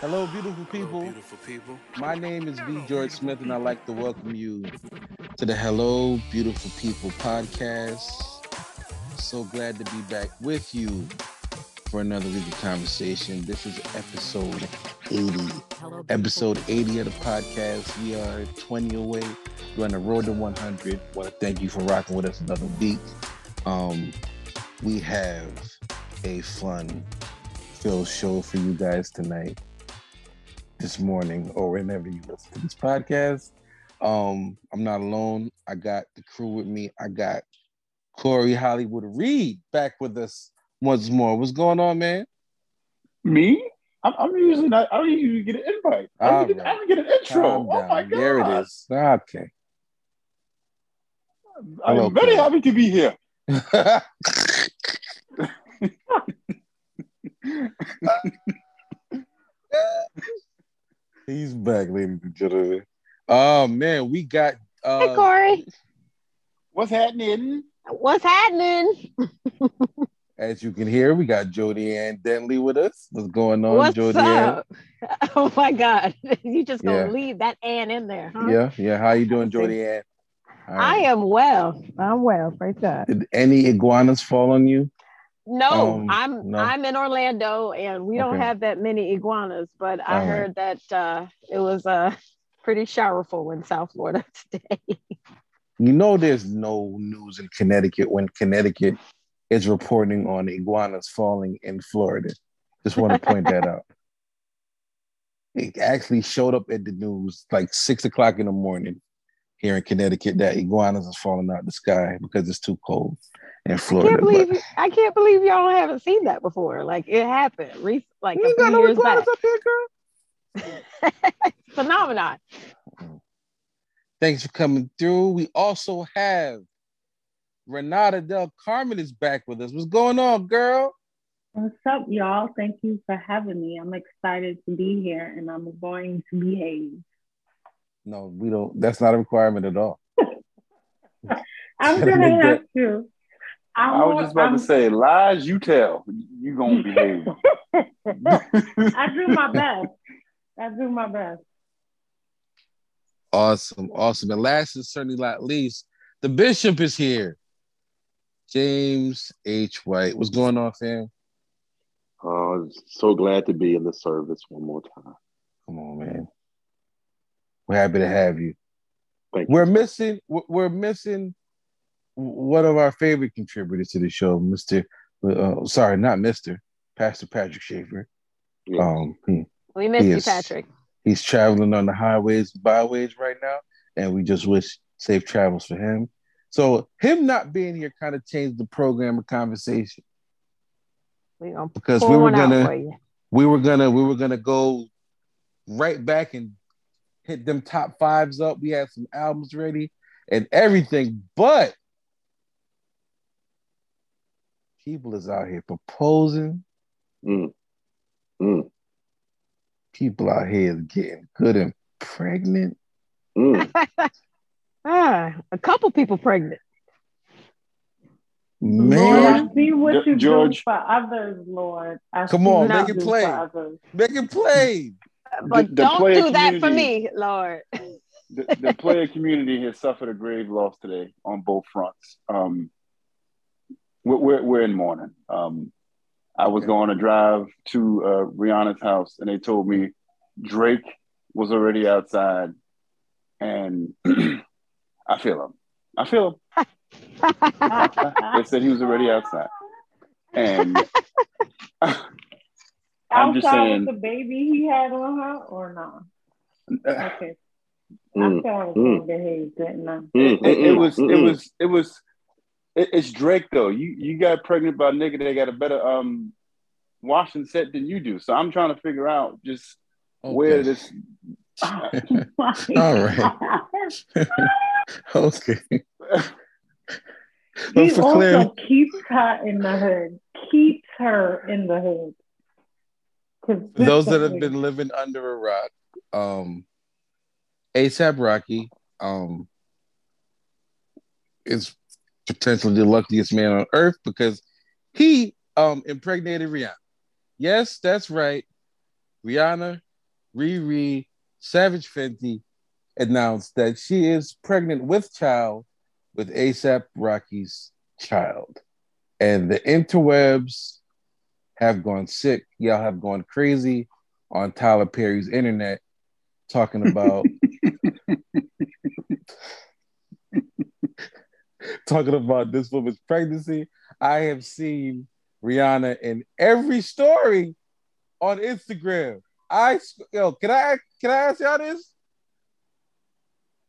Hello, beautiful people. Hello, beautiful people. My name is V. George Smith, and I'd like to welcome you to the Hello, Beautiful People podcast. So glad to be back with you for another week of conversation. This is episode 80. Hello, Episode 80 of the podcast. We are 20 away. We're on the road to 100. want to thank you for rocking with us another week. Um, we have a fun filled show for you guys tonight this morning or whenever you listen to this podcast. Um, I'm not alone. I got the crew with me. I got Corey Hollywood Reed back with us once more. What's going on, man? Me? I'm, I'm usually not. I don't usually get an invite. I don't, get, All I don't get an intro. Calm Oh my god! There it is. Okay. I'm Hello, very Corey. happy to be here. He's back, ladies and gentlemen. Oh man, we got uh Hey Corey, What's happening? what's happening? as you can hear, we got Jody Ann Dentley with us. What's going on, What's Jody Ann? up? Oh my God, you just gonna Yeah. leave that Ann in there, huh? Yeah, yeah. How you doing, Jody Ann? All I am well. I'm well, praise God. Did any iguanas fall on you? No, Um, I'm no. I'm in Orlando, and we don't Okay. have that many iguanas. But I All right. heard that uh, it was uh, pretty showerful in South Florida today. You know, there's no news in Connecticut when Connecticut is reporting on iguanas falling in Florida. Just want to point that out. It actually showed up at the news like six o'clock in the morning here in Connecticut that iguanas are falling out the sky because it's too cold in I can't But- believe I can't believe y'all haven't seen that before. Like it happened, re- like You a got few no years back. up here, girl. Phenomenon. Thanks for coming through. We also have Renata Del Carmen is back with us. What's going on, girl? What's up, y'all? Thank you for having me. I'm excited to be here and I'm going to behave. No, we don't. That's not a requirement at all. I'm gonna have to. I'm I was just about I'm- to say lies. You tell. You gonna behave. I do my best. I do my best. Awesome, awesome. And last and certainly not least, the bishop is here. James H. White. What's going on, fam? Uh, so glad to be in the service one more time. Come on, man. We're happy to have you. Thank. We're missing. We're we're missing one of our favorite contributors to the show, Mister. Uh, sorry, not Mister. Pastor Patrick Schaefer. Yeah. Um, he- We missed Yes. you, Patrick. he's traveling on the highways, byways right now, and we just wish safe travels for him. So him not being here kind of changed the program of conversation We gonna because we were one out for gonna we were gonna we were gonna go right back and hit them top fives up. We had some albums ready and everything, but people is out here proposing. Mm. Mm. People out here is getting good and pregnant. Mm. ah, a couple people pregnant. Lord, Man, I see what you George. do for others, Lord. I Come on, make it do play. others. make it play. But the don't do that for me, Lord. the, the player community has suffered a grave loss today on both fronts. Um, we're, we're, we're in mourning. Um, I was going to drive to uh, Rihanna's house, and they told me Drake was already outside, and I feel him. I feel him. They said he was already outside, and I'm just saying. with the baby he had on her or not? Okay. Mm. I said I was Mm. gonna behave, didn't I? Mm, it, it, mm, it was mm, it mm. was it was it, it's Drake though. You you got pregnant by a nigga that got a better um watching set than you do. So I'm trying to figure out just Okay. where this. All right. okay. He for also clarity, keeps her in the hood. Keeps her in the hood. for those that have been living under a rock, um, ASAP Rocky, um, is potentially the luckiest man on earth because he um impregnated Rihanna. Yes, that's right. Rihanna, Riri, Savage Fenty announced that she is pregnant with child with ASAP Rocky's child. And the interwebs have gone sick. Y'all have gone crazy on Tyler Perry's internet talking about talking about this woman's pregnancy. I have seen Rihanna in every story on Instagram. I yo, can I can I ask y'all this?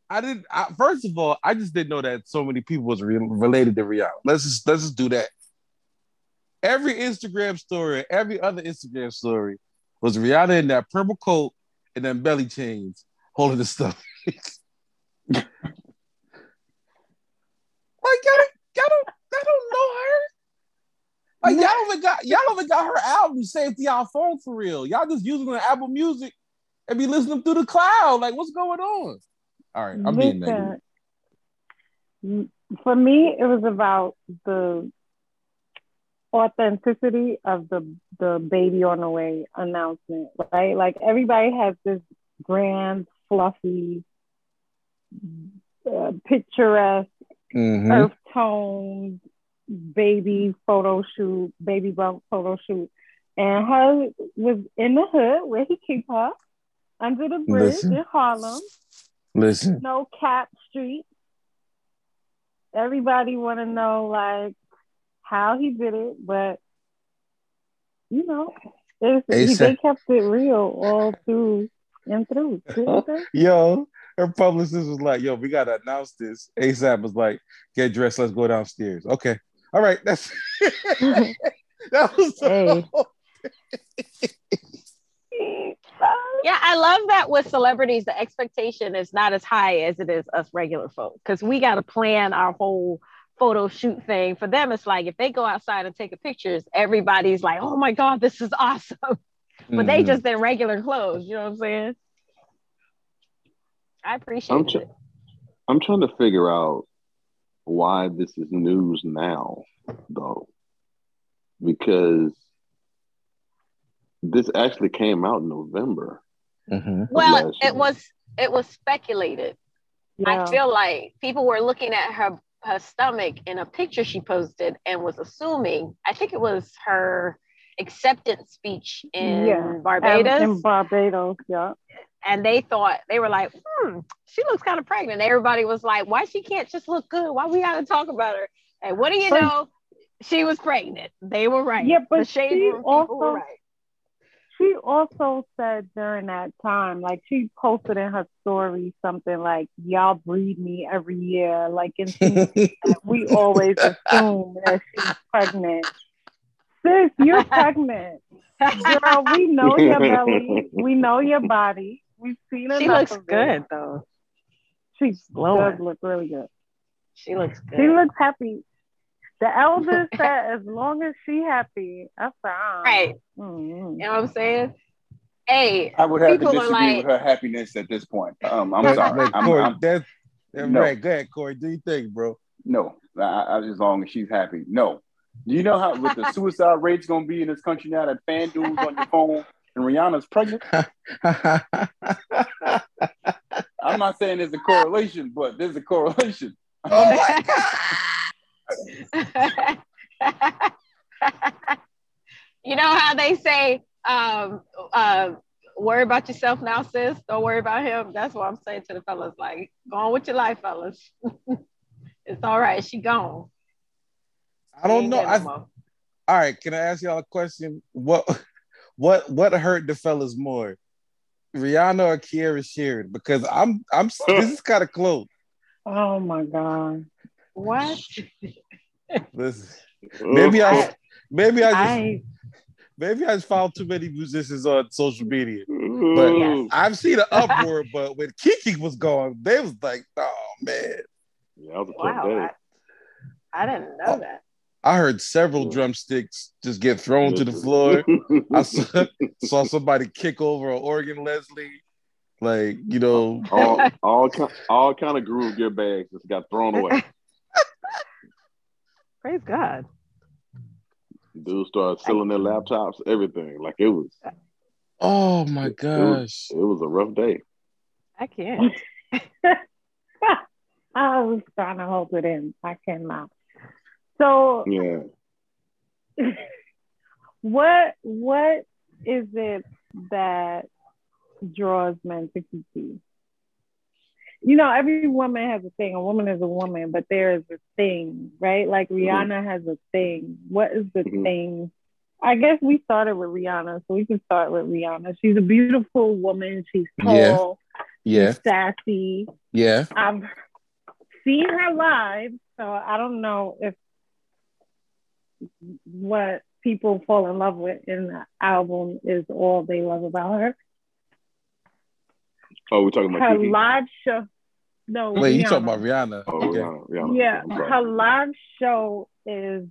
I didn't. I, first of all, I just didn't know that so many people was re- related to Rihanna. Let's just let's just do that. Every Instagram story, every other Instagram story was Rihanna in that purple coat and then belly chains holding the stuff. like y'all, don't- y'all don't, y'all don't know her. Like y'all even got y'all even got her album saved to y'all phone for real. Y'all just using the Apple Music and be listening through the cloud. Like what's going on? All right, I'm being negative. For me, it was about the authenticity of the the baby on the way announcement, right? Like everybody has this grand, fluffy, uh, picturesque, Mhm. earth toned baby photo shoot, baby bump photo shoot, and her was in the hood where he keep her under the bridge Listen. in Harlem Listen, no cap street. Everybody want to know like how he did it, but you know, they kept it real all through and through. yo, her publicist was like, "Yo, we gotta announce this." ASAP was like, "Get dressed, let's go downstairs." Okay, all right, that's that was Hey. Yeah, I love that with celebrities, the expectation is not as high as it is us regular folk because we got to plan our whole photo shoot thing. For them, it's like if they go outside and take a pictures, everybody's like, "Oh my god, this is awesome!" But they Mhm. just in regular clothes. You know what I'm saying? I appreciate I'm tr- it. I'm trying to figure out why this is news now, though, because this actually came out in November. Mhm. Well, it was it was speculated. Yeah. I feel like people were looking at her her stomach in a picture she posted and was assuming. I think it was her acceptance speech in Yeah. Barbados, in Barbados, yeah. And they thought they were like, "Hmm, she looks kind of pregnant." Everybody was like, "Why she can't just look good? Why we got to talk about her?" And what do you But- know? She was pregnant. They were right. Yeah, but the shade she room people were also- right. She also said during that time, like she posted in her story something like, "Y'all breed me every year," like in we always assume that she's pregnant. Sis, you're pregnant. Girl, we know your belly. We know your body. We've seen enough She looks of it. good though. She's glowing. does look really good. She looks good. She looks happy. The elder said, as long as she happy, I said, ah. right. Mm. You know what I'm saying? Hey, I would have to disagree like- with her happiness at this point. Um, I'm But- sorry. but I'm, Corey, I'm- that's that's No. right. Go ahead, Corey. Do you think, bro? no, I, I, as long as she's happy. No. Do you know how what the suicide rate's gonna be in this country now that FanDuel's on your phone and Rihanna's pregnant? I'm not saying there's a correlation, but there's a correlation. oh my god! you know how they say, um, uh, worry about yourself now, sis. Don't worry about him. That's what I'm saying to the fellas. Like, go on with your life, fellas. it's all right. She gone. I don't know. I, there no more. all right, can I ask y'all a question? What what what hurt the fellas more? Rihanna or Kierra Sheard? Because I'm I'm this is kind of close. Oh my God. What? Listen, maybe I maybe I just I maybe I just follow too many musicians on social media. But Ooh. I've seen an uproar, but when Kiki was going, they was like, oh man. Yeah, that was a tough Wow, day. I, I didn't know oh, that. I heard several drumsticks just get thrown to the floor. I saw, saw somebody kick over an organ Leslie. Like, you know, all all ki- all kind of groove gear bags just got thrown away. Praise God. Dudes started selling their laptops, everything. Like it was, oh my it gosh. was, it was a rough day. I can't. I was trying to hold it in. I cannot. So Yeah, what what is it that draws men to Kiki? You know, every woman has a thing. A woman is a woman, but there is a thing, right? Like Rihanna has a thing. What is the Mhm. thing? I guess we started with Rihanna, so we can start with Rihanna. She's a beautiful woman. She's Yeah. tall, Yeah, sassy. yeah. I've seen her live, so I don't know if what people fall in love with in the album is all they love about her. Oh, we're talking about Her Kiki. live show, no, Wait, you talking about Rihanna? Oh, Okay. Rihanna, Rihanna. Yeah, her live show is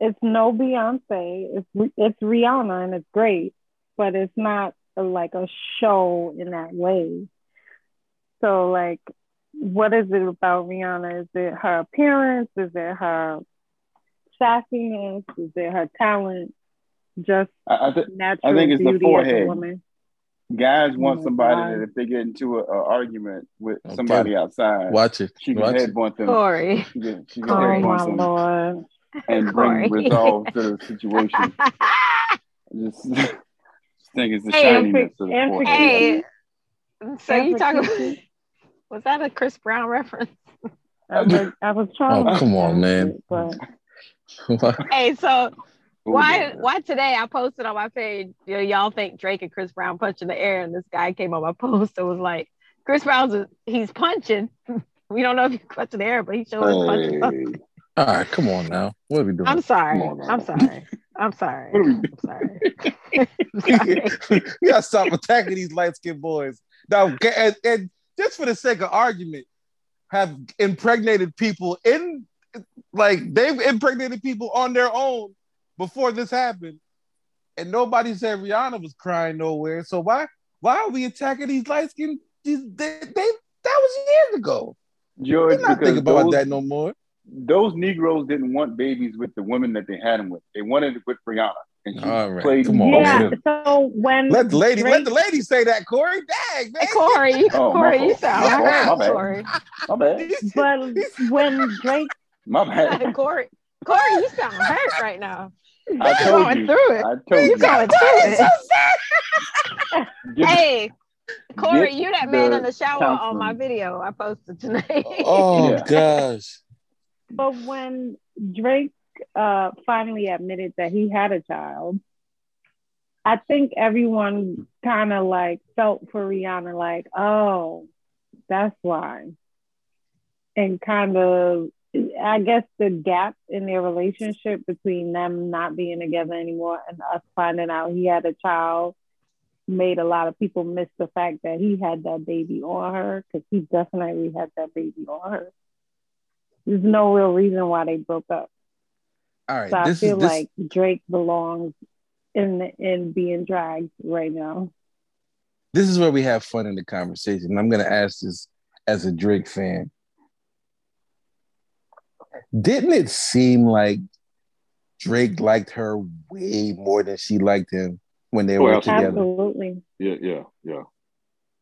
it's no Beyonce. It's it's Rihanna and it's great, but it's not a, like a show in that way. So like, what is it about Rihanna? Is it her appearance? Is it her sassiness? Is it her talent? Just I, I think natural it's the beauty as a forehead. woman. guys Oh want my somebody God. that if they get into an argument with Okay. somebody outside, Watch it. she can Watch it. headbutt them. Corey. She can, she can Oh headbutt my them lord! and bring Corey. resolve to the situation. Just, just think it's the Hey, shininess of the and forehead. hey, so you talking Kiki, was that a Chris Brown reference? I was, I was trying. Oh, to come on, man. it, But Hey, so why why today I posted on my page, you know, y'all think Drake and Chris Brown punch in the air, and this guy came on my post and was like, Chris Brown's a, he's punching. We don't know if he's punching the air, but he sure is punching. All right, come on now. What are we doing? I'm sorry. Come on now. I'm sorry. I'm sorry. What are we I'm sorry. I'm sorry. you gotta stop attacking these light skinned boys. Now, and, and just for the sake of argument, have impregnated people in like they've impregnated people on their own before this happened, and nobody said Rihanna was crying nowhere. So why why are we attacking these light skinned? These they, they that was years ago. George, We're not because thinking about those, that no more. those Negroes didn't want babies with the women that they had them with. They wanted it with Rihanna. And she All right, played come on, yeah. So when Let the lady let the lady say that, Corey. Dang, man. Corey, you, Oh, my Corey, you fault. sound My fault. hurt, My bad. Corey. My bad. but when Drake My bad. Corey, Corey, you sound hurt right now. I You told going you. through it. I told You you. going through it. Give- Hey, Corey, get you that man in the shower on my video I posted tonight. Oh Yeah. gosh. but when Drake uh finally admitted that he had a child, I think everyone kind of like felt for Rihanna, like, oh, that's why. And kind of, I guess the gap in their relationship between them not being together anymore and us finding out he had a child made a lot of people miss the fact that he had that baby on her because he definitely had that baby on her. There's no real reason why they broke up. All right. So I feel is this, like Drake belongs in the, in being dragged right now. this is where we have fun in the conversation. I'm gonna ask this as a Drake fan. Didn't it seem like Drake liked her way more than she liked him when they Oh, were absolutely. together? Absolutely. yeah, yeah, yeah.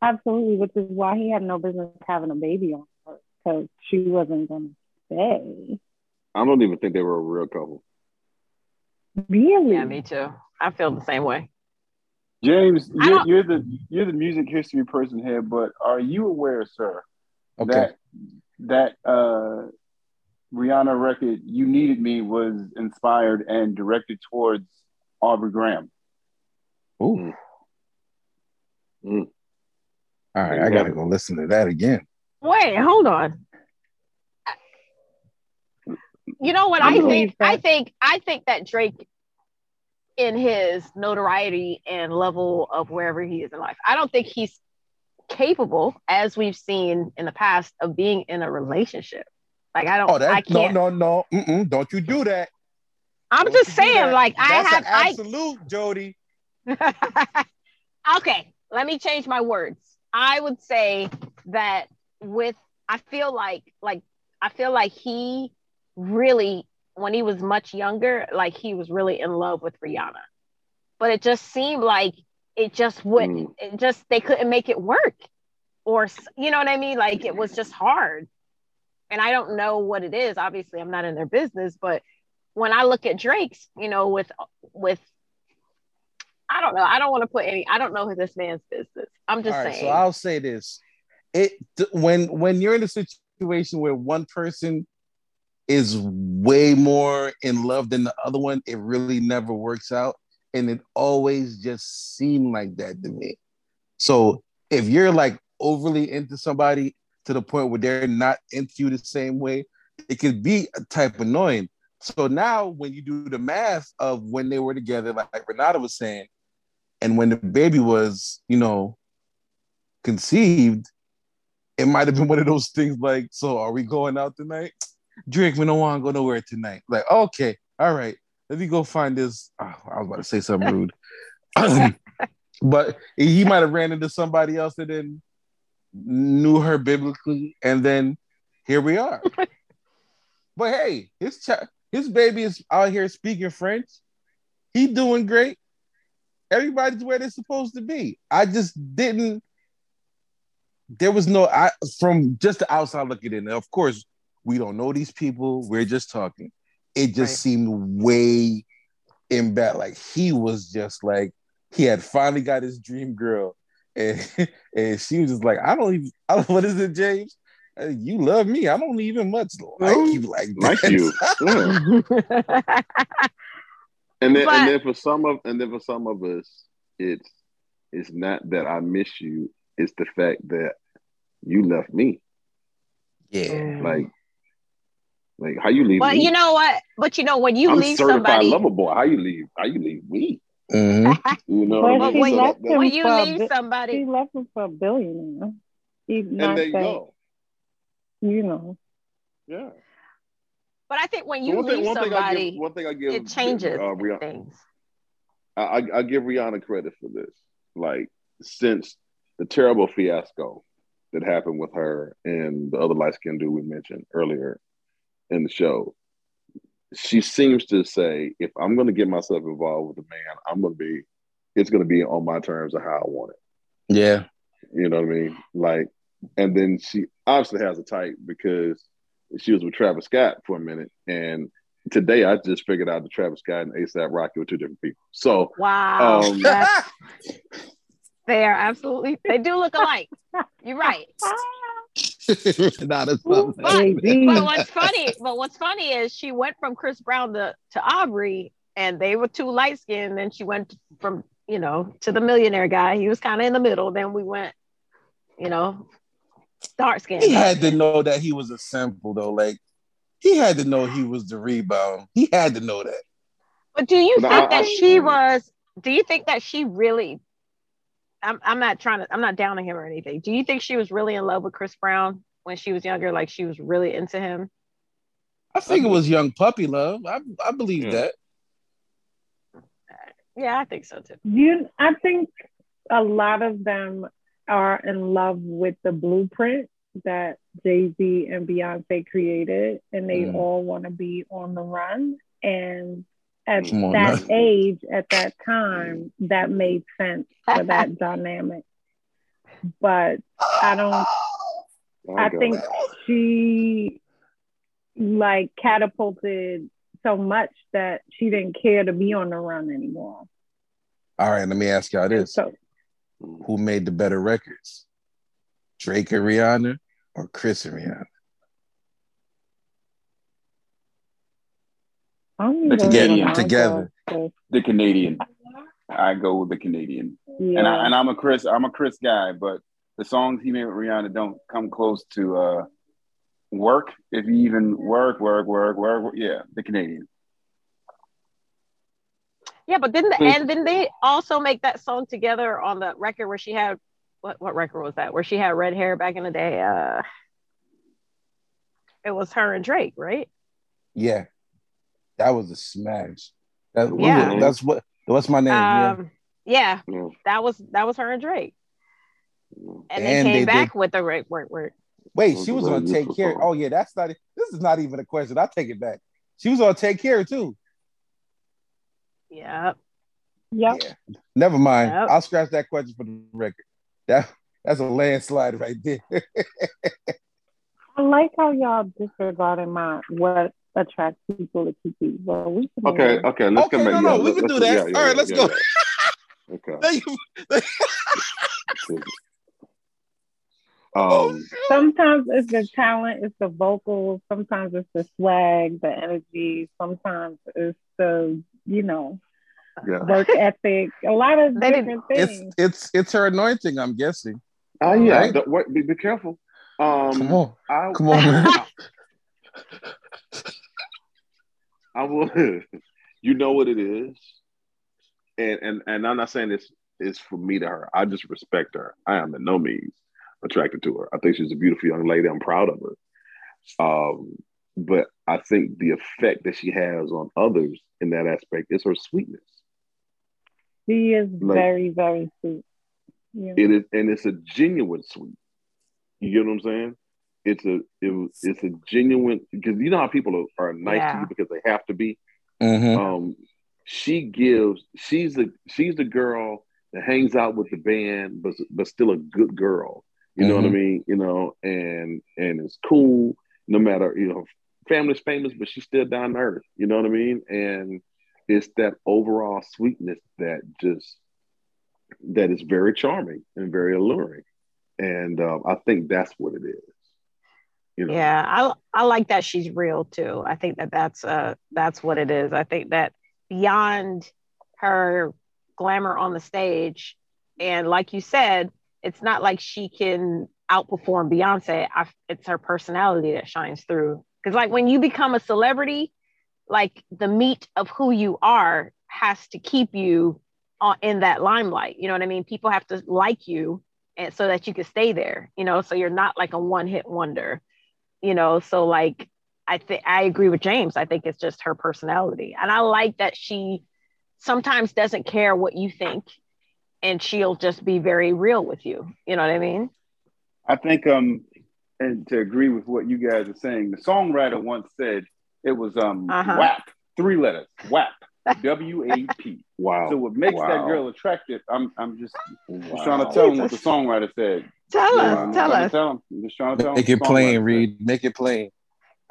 Absolutely, which is why he had no business having a baby on her because she wasn't gonna stay. I don't even think they were a real couple. Really? yeah, me too. I feel the same way. James, you're, you're the you're the music history person here, but are you aware, sir, Okay. that that uh, Rihanna record "You Needed Me" was inspired and directed towards Aubrey Graham? Ooh. Mm. All right, I gotta go listen to that again. Wait, hold on. You know what I I think? I think I think that Drake in his notoriety and level of wherever he is in life. I don't think he's capable, as we've seen in the past, of being in a relationship. Like I don't. Oh, that, I can't. no, no, no. Mm-mm, don't you do that. I'm Don't just saying, like I That's have. an I absolute, Jody. okay, let me change my words. I would say that with I feel like like I feel like he really when he was much younger, like he was really in love with Rihanna. But it just seemed like it just wouldn't Mm. it just they couldn't make it work. Or you know what I mean? Like it was just hard. And I don't know what it is. Obviously, I'm not in their business, but when I look at Drake's, you know, with with I don't know. I don't want to put any. I don't know who this man's business. I'm just All right, saying. so I'll say this: it when when you're in a situation where one person is way more in love than the other one, it really never works out, and it always just seemed like that to me. So if you're like overly into somebody to the point where they're not into you the same way, it could be a type of annoying. So now when you do the math of when they were together, like, Renata was saying, and when the baby was, you know, conceived, it might have been one of those things like, so are we going out tonight? Drake, we don't want to go nowhere tonight. Like, okay, all right, let me go find this. oh, I was about to say something rude. but he might have ran into somebody else that then knew her biblically, and then here we are. but hey, his child, his baby is out here speaking French. He doing great. Everybody's where they're supposed to be. I just didn't. There was no I from just the outside looking in. Of course, we don't know these people. We're just talking. It just Right. seemed way in bad. Like he was just like he had finally got his dream girl, and and she was just like, I don't even. I don't, what is it, James? Uh, You love me. I don't even much like No, you like Like you. Yeah. And then But- and then for some of and then for some of us, it's it's not that I miss you, it's the fact that you left me. yeah. Like like how you leave but me? you know what? But you know when you I'm leave certified somebody, lover boy. How you leave? How you leave me? Mhm. You know But what I she mean? So left that- that- when you leave bit- She somebody, left him for a billionaire. He's and not there you that, go. you know. Yeah. but I think when So you one thing, leave one thing I somebody, give, one thing I give it changes uh, Rihanna, things. I, I, I give Rihanna credit for this. Like since the terrible fiasco that happened with her and the other light skinned dude we mentioned earlier in the show, she seems to say, if I'm going to get myself involved with a man, I'm going to be, it's going to be on my terms of how I want it. Yeah. You know what I mean? Like, and then she obviously has a type because she was with Travis Scott for a minute. And today I just figured out that Travis Scott and ASAP Rocky were two different people. So, Wow, Um, they are absolutely they do look alike. You're right. Not a something. But, but what's funny, but what's funny is she went from Chris Brown to, to Aubrey, and they were too light skinned. Then she went from you know to the millionaire guy. He was kind of in the middle. Then we went, you know, dark skinned. He had to know that he was a sample though. Like he had to know he was the rebound. He had to know that. But do you But think I- that I- she was? Do you think that she really? I'm I'm not trying to. I'm not downing him or anything. Do you think she was really in love with Chris Brown when she was younger? Like she was really into him. I think it was young puppy love. I I believe Yeah. that. Yeah, I think so too. You, I think a lot of them are in love with the blueprint that Jay Z and Beyonce created, and they Mm. all want to be on the run. And at on that now. age, at that time, that made sense for that dynamic. But I don't. oh, I God. think she like catapulted so much that she didn't care to be on the run anymore. All right, let me ask y'all this: So Who made the better records, Drake and Rihanna, or Chris and Rihanna? I'm The Canadian together. The Canadian. I go with the Canadian. Yeah. And I and I'm a Chris, I'm a Chris guy, but the songs he made with Rihanna don't come close to uh work. If you even work, work, work, work, work yeah, the Canadian. Yeah, but didn't the, and didn't they also make that song together on the record where she had what what record was that? Where she had red hair back in the day? Uh it was her and Drake, right? Yeah, that was a smash. That, Yeah. that's what. What's my name? yeah. Um, yeah, Yeah. that was that was her and Drake, and, they came they back did- with the right word word. Wait, Those she was very on Take Care. Oh yeah, that's not. This is not even a question. I take it back. She was on Take Care too. Yeah, Yep. Yeah. Never mind. Yep. I'll scratch that question for the record. That that's a landslide right there. I like how y'all disregarding my what attracts people to keep Well, we can Okay, okay, let's Okay, come back. no, no, Yeah, we can do that. yeah, yeah, All right, let's yeah, go. yeah. Okay. Thank you. Um, Sometimes it's the talent, it's the vocals. Sometimes it's the swag, the energy. Sometimes it's the you know yeah. work ethic. A lot of They didn't- different It's things. it's it's her anointing. I'm guessing. Oh yeah. Right? Don't- wait, be, be careful. Um, Come on, I, come on, man. I will. you know what it is, and and and I'm not saying this is for me to her. I just respect her. I am in no means attracted to her. I think she's a beautiful young lady. I'm proud of her. Um, but I think the effect that she has on others in that aspect is her sweetness. She is Like- very, very sweet. Yeah. It is, and it's a genuine sweet. You get what I'm saying? It's a it, it's a genuine because you know how people are, are nice to you because they have to be. Mhm. um she gives she's the she's the girl that hangs out with the band but but still a good girl. You know what i Mhm. mean? You know and and it's cool no matter you know family's famous but she's still down to earth. You know what i mean? And it's that overall sweetness that just that is very charming and very alluring. And um, i think that's what it is you know yeah. I I like that she's real too. I think that that's uh that's what it is. I think that beyond her glamour on the stage, and like you said, it's not like she can outperform Beyonce. I, it's her personality that shines through. Because like when you become a celebrity, like the meat of who you are has to keep you on, in that limelight. You know what I mean? People have to like you, and so that you can stay there. You know, so you're not like a one hit wonder. You know, so like I think I agree with James. I think it's just her personality, and I like that she sometimes doesn't care what you think, and she'll just be very real with you. You know what I mean? I think um and to agree with what you guys are saying, the songwriter once said it was um Uh-huh. WAP, three letters, WAP, W A P. wow So what makes that girl attractive? I'm I'm just, just Wow. trying to tell him what the songwriter said. Tell You us, I'm tell us. Tell him. I'm just trying to tell. Make what it the plain, songwriter Reed. Make it plain.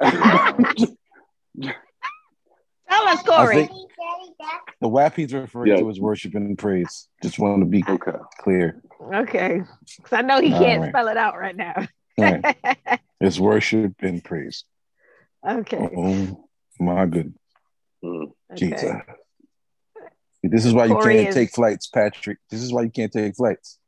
Tell us, I Corey. the WAP he's referring Yeah. to is worship and praise. Just want to be okay clear. Okay, because I know he can't right. spell it out right now. Right. It's worship and praise. okay. Oh my goodness. Mm. Jesus. This is why you can't is- take flights, Patrick. This is why you can't take flights.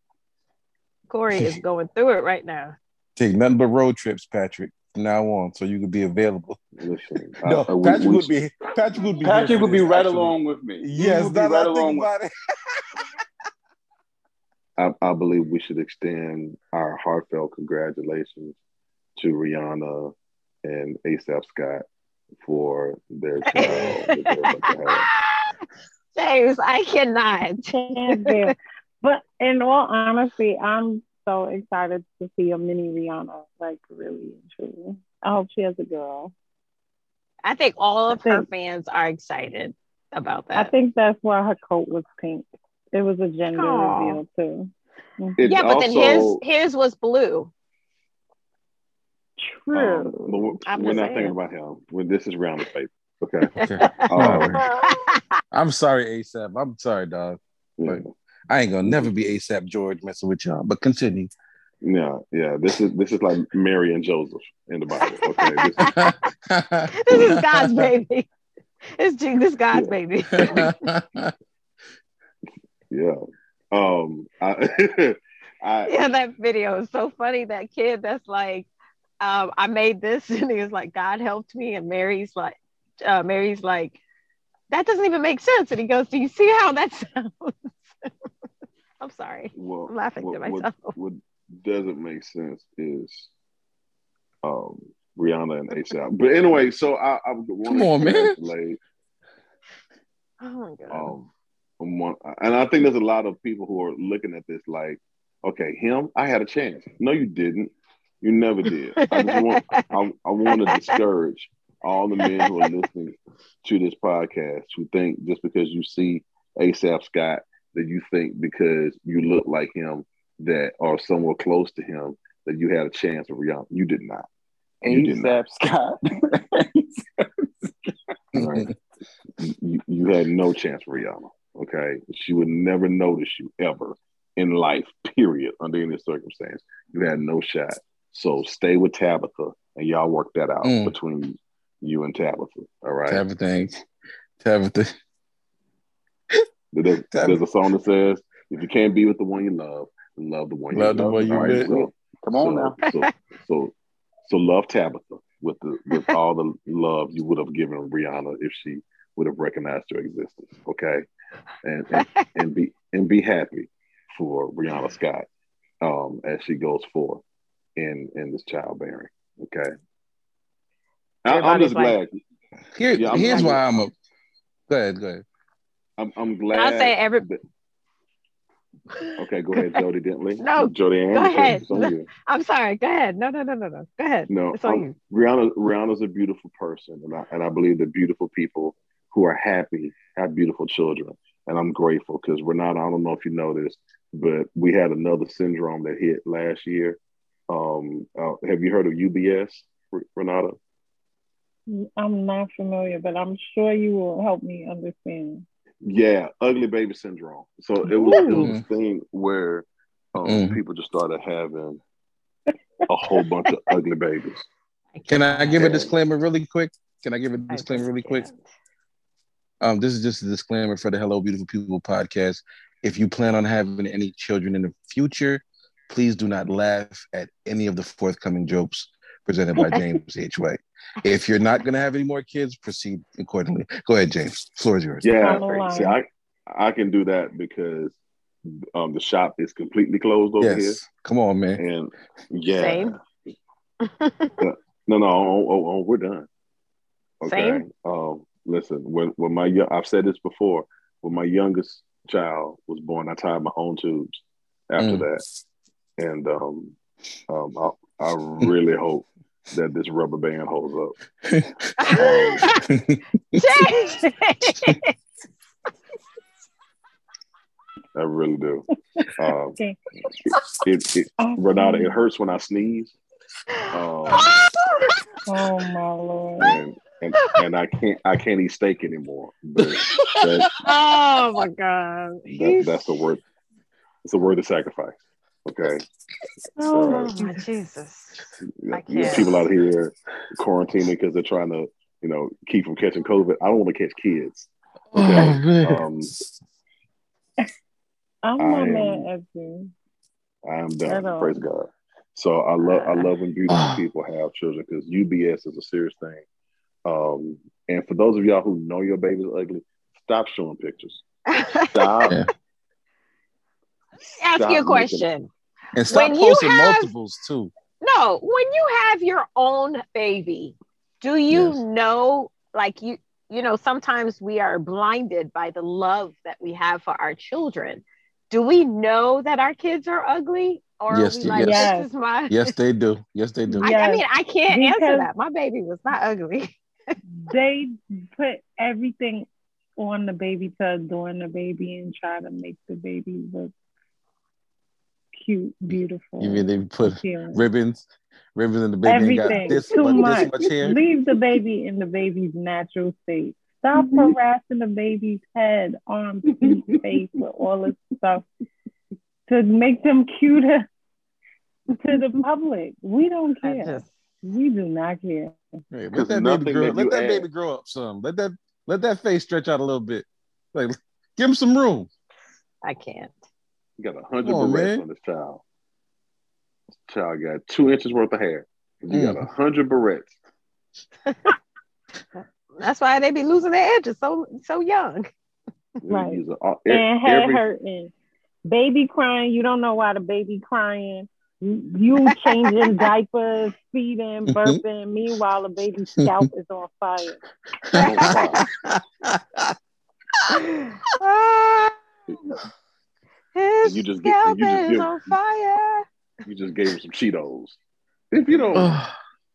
Corey is going through it right now. Take nothing but road trips, Patrick, from now on, so you could be available. Listen, No, I- I- we- Patrick we- would be Patrick would be Patrick here would be this, right actually. along with me. Yes, would be now that I right think along with it. I, I believe we should extend our heartfelt congratulations to Rihanna and ASAP Scott for their child. that they're about to have. James, I cannot. Can't do. But in all honesty, I'm so excited to see a mini Rihanna, like really and truly. I hope she has a girl. I think all of I her fans are excited about that. I think that's why her coat was pink. It was a gender Aw. reveal too. It yeah, but then his his was blue. True. Um, but we're, I'm we're not saying. thinking about him. When this is round of paper. Okay. Okay. Um, I'm sorry, ASAP. I'm sorry, dog. yeah. I ain't gonna never be ASAP George messing with y'all. But continue. yeah, yeah. This is this is like Mary and Joseph in the Bible. Okay. This, this is God's baby. It's Jesus God's Yeah. baby. yeah. Um. I, I yeah, that video is so funny. That kid that's like, um, I made this, and he was like, God helped me, and Mary's like, uh, Mary's like, that doesn't even make sense. And he goes, Do you see how that sounds? I'm sorry. Well, I'm laughing what, to myself. What, doesn't make sense is um, Rihanna and ASAP. But anyway, so I, I want Come on, man. congratulate, Oh my god. Um, one, and I think there's a lot of people who are looking at this like, okay, him, I had a chance. No, you didn't. You never did. I just want, I, I want to discourage all the men who are listening to this podcast who think just because you see ASAP Scott that you think because you look like him that are somewhere close to him that you had a chance of Rihanna. You did not. You did not. ASAP Scott. Right. you, you had no chance for Rihanna. Okay. She would never notice you ever in life, period, under any circumstance. You had no shot. So stay with Tabitha and y'all work that out Mm. between you and Tabitha. All right. Tabitha, Tabitha. There's, there's a song that says, if you can't be with the one you love, love the one Love you the one you All right, with. so- Come on now. so, so, so, so love Tabitha with the with all the love you would have given Rihanna if she would have recognized your existence. Okay, and and, and be and be happy for Rihanna Scott um, as she goes forth in in this childbearing. Okay, I, I'm just like- glad. Here, Yeah, I'm- here's I'm- why I'm a. Go ahead, go ahead. I'm, I'm glad. I'll say every- that- okay, go ahead, Jody Dentley. No, Jody go Anderson. ahead. it's on you. I'm sorry. Go ahead. No, no, no, no, no. Go ahead. No, It's on um, you. Rihanna. Rihanna's a beautiful person, and I and I believe that beautiful people who are happy have beautiful children, and I'm grateful because we're not. I don't know if you know this, but we had another syndrome that hit last year. Um, uh, have you heard of UBS, R- Renata? I'm not familiar, but I'm sure you will help me understand. Yeah, ugly baby syndrome. So it was it was Ooh. a thing where um, Mm. people just started having a whole bunch of ugly babies. Can I give a disclaimer really quick? Can I give a disclaimer really quick? Um, this is just a disclaimer for the Hello Beautiful People podcast. If you plan on having any children in the future, please do not laugh at any of the forthcoming jokes presented by James H. White. If you're not going to have any more kids, proceed accordingly. Go ahead, James. Floor is yours. Yeah, see, I I can do that because um, the shop is completely closed over here. Yes. Come on, man. here, and yeah, Same. no, no, oh, oh, oh, we're done. Okay. Same. Um, listen, when when my yo- I've said this before, when my youngest child was born, I tied my own tubes after Mm. that, and um, um, I, I really hope that this rubber band holds up. I really do. Um, Okay. it, it, Renata, it hurts when I sneeze. Um, Oh my lord. and, and and I can't I can't eat steak anymore. That, oh my god. that, that's the word. It's a word of sacrifice. Okay, Oh my Jesus. You know, people out here quarantining because they're trying to you know keep from catching COVID. I don't want to catch kids. Oh, Okay, man. um, I'm I not am- mad at you. I am At done. all. Praise God. So I love I love when beautiful Ah. people have children because UBS is a serious thing. Um, and for those of y'all who know your baby's ugly, stop showing pictures. Stop. Yeah. Ask Stop you a making- question. And stop When you posting have- multiples too. No, when you have your own baby, do you Yes. know, like you, you know, sometimes we are blinded by the love that we have for our children. Do we know that our kids are ugly, or Yes, are like, yes. this is my? Yes, they do. Yes, they do. I, I mean, I can't answer that. My baby was not ugly. They put everything on the baby to adorn the baby and try to make the baby look cute, beautiful. You mean they put appealing. ribbons, ribbons in the baby ain't got everything this, too much, much. this much hair? Leave the baby in the baby's natural state. Stop Mm-hmm. harassing the baby's head, arms, feet, face with all this stuff to make them cuter to the public. We don't care. just, We do not care. Hey, let that baby grow. Let that add- baby grow up some. Let that let that face stretch out a little bit. Like give him some room. I can't. You got a hundred Come on, berets man. on this child. This child got two inches worth of hair. You got Mm. a hundred berets. That's why they be losing their edges so so young. Right. These are and head every- hurting, baby crying. You don't know why the baby crying. You changing diapers, feeding, burping. Meanwhile, the baby's scalp is on fire. Ah, his You just get- scalp you just is give- on fire. You just gave him some Cheetos. If you don't,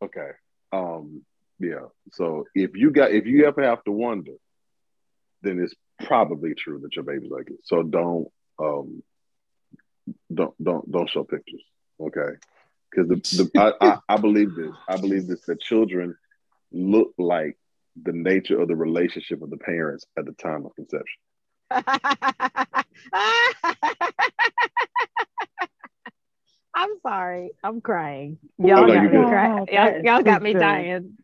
okay. Um, yeah. So if you got, if you ever have to wonder, then it's probably true that your baby's like it. So don't, um, don't, don't, don't show pictures. Okay. Because the, the I, I, I believe this. I believe this that children look like the nature of the relationship of the parents at the time of conception. I'm sorry. I'm crying. Oh, Y'all no, got me good. crying. Y'all, y'all got me dying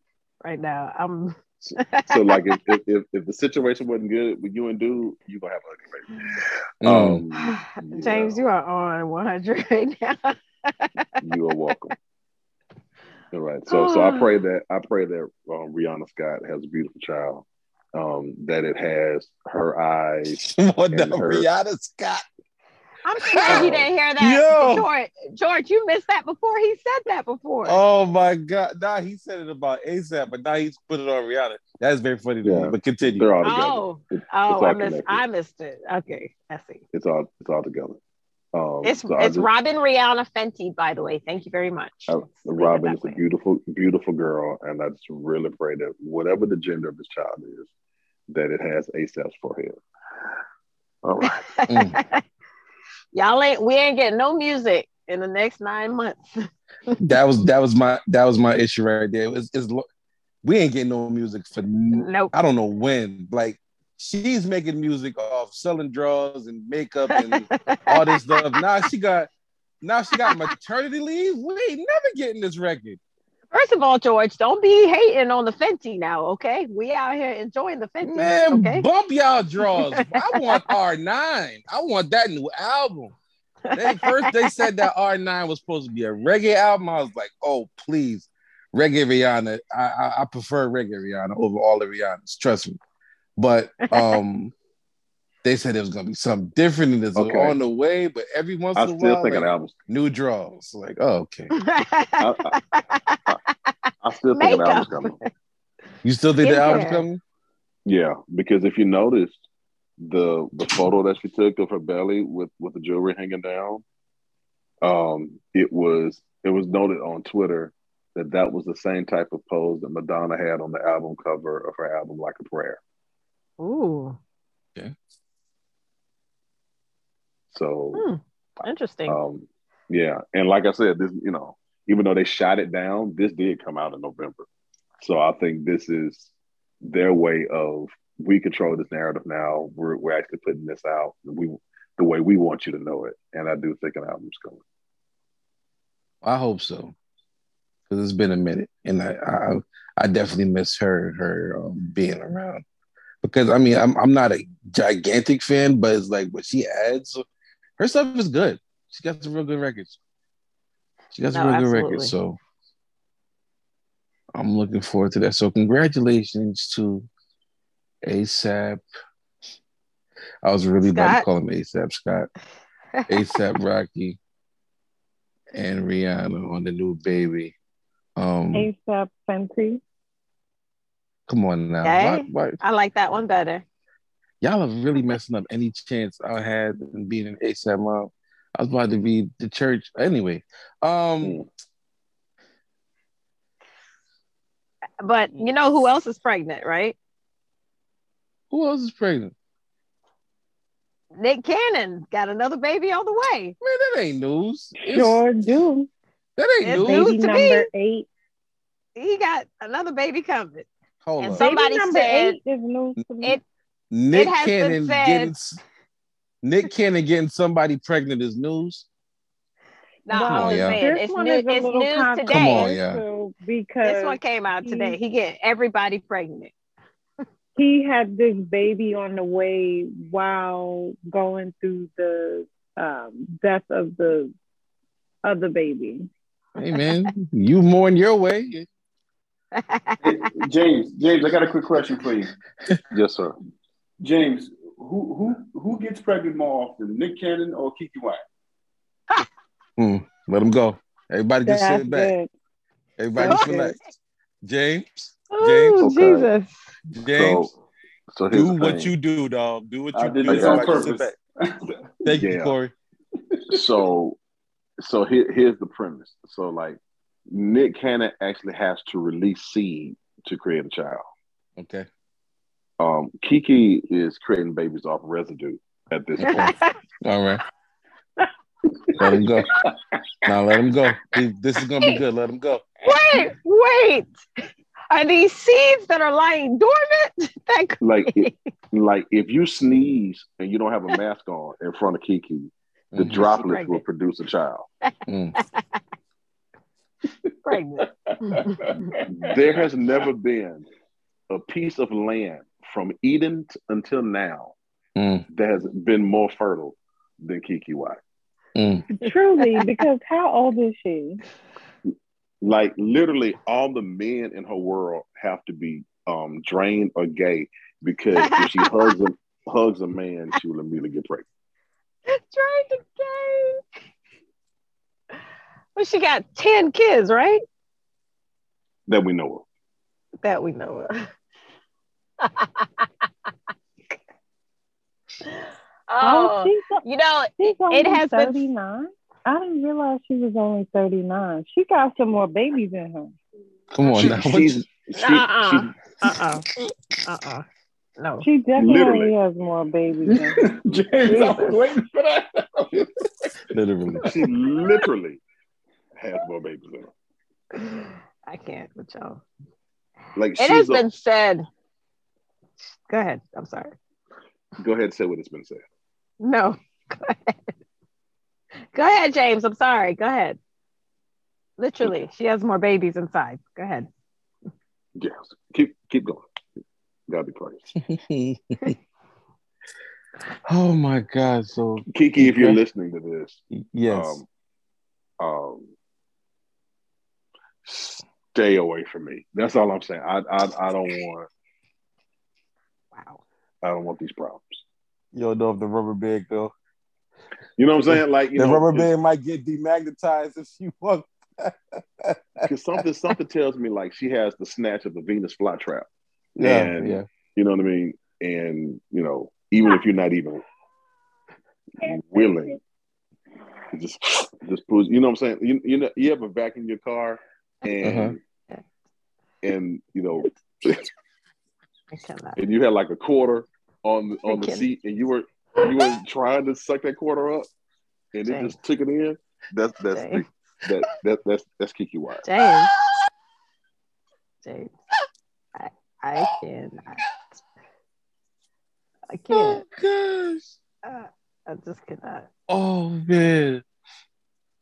right now. I'm So like if, if, if, if the situation wasn't good with you and dude, you gonna have a ugly baby. Mm. Um, James, yeah. you are on 100 right now. you are welcome. All right. So so I pray that I pray that um, Rihanna Scott has a beautiful child. Um, that it has her eyes. what the And her- Rihanna Scott? I'm surprised you didn't hear that. Yo. George, George, you missed that before. He said that before. Oh my God! Nah, he said it about ASAP, but now he's put it on Rihanna. That's very funny to Yeah. me. But continue. They're all together. oh, it's oh, all I missed. connected. I missed it. Okay, I see. It's all it's all together. Um, It's so it's just- Robyn Rihanna Fenty, by the way. Thank you very much. I- Let's leave it Robyn is a beautiful, beautiful girl, and I just really pray that whatever the gender of this child is, that it has ASAP's forehead. All right. Mm. Y'all ain't we ain't getting no music in the next nine months. That was that was my that was my issue right there. It was, it's, lo- we ain't getting no music for n- Nope. I don't know when. Like she's making music off selling drugs and makeup and all this stuff. Now she got now she got maternity leave. We ain't never getting this record. First of all, George, don't be hating on the Fenty now, okay? We out here enjoying the Fenty, Man, okay? bump y'all draws. I want R9. I want that new album. They first they said that R9 was supposed to be a reggae album. I was like, oh please, reggae Rihanna. I I, I prefer reggae Rihanna over all the Rihannas. Trust me. But um, they said it was gonna be something different and it's Okay. on the way. But every once I in a while, like, album's. new draws. Like, oh, okay. I, I, I still think an Makeup. album's coming. You still think the album's Skincare. coming? Yeah, because if you noticed the the photo that she took of her belly with with the jewelry hanging down, um, it was it was noted on Twitter that that was the same type of pose that Madonna had on the album cover of her album Like a Prayer. Ooh, So, hmm, interesting. um, yeah, and like I said, this you know, even though they shot it down, this did come out in November. So I think this is their way of we control this narrative now. We're we're actually putting this out we the way we want you to know it, and I do think an album's coming. I hope so, because it's been a minute, and I I, I definitely miss her her um, being around. Because I mean, I'm I'm not a gigantic fan, but it's like what she adds, her stuff is good. She got some real good records. She got some No, real good records, so I'm looking forward to that. So congratulations to ASAP. I was really about to call him ASAP Scott. ASAP Rocky and Rihanna on the new baby. Um, ASAP Fenty. come on now, Okay. why, why, I like that one better. Y'all are really messing up any chance I had in being an ASAP mom. I was about to be the church anyway. Um. But you know who else is pregnant, right? who else is pregnant? Nick Cannon got another baby on the way. Man, that ain't news. It's- Sure do. That ain't It's news. news. Baby to number eight. He got another baby coming. Hold and up. some- Somebody Baby number said eight is news to me. It Nick it has been Cannon getting Nick Cannon getting somebody pregnant is news. No, Come I'm on, just yeah. saying this it's, one new, is a it's little news today. Come on, yeah. because This one came out today. He getting everybody pregnant. he had this baby on the way while going through the um, death of the other baby. Hey man, you mourn your way. James, James, I got a quick question for you. Yes, sir. James, who who who gets pregnant more often, Nick Cannon or Keke Wyatt? Hmm. Let him go. Everybody just That's sit back. good. Everybody That's just good. relax. James, Oh, Okay. Jesus. James, So, so do what thing. you do, dog. Do what I you did do. this on Everybody sit purpose. back. Thank you, Corey. so so here, here's the premise so like nick cannon actually has to release seed to create a child Okay. Um keke is creating babies off residue at this point All right. Let him go. Now let him go. He- This is gonna be good. Let him go. Wait, wait. Are these seeds that are lying dormant? That could like be. it, like if you sneeze and you don't have a mask on in front of keke the Mhm. droplets will produce a child Mm. pregnant. there has never been a piece of land from eden t- until now Mm. that has been more fertile than keke wyatt Mm. Truly, because how old is she? like literally all the men in her world have to be um drained or gay because if she hugs a hugs a man, she will immediately get pregnant. Trying to gay. Well, she got 10 kids, right? That we know of. That we know of. Oh, oh, she's, you know, she's only it has been 39. I didn't realize she was only 39. She got some more babies in her. Come on She- now. She's, she, Uh-uh. she's uh-uh, uh-uh. No. She definitely Literally. has more babies. James, I was waiting for that. literally. she literally has more babies than her. I can't with y'all. Like It has a- been said. Go ahead. I'm sorry. go ahead and say what it's been said. No. Go ahead. Go ahead, James. I'm sorry. Go ahead. Literally, she has more babies inside. Go ahead. Yes. Keep keep going. God be praised. oh my God. So Keke, if you're listening to this, yes. um, um, stay away from me. That's all I'm saying. I, I, I don't want, Wow. I don't want these problems. you don't know if the rubber band though. You know what I'm saying? Like, you the know, rubber band might get demagnetized if she walk. because something, something tells me like she has the snatch of the Venus flytrap. Yeah, And- yeah. You know what I mean? And you know, even if you're not even willing, just, just pulls. You know what I'm saying? You, you know, you ever vacuum your car and Uh-huh. and you know, I cannot. And you had like a quarter on the on the Freaking- seat, and you were you were trying to suck that quarter up, and it just took it in. That's that's James. that, that that's that's Keke Wyatt. James. James. I, I cannot. I Oh can't. Oh gosh. Uh, I just cannot. Oh man.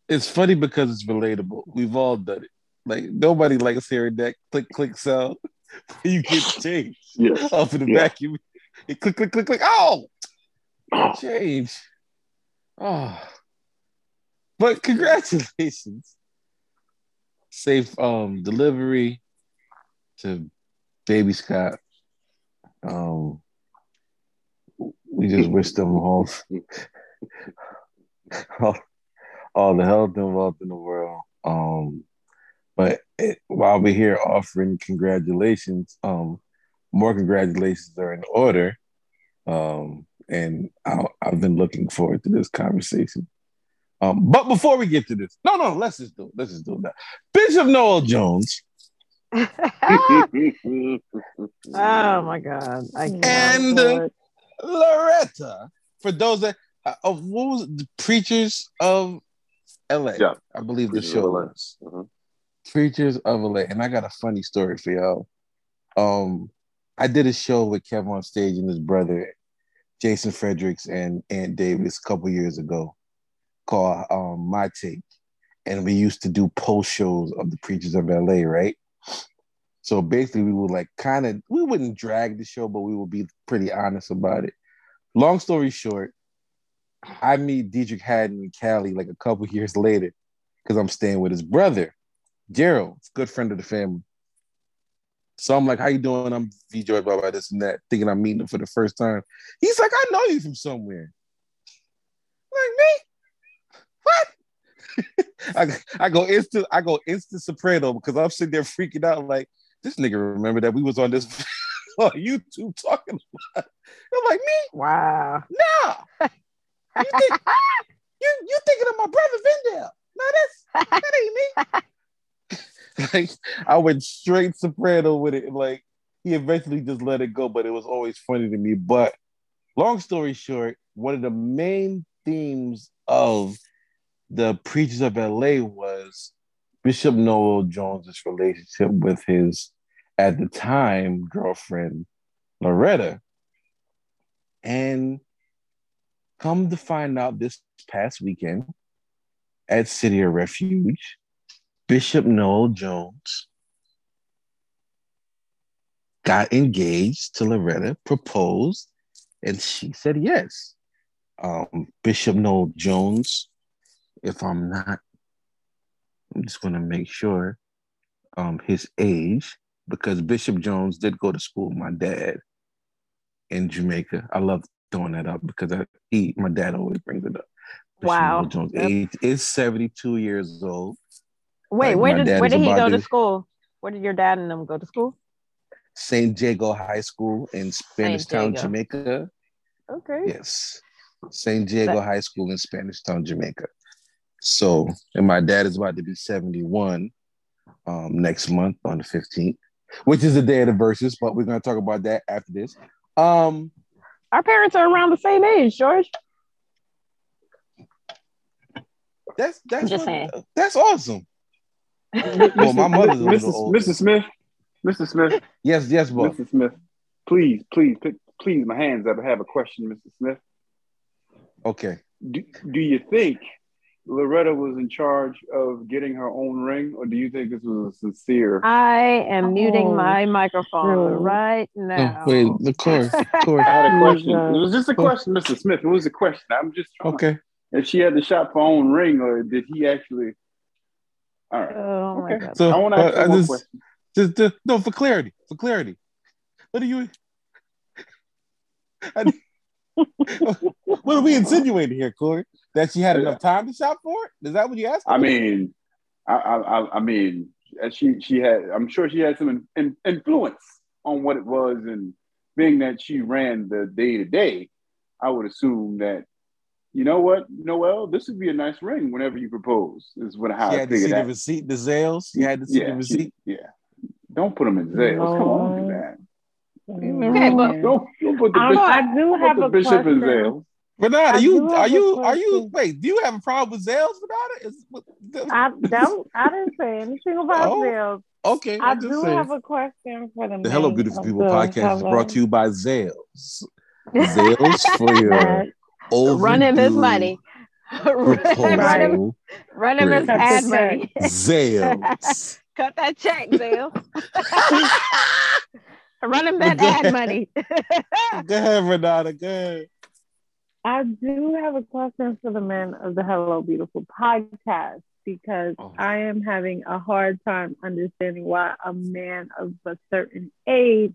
It's funny because it's relatable. We've all done it. Like nobody likes hearing that click click sound. you get changed Yes. off of the Yeah. vacuum. It click click click click. Oh, change. Oh, but congratulations. Safe um delivery to baby Scott. Um, we just wish them all, all, all the health and wealth in the world. Um, but it, while we're here offering congratulations, um, more congratulations are in order. Um, and I, I've been looking forward to this conversation. Um, but before we get to this, no, no, let's just do it. Let's just do that. Bishop Noel Jones oh my God. I. And- Lord. Loretta, for those that uh, of what was it, the preachers of LA, Yeah. I believe Preachers the show LA. was Mhm. Preachers of LA, and I got a funny story for y'all. Um, I did a show with Kevin on stage and his brother Jason Fredericks and Aunt Davis a couple years ago, called um, My Take, and we used to do post shows of the Preachers of LA, right? So basically, we would like kind of we wouldn't drag the show, but we would be pretty honest about it. Long story short, I meet Deitrick Haddon in Cali like a couple years later because I'm staying with his brother, Gerald, good friend of the family. So I'm like, how you doing? I'm V Joy, blah, blah, this and that, thinking I'm meeting him for the first time. He's like, I know you from somewhere. Like me? What? I, I go instant, I go instant soprano because I'm sitting there freaking out like, this nigga remember that we was on this on YouTube talking about. I'm like, me? Wow. No. You think you you thinking of my brother Vendale. No, that's that ain't me. like I went straight soprano with it. Like he eventually just let it go, but it was always funny to me. But long story short, one of the main themes of the Preachers of LA was Bishop Noel Jones's relationship with his, at the time, girlfriend Loretta. And come to find out this past weekend at City of Refuge, Bishop Noel Jones got engaged to Loretta, proposed, and she said yes. Um, Bishop Noel Jones, if I'm not, I'm just going to make sure um, his age, because Bishop Jones did go to school with my dad in Jamaica. I love throwing that up because I, he, my dad always brings it up. Bishop Wow. Noel Jones Yep. age is 72 years old. Wait, Like, where did where did he go to school? Where did your dad and them go to school? St. Jago High School in Spanish Town, Jamaica. Okay. Yes. St. Diego That- High School in Spanish Town, Jamaica. So, and my dad is about to be 71 um, next month on the 15th, which is the day of the Verzuz, but we're going to talk about that after this. Um, Our parents are around the same age, George. that's that's what- that's awesome. Mr. Well, my mother's a little Mrs. old. Mrs. Smith, Mr. Smith, Yes, yes, boss. Mrs. Smith, please, please, pick, please, my hands up. I have a question, Mr. Smith. Okay. Do, do you think Loretta was in charge of getting her own ring, or do you think this was a sincere? I am muting Oh, my microphone shoot. right Oh, now. wait, the course, course. I had a oh, question. Jesus. It was just a oh. question, Mr. Smith. It was a question. I'm just trying. Okay. If she had to shop for her own ring, or did he actually? All right. Oh my Okay. god. So I want to ask uh, one just, question. just, just no for clarity, for clarity. What are you? I- what are we insinuating here, Corey? That she had enough time to shop for it? Is that what you asked? I mean, I, I, I- I mean, uh, she, she had. I'm sure she had some in, in- influence on what it was, and being that she ran the day to day, I would assume that. You know what, Noel? This would be a nice ring whenever you propose. Is what how she I had to see figured the that. receipt, the sales. She had to see yeah, the she- receipt. yeah. Don't put them in jails. Come on, don't that. Okay, but- Don't, don't put the Um, bishop, I do don't have put a the bishop in question. jail. Renata, I you are you are you wait? Do you have a problem with Zales, Renata? Is, what- I don't. I didn't say anything about Oh, sales. okay, I I'm do saying. have a question for the The Hello Beautiful People the podcast is brought to you by Zales. Zales for your That- overdue Run him his money. run him, proposal. run him his ad money. Zales. Cut that check, Zale. run him that ad money. Go ahead, Renata. Go ahead. I do have a question for the men of the Hello Beautiful podcast because Oh. I am having a hard time understanding why a man of a certain age,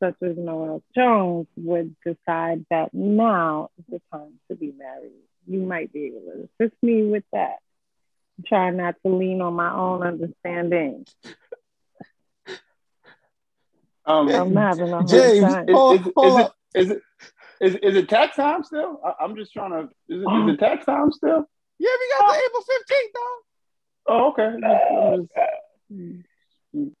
such as Noel Jones, would decide that now is the time to be married. You might be able to assist me with that. Try not to lean on my own understanding. Um, I'm having a hard James, time. Is, Oh, is, hold is, it, up. is it is is it tax time still? I, I'm just trying to. Is it, Oh. is it tax time still? Yeah, we got the April 15th, though. Oh, okay. Just- just-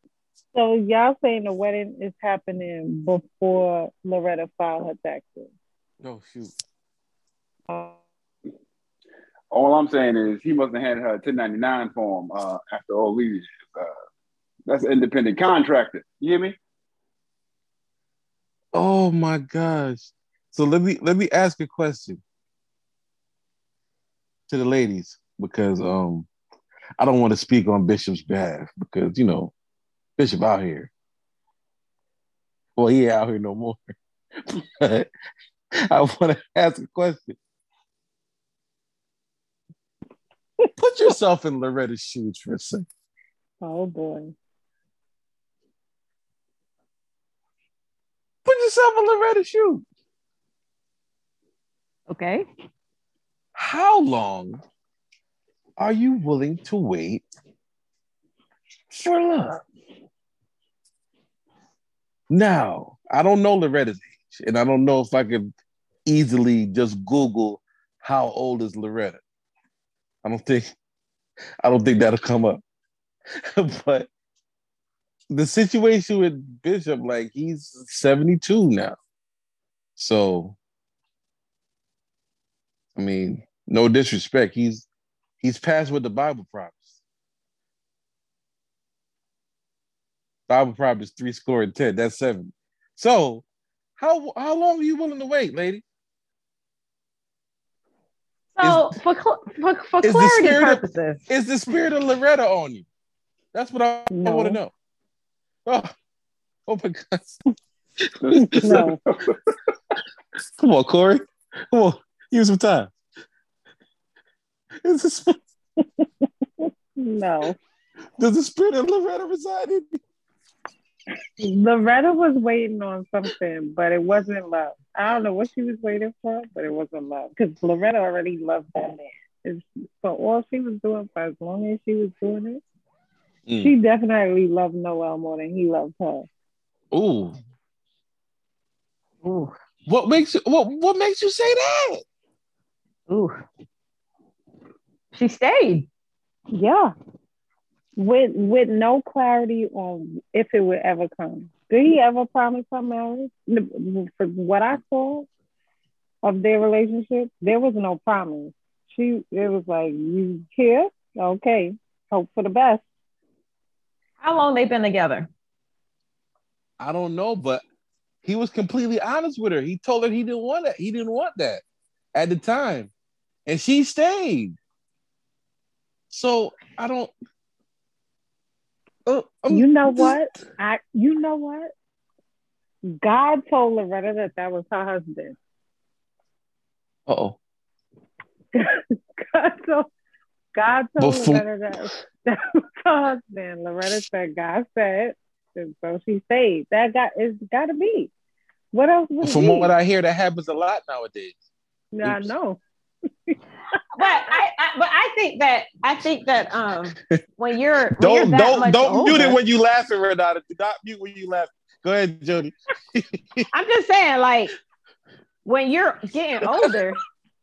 So y'all saying the wedding is happening before Loretta filed her taxes? Oh, shoot. Uh, all I'm saying is he must have handed her a 1099 form uh, after all these. Uh, that's an independent contractor. You hear me? Oh my gosh. So let me let me ask a question to the ladies because um I don't want to speak on Bishop's behalf because you know Bishop out here. Well, he ain't out here no more. but I want to ask a question. Put yourself in Loretta's shoes for a second. oh boy. Put yourself in Loretta's shoes. Okay. How long are you willing to wait for love? Now, I don't know Loretta's age, and I don't know if I could easily just Google how old is Loretta. I don't think I don't think that'll come up. but the situation with Bishop, like he's 72 now. So I mean, no disrespect. He's he's past what the Bible promised. Bible promised three score and ten. That's seven. So how how long are you willing to wait, lady? So is, for, for, for clarity purposes, of, is the spirit of Loretta on you? That's what I, no. I want to know. Oh, oh my God. no. Come on, Corey. Come on. Use some time. Is this... no. Does the spirit of Loretta reside in you? Loretta was waiting on something, but it wasn't love. I don't know what she was waiting for, but it wasn't love because Loretta already loved that man. It's, for all she was doing, for as long as she was doing it, mm. she definitely loved Noel more than he loved her. Ooh. Ooh. What makes you what what makes you say that? Ooh. She stayed. Yeah with with no clarity on if it would ever come. Did he ever promise her marriage? From what I saw of their relationship, there was no promise. She it was like, you here? Okay. Hope for the best. How long they been together? I don't know, but he was completely honest with her. He told her he didn't want that. He didn't want that at the time. And she stayed. So I don't uh, um, you know what? I you know what? God told Loretta that that was her husband. oh. God told God told Before... Loretta that that was her husband. Loretta said God said, and so she stayed. That got it's got to be. What else? From what I hear, that happens a lot nowadays. Yeah, I know but I, I, but I think that I think that um when you're don't when you're don't don't older, mute it when you laughing, Renata. Do not mute when you laugh. Go ahead, Jody. I'm just saying, like when you're getting older,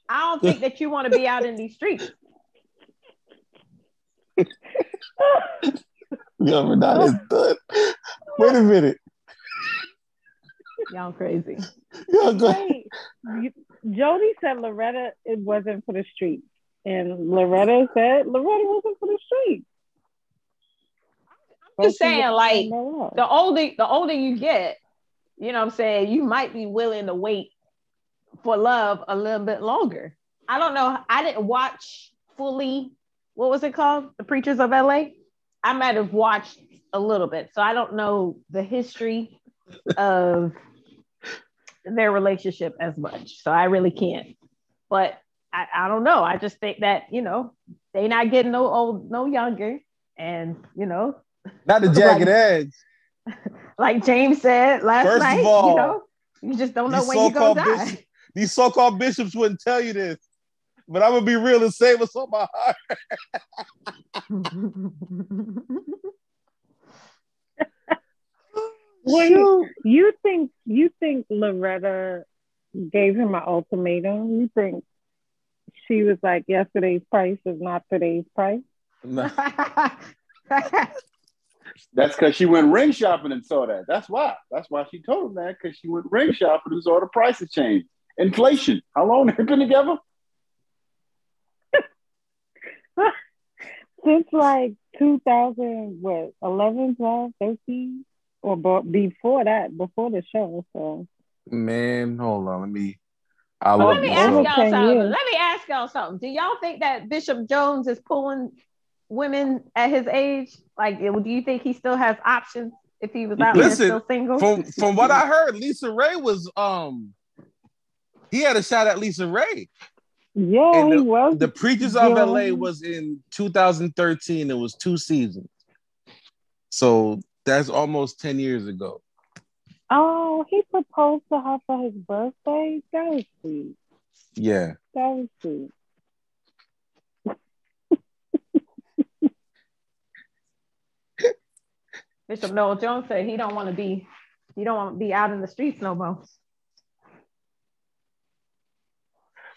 I don't think that you want to be out in these streets. Yo, Renata is done. Wait a minute. Y'all crazy. Yo, go ahead. Jody said Loretta it wasn't for the streets, and Loretta said Loretta wasn't for the streets. I'm just saying, like the older the older you get, you know, what I'm saying you might be willing to wait for love a little bit longer. I don't know. I didn't watch fully. What was it called? The Preachers of LA. I might have watched a little bit, so I don't know the history of their relationship as much. So I really can't. But I, I don't know. I just think that, you know, they not getting no old, no younger. And, you know, not the jagged like, edge. Like James said last First night, of all, you know, you just don't know when you're gonna die. Bishops, these so-called bishops wouldn't tell you this, but I'm gonna be real and say what's on my heart. Well, you, you think you think Loretta gave him an ultimatum? You think she was like, yesterday's price is not today's price? That's because she went ring shopping and saw that. That's why. That's why she told him that because she went ring shopping and saw the prices change. Inflation. How long have they been together? Since like 2000, what, 11, 12, 13? Or but before that, before the show. So man, hold on, let me. I'll well, let me ask y'all something. Let me ask y'all something. Do y'all think that Bishop Jones is pulling women at his age? Like, do you think he still has options if he was out Listen, there still single? From from what I heard, Lisa Raye was um he had a shot at Lisa Raye. Yeah, and the, he was. The Preachers of LA was in 2013. It was two seasons. So that's almost 10 years ago. Oh, he proposed to her for his birthday. That was sweet. Yeah. That was sweet. Bishop Noel Jones said he don't want to be, he don't want to be out in the streets no more.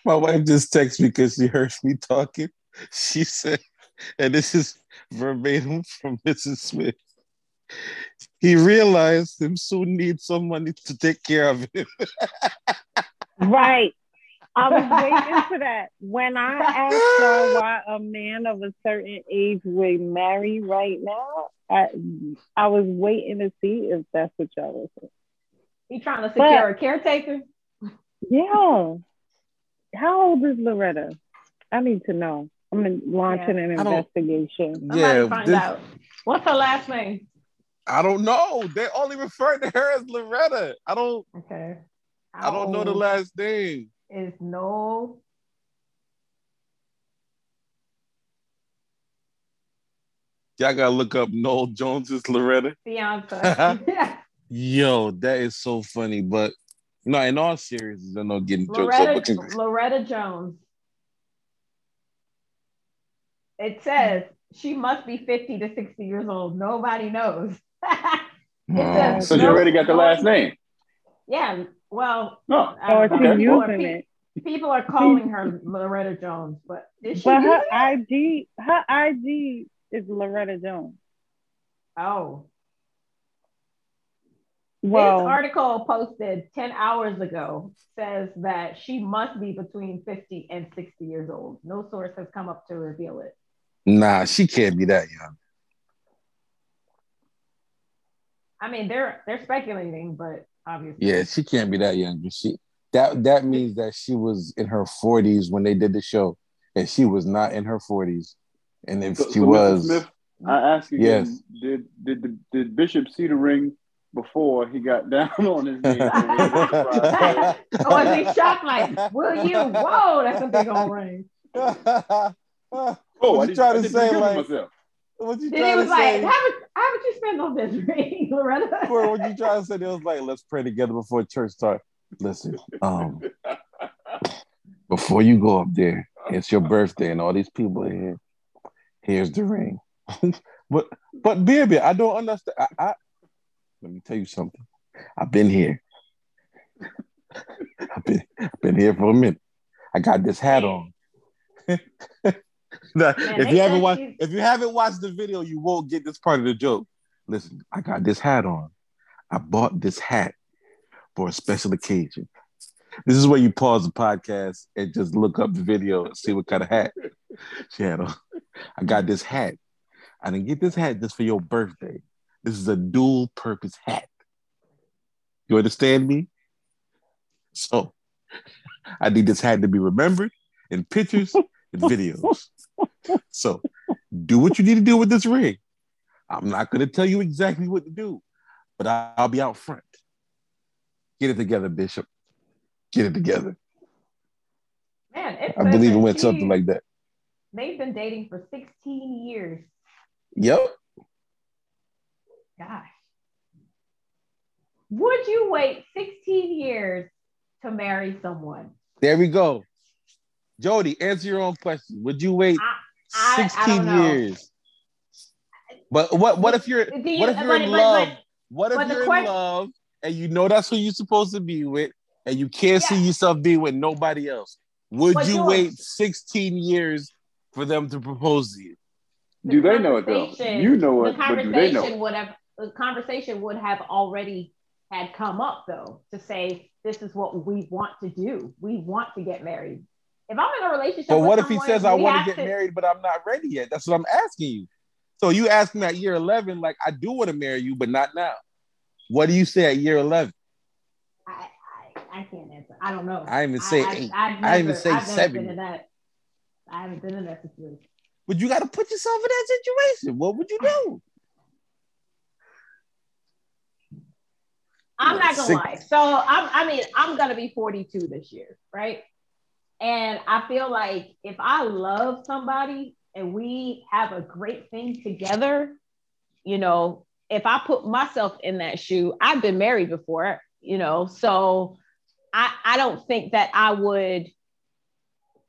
My wife just texted me because she heard me talking. She said, and this is verbatim from Mrs. Smith. He realized him soon need somebody to take care of him. Right. I was waiting for that. When I asked her why a man of a certain age would marry right now, I I was waiting to see if that's what y'all was saying. He trying to secure But- a caretaker. Yeah. How old is Loretta? I need to know. I'm launching an I don't- investigation. Yeah, find this- out. What's her last name? I don't know. They only refer to her as Loretta. I don't. Okay. I don't know the last name. Is no. Y'all gotta look up Noel Jones's Loretta. fiance. Yo, that is so funny. But no, in all seriousness, I'm not getting jokes up. Loretta Jones. It says she must be 50 to 60 years old. Nobody knows. It oh, says So you already got the last name? Yeah. Well, No. Uh, oh, I Or don't she's People are- using it. People are calling her Loretta Jones, but is she But her it? IG, her IG is Loretta Jones. Oh. this article posted 10 hours ago says that she must be between 50 and 60 years old. No source has come up to reveal it. nah, she can't be that young. I mean, they're they're speculating, but obviously. Yeah, she can't be that young. She that that means that she was in her 40s when they did the show, and she was not in her 40s. And if So, she so was, Smith, I ask you, Yes. did did the, did Bishop see the ring before he got down on his knees? or is he shocked like, will you? Whoa, that's a big old ring. oh, what I you trying to say? Like, myself. what you Then he trying was to like, haven't haven't you spend on this ring, Loretta? Corey, what you trying to say? They was like, let's pray together before church start. Listen, um, before you go up there, it's your birthday and all these people are here. Here's the ring. but but baby, I don't understand. I, I let me tell you something. I've been here. I've been I've been here for a minute. I got this hat on. Man, if you haven't watched she's- if you haven't watched the video, you won't get this part of the joke. Listen, I got this hat on. I bought this hat for a special occasion. This is where you pause the podcast and just look up the video and see what kind of hat she had on. I got this hat. I didn't get this hat just for your birthday. This is a dual purpose hat. You understand me? So I need this hat to be remembered in pictures and videos. So do what you need to do with this ring. I'm not going to tell you exactly what to do, but I'll be out front. Get it together, Bishop. Get it together. Man, I believe it went something like that. They've been dating for 16 years. Yep. Gosh. Would you wait 16 years to marry someone? There we go. Jody, answer your own question. Would you wait I 16 don't years? But what what if you're you- what if you're but- in but- love? but- what if but you're in love and you know that's who you're supposed to be with and you can't see yourself being with nobody else? Would But you George- wait 16 years for them to propose to you? the Do they know it though? You know it, the but do they know conversation it? would have the conversation would have already had come up though to say this is what we want to do. We want to get married. If I'm in a relationship, But what if he says, I want to get married, but I'm not ready yet? That's what I'm asking you. So you ask me at year 11, like, I do want to marry you, but not now. What do you say at year 11? I, I, I can't answer. I don't know. I even say eight. I've I even never- say I've never seven. That. I haven't been in that situation. But you got to put yourself in that situation. What would you do? I'm not gonna lie. So I'm, I mean, I'm gonna be 42 this year, right? And I feel like if I love somebody and we have a great thing together, you know, if I put myself in that shoe, I've been married before, you know, so I, I don't think that I would,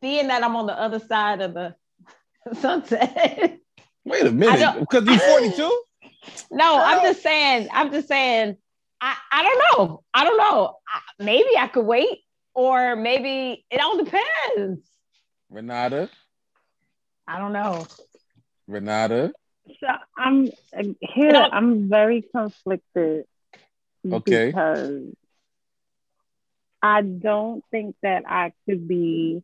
being that I'm on the other side of the sunset. Wait a minute, because you're 42? No, I'm just saying, I'm just saying, I, I don't know. I don't know. I, maybe I could wait, or maybe it all depends. Renata? I don't know. Renata? So I'm here. I'm very conflicted. Okay. Because I don't think that I could be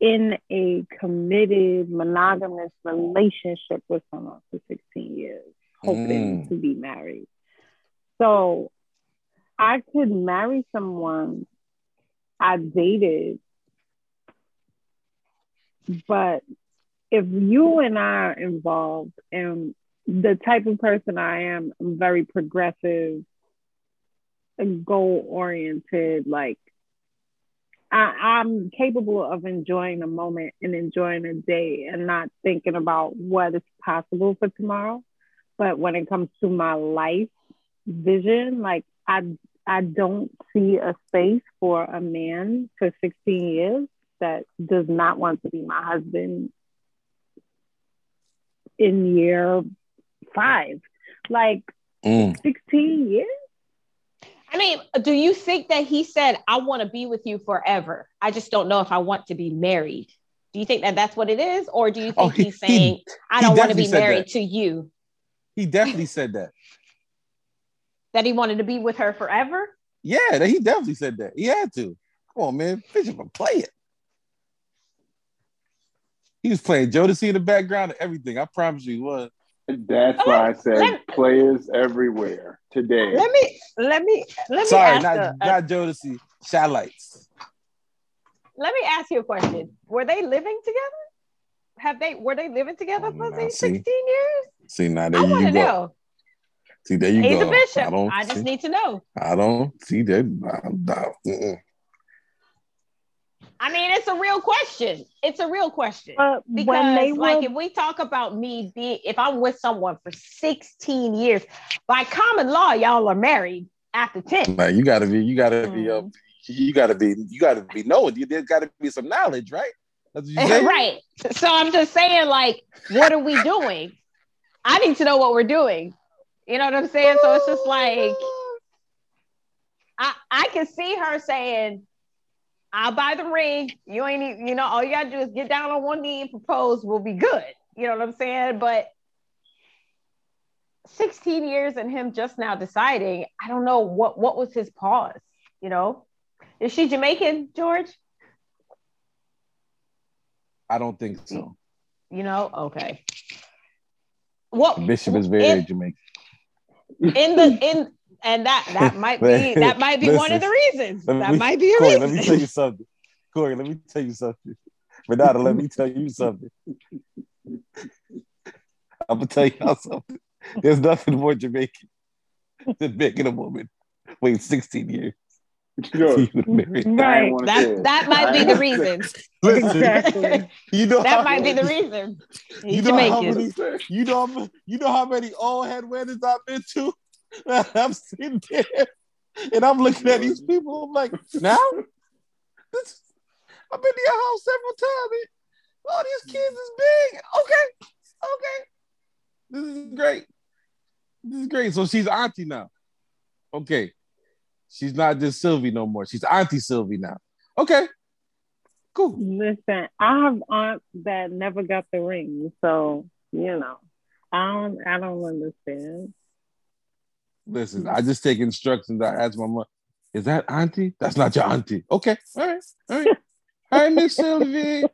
in a committed monogamous relationship with someone for 16 years, hoping Mm. to be married. So I could marry someone I dated, but if you and I are involved and the type of person I am, I'm very progressive and goal oriented, like I, I'm capable of enjoying a moment and enjoying a day and not thinking about what is possible for tomorrow. But when it comes to my life vision, like I I don't see a space for a man for 16 years that does not want to be my husband in year five. Like Mm. 16 years? I mean, do you think that he said, I want to be with you forever? I just don't know if I want to be married. Do you think that that's what it is? Or do you think Oh, he- he's saying, I he don't want to be married that. to you? He definitely said that. That he wanted to be with her forever? Yeah, he definitely said that. He had to. Come on, man. Bishop, play it. He was playing Jodeci in the background and everything. I promise you he was. That's why I said Let- players everywhere today. Let me let me let me Sorry, ask not, a- a- uh, not Jodeci. Shallights. let me ask you a question. Were they living together? Have they were they living together for now, these 16 years? See, now there I want you to go. know. See, there you He's go. a bishop. I don't I just see, need to know. I don't see that. I, I. I mean, it's a real question. It's a real question. But Because when they like were if we talk about me being if I'm with someone for 16 years, by common law, y'all are married after 10. Like, you gotta be, you gotta be up. Mm. You gotta be, you gotta be knowing. You- There's gotta be some knowledge, right? That's what right. So I'm just saying, like, what are we doing? I need to know what we're doing. You know what I'm saying? So it's just like I I can see her saying, I'll buy the ring. You ain't you know, all you gotta do is get down on one knee and propose, we'll be good. You know what I'm saying? But 16 years and him just now deciding, I don't know what what was his pause, you know? Is she Jamaican, George? I don't think so. You know, okay. What Bishop is very in, Jamaican. In the in and that that might be that might be one of the reasons. That me- might be a Corey, reason. let me tell you something. Corey, let me tell you something. Renata, let me tell you something. I'm gonna tell you how something. There's nothing more Jamaican than making a woman wait 16 years you to marry. I right. wanna that that might be the reason. Listen, Exactly. you know That how might be the many- reason. You He's know how many, you know, how- you know how many old head weddings I've been to. I'm sitting there and I'm looking at these people. I'm like, now, this, I've been to your house several times. and all these kids is big. Okay, okay, this is great. This is great. So she's auntie now. Okay, she's not just Sylvie no more. She's auntie Sylvie now. Okay, cool. Listen, I have aunts that never got the ring, so you know, I don't, I don't understand. Listen, I just take instructions. I ask my mom, is that auntie? That's not your auntie. Okay. All right. All right. Right, Miss Sylvie.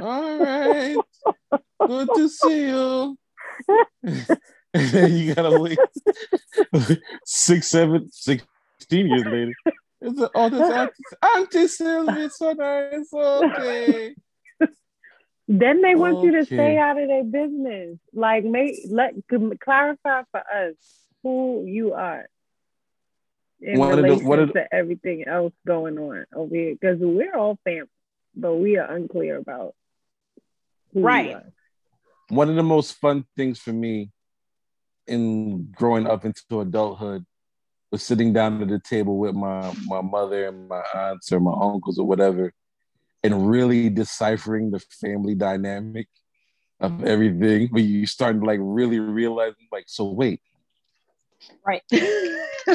All right. Good to see you. and then you gotta wait six, seven, sixteen years later. It's a, oh, this auntie, auntie Sylvie, so nice. Okay. Then they want you to stay out of their business. Like, make let clarify for us who you are in One of the- relation one the- to everything else going on over here, because we're all family, but we are unclear about who Right. you are. One of the most fun things for me in growing up into adulthood was sitting down at the table with my my mother and my aunts or my uncles or whatever, and really deciphering the family dynamic of mm-hmm. everything. But you start like really realizing, like, so wait, Right.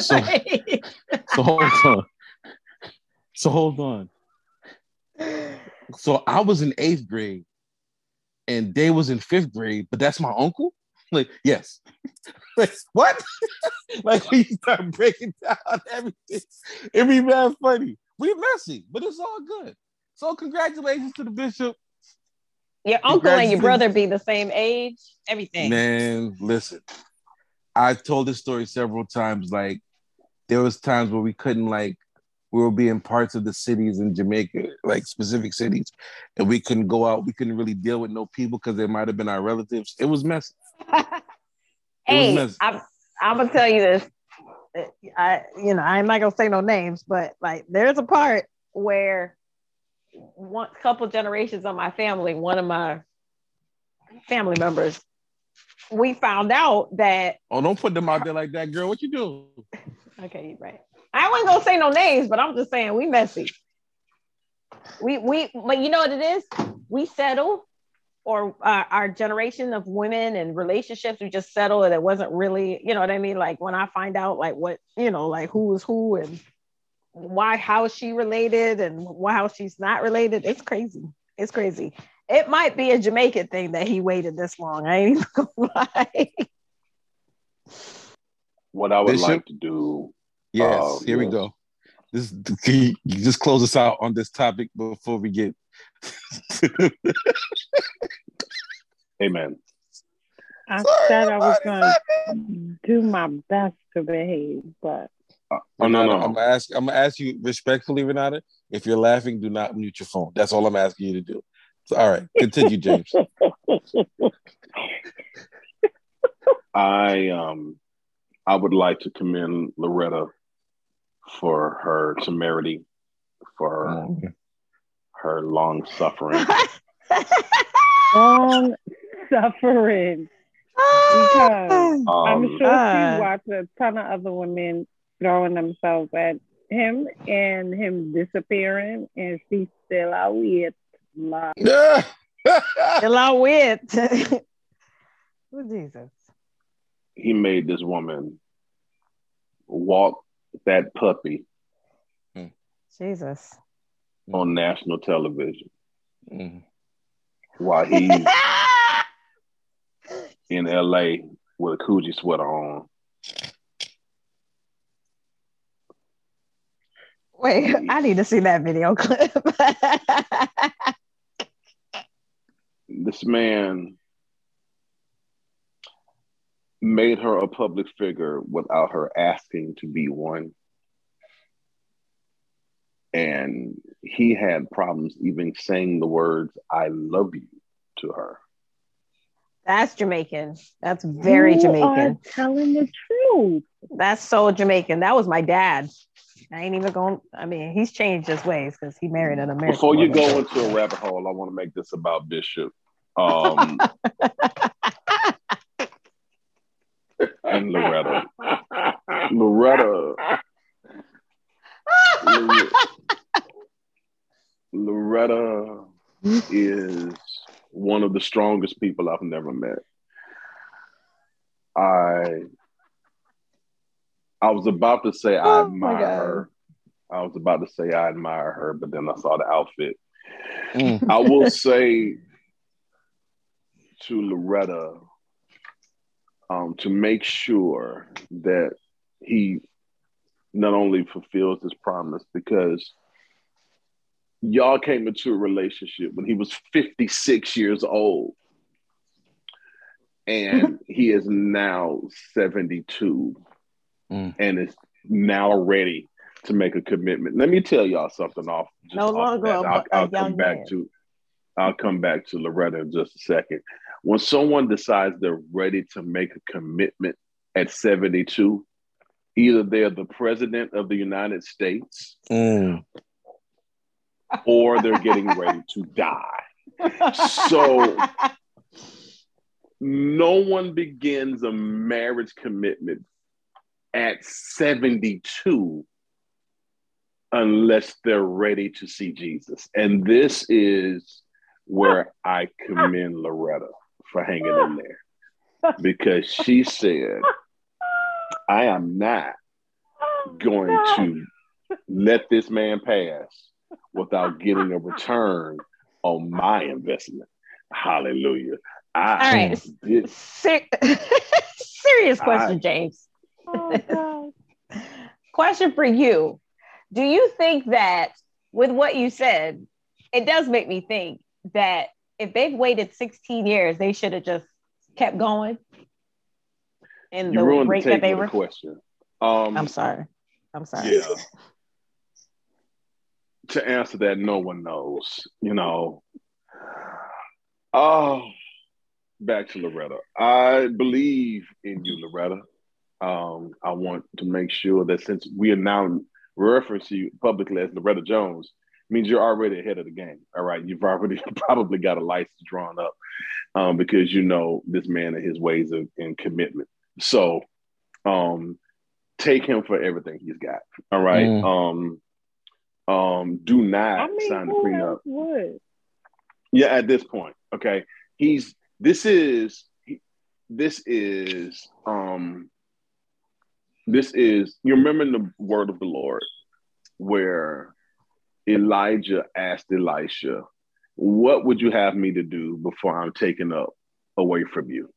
So- so hold on, so hold on. So I was in eighth grade, and they was in fifth grade, but that's my uncle. Like, yes. like, what? like we start breaking down everything. It be mad funny. We messy, but it's all good. So congratulations to the bishop. your uncle and your brother be the same age, everything. Man, listen. I told this story several times. Like, there was times where we couldn't like we were being parts of the cities in Jamaica, like specific cities, and we couldn't go out. We couldn't really deal with no people because they might have been our relatives. It was messy. hey. I'm, I'm gonna tell you this. I, you know, I'm not gonna say no names, but like, there's a part where one couple generations of my family, one of my family members, we found out that Oh, don't put them out there like that, girl. What you do? Okay, you're right. I wasn't gonna say no names, but I'm just saying we messy. We we but you know what it is? We settle, or uh, our generation of women and relationships, we just settle, and it wasn't really, you know what I mean? Like when I find out, like what you know, like who is who and why, how is she related, and why how she's not related. It's crazy. It's crazy. It might be a Jamaican thing that he waited this long. I ain't even gonna lie. What I would Bishop? like to do. Yes, Oh, here we go. This can you, you just close us out on this topic before we get. Amen. I Sorry, said I was gonna do my best to behave, but Uh, oh no, no. I'm gonna ask. I'm gonna ask you respectfully, Renata. If you're laughing, do not mute your phone. That's all I'm asking you to do. So, all right, continue, James. I um I would like to commend Loretta for her temerity, for her long suffering. long suffering. Because I'm Um, sure Ah. she watched a ton of other women throwing themselves at him and him disappearing, and she's still out with like Along with oh, Jesus. he made this woman walk that puppy Jesus. On national television Mhm. while he's in LA with a Coogi sweater on. Wait, I need to see that video clip. This man made her a public figure without her asking to be one. And he had problems even saying the words, I love you to her. That's Jamaican. That's very you Jamaican. Are telling the truth. That's so Jamaican. That was my dad. I ain't even going. I mean, he's changed his ways because he married an American. Before you woman. go into a rabbit hole, I want to make this about Bishop um, and Loretta. Loretta. Loretta is one of the strongest people I've never met. I I was about to say I Oh my admire her. I was about to say I admire her, but then I saw the outfit. Mm. I will say to Loretta um, to make sure that he not only fulfills his promise because y'all came into a relationship when he was 56 years old and he is now 72 Mm. and is now ready to make a commitment. Let me tell y'all something off. just No off longer that. a- I'll, a I'll come back man. to I'll come back to Loretta in just a second. When someone decides they're ready to make a commitment at 72, either they're the president of the United States Mm. or they're getting ready to die. So no one begins a marriage commitment at 72 unless they're ready to see Jesus. And this is where I commend Loretta for hanging in there because she said, I am not oh, going to let this man pass without getting a return on my investment. Hallelujah. I All right. Did, Ser- serious question, I, James. Oh, question for you. Do you think that with what you said, it does make me think that if they've waited 16 years, they should have just kept going in the rate that they were. Question. Um, I'm sorry. I'm sorry. Yeah. to answer that, no one knows. You know. Oh, back to Loretta. I believe in you, Loretta. Um, I want to make sure that since we are now referencing you publicly as Loretta Jones, means you're already ahead of the game. All right, you've already probably got a license drawn up um, because you know this man and his ways of and commitment. So, um, take him for everything he's got. All right. Mm. Um, um, do not I mean, sign the prenup. Would? Yeah, at this point, okay. He's this is this is um this is you remember the word of the Lord where Elijah asked Elisha, What would you have me to do before I'm taken up away from you?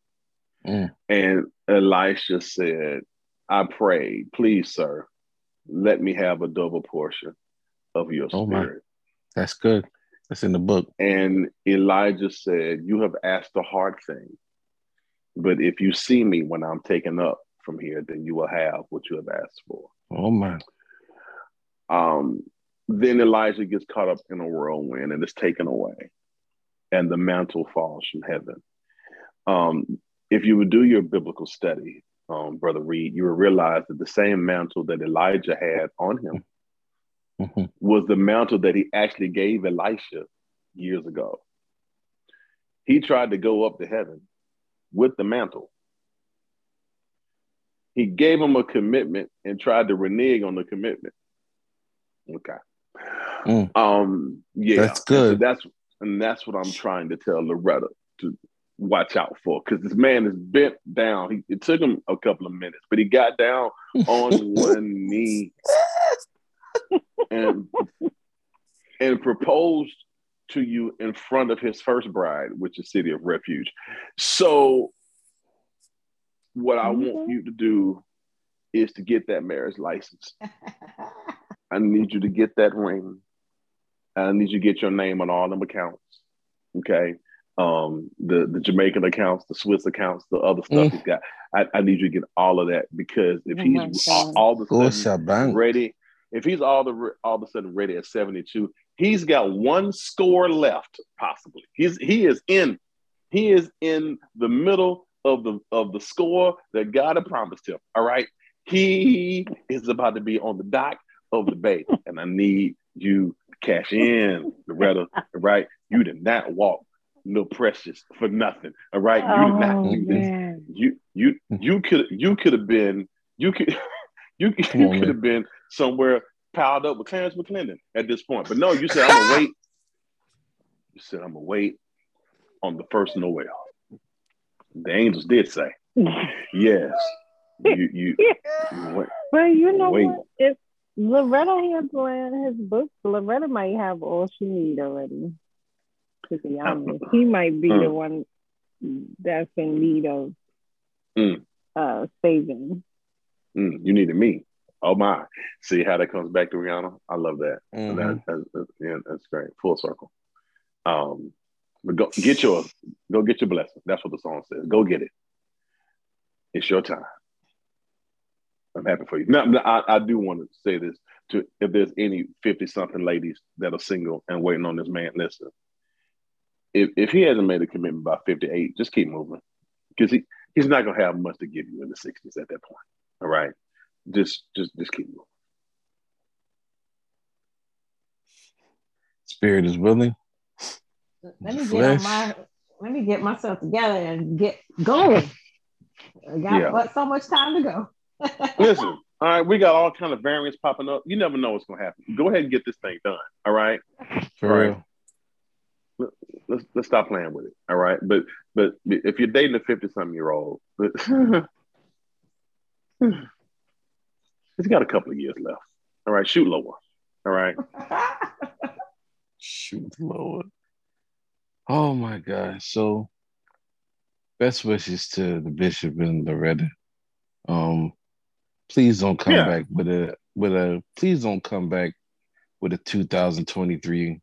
Mm. And Elisha said, I prayed, please, sir, let me have a double portion of your oh spirit. My. That's good. That's in the book. And Elijah said, You have asked a hard thing, but if you see me when I'm taken up from here, then you will have what you have asked for. Oh my. Um, then Elijah gets caught up in a whirlwind and is taken away, and the mantle falls from heaven. Um, if you would do your biblical study, um, Brother Reed, you would realize that the same mantle that Elijah had on him mm-hmm. was the mantle that he actually gave Elisha years ago. He tried to go up to heaven with the mantle. He gave him a commitment and tried to renege on the commitment. Okay. Mm. Um, yeah, that's good. So that's and that's what I'm trying to tell Loretta to watch out for because this man is bent down. He, it took him a couple of minutes, but he got down on one knee and and proposed to you in front of his first bride, which is City of Refuge. So, what I want mm-hmm. you to do is to get that marriage license. I need you to get that ring. I need you to get your name on all them accounts. Okay. Um, the the Jamaican accounts, the Swiss accounts, the other stuff mm. he's got. I, I, need you to get all of that because if oh he's all, all of a sudden ready, if he's all the all of a sudden ready at 72, he's got one score left, possibly. He's he is in he is in the middle of the of the score that God had promised him. All right. He is about to be on the dock of the bay, and I need you to cash in, Loretta, right? You did not walk no precious for nothing. All right. You did not oh, do this. Oh, you you you could you could have been you could you, you could have been somewhere piled up with Clarence McClendon at this point. But no, you said I'm gonna wait. You said I'm gonna wait on the first Noel. The angels did say, yes. You you, you But you know wait. what? If Loretta handling his books, Loretta might have all she need already. To be honest, he might be mm. the one that's in need of mm. uh, saving. Mm. You needed me. Oh my! See how that comes back to Rihanna. I love that. Mm-hmm. that that's, that's, yeah, that's great. Full circle. Um, but go get your go get your blessing. That's what the song says. Go get it. It's your time. I'm happy for you. Now, I, I do want to say this to if there's any 50 something ladies that are single and waiting on this man, listen. If, if he hasn't made a commitment by 58, just keep moving because he, he's not going to have much to give you in the 60s at that point. All right. Just, just, just keep moving. Spirit is willing. Let me Flesh. get on my let me get myself together and get going. I got Yeah. but so much time to go. Listen, all right, we got all kind of variants popping up. You never know what's gonna happen. Go ahead and get this thing done. All right. For Right. real. Let's let's stop playing with it. All right. But but if you're dating a 50 something year old, it's got a couple of years left. All right, shoot lower. All right. Shoot, lower. Oh my gosh. So best wishes to the bishop and Loretta. Um please don't come Yeah. back with a with a please don't come back with a 2023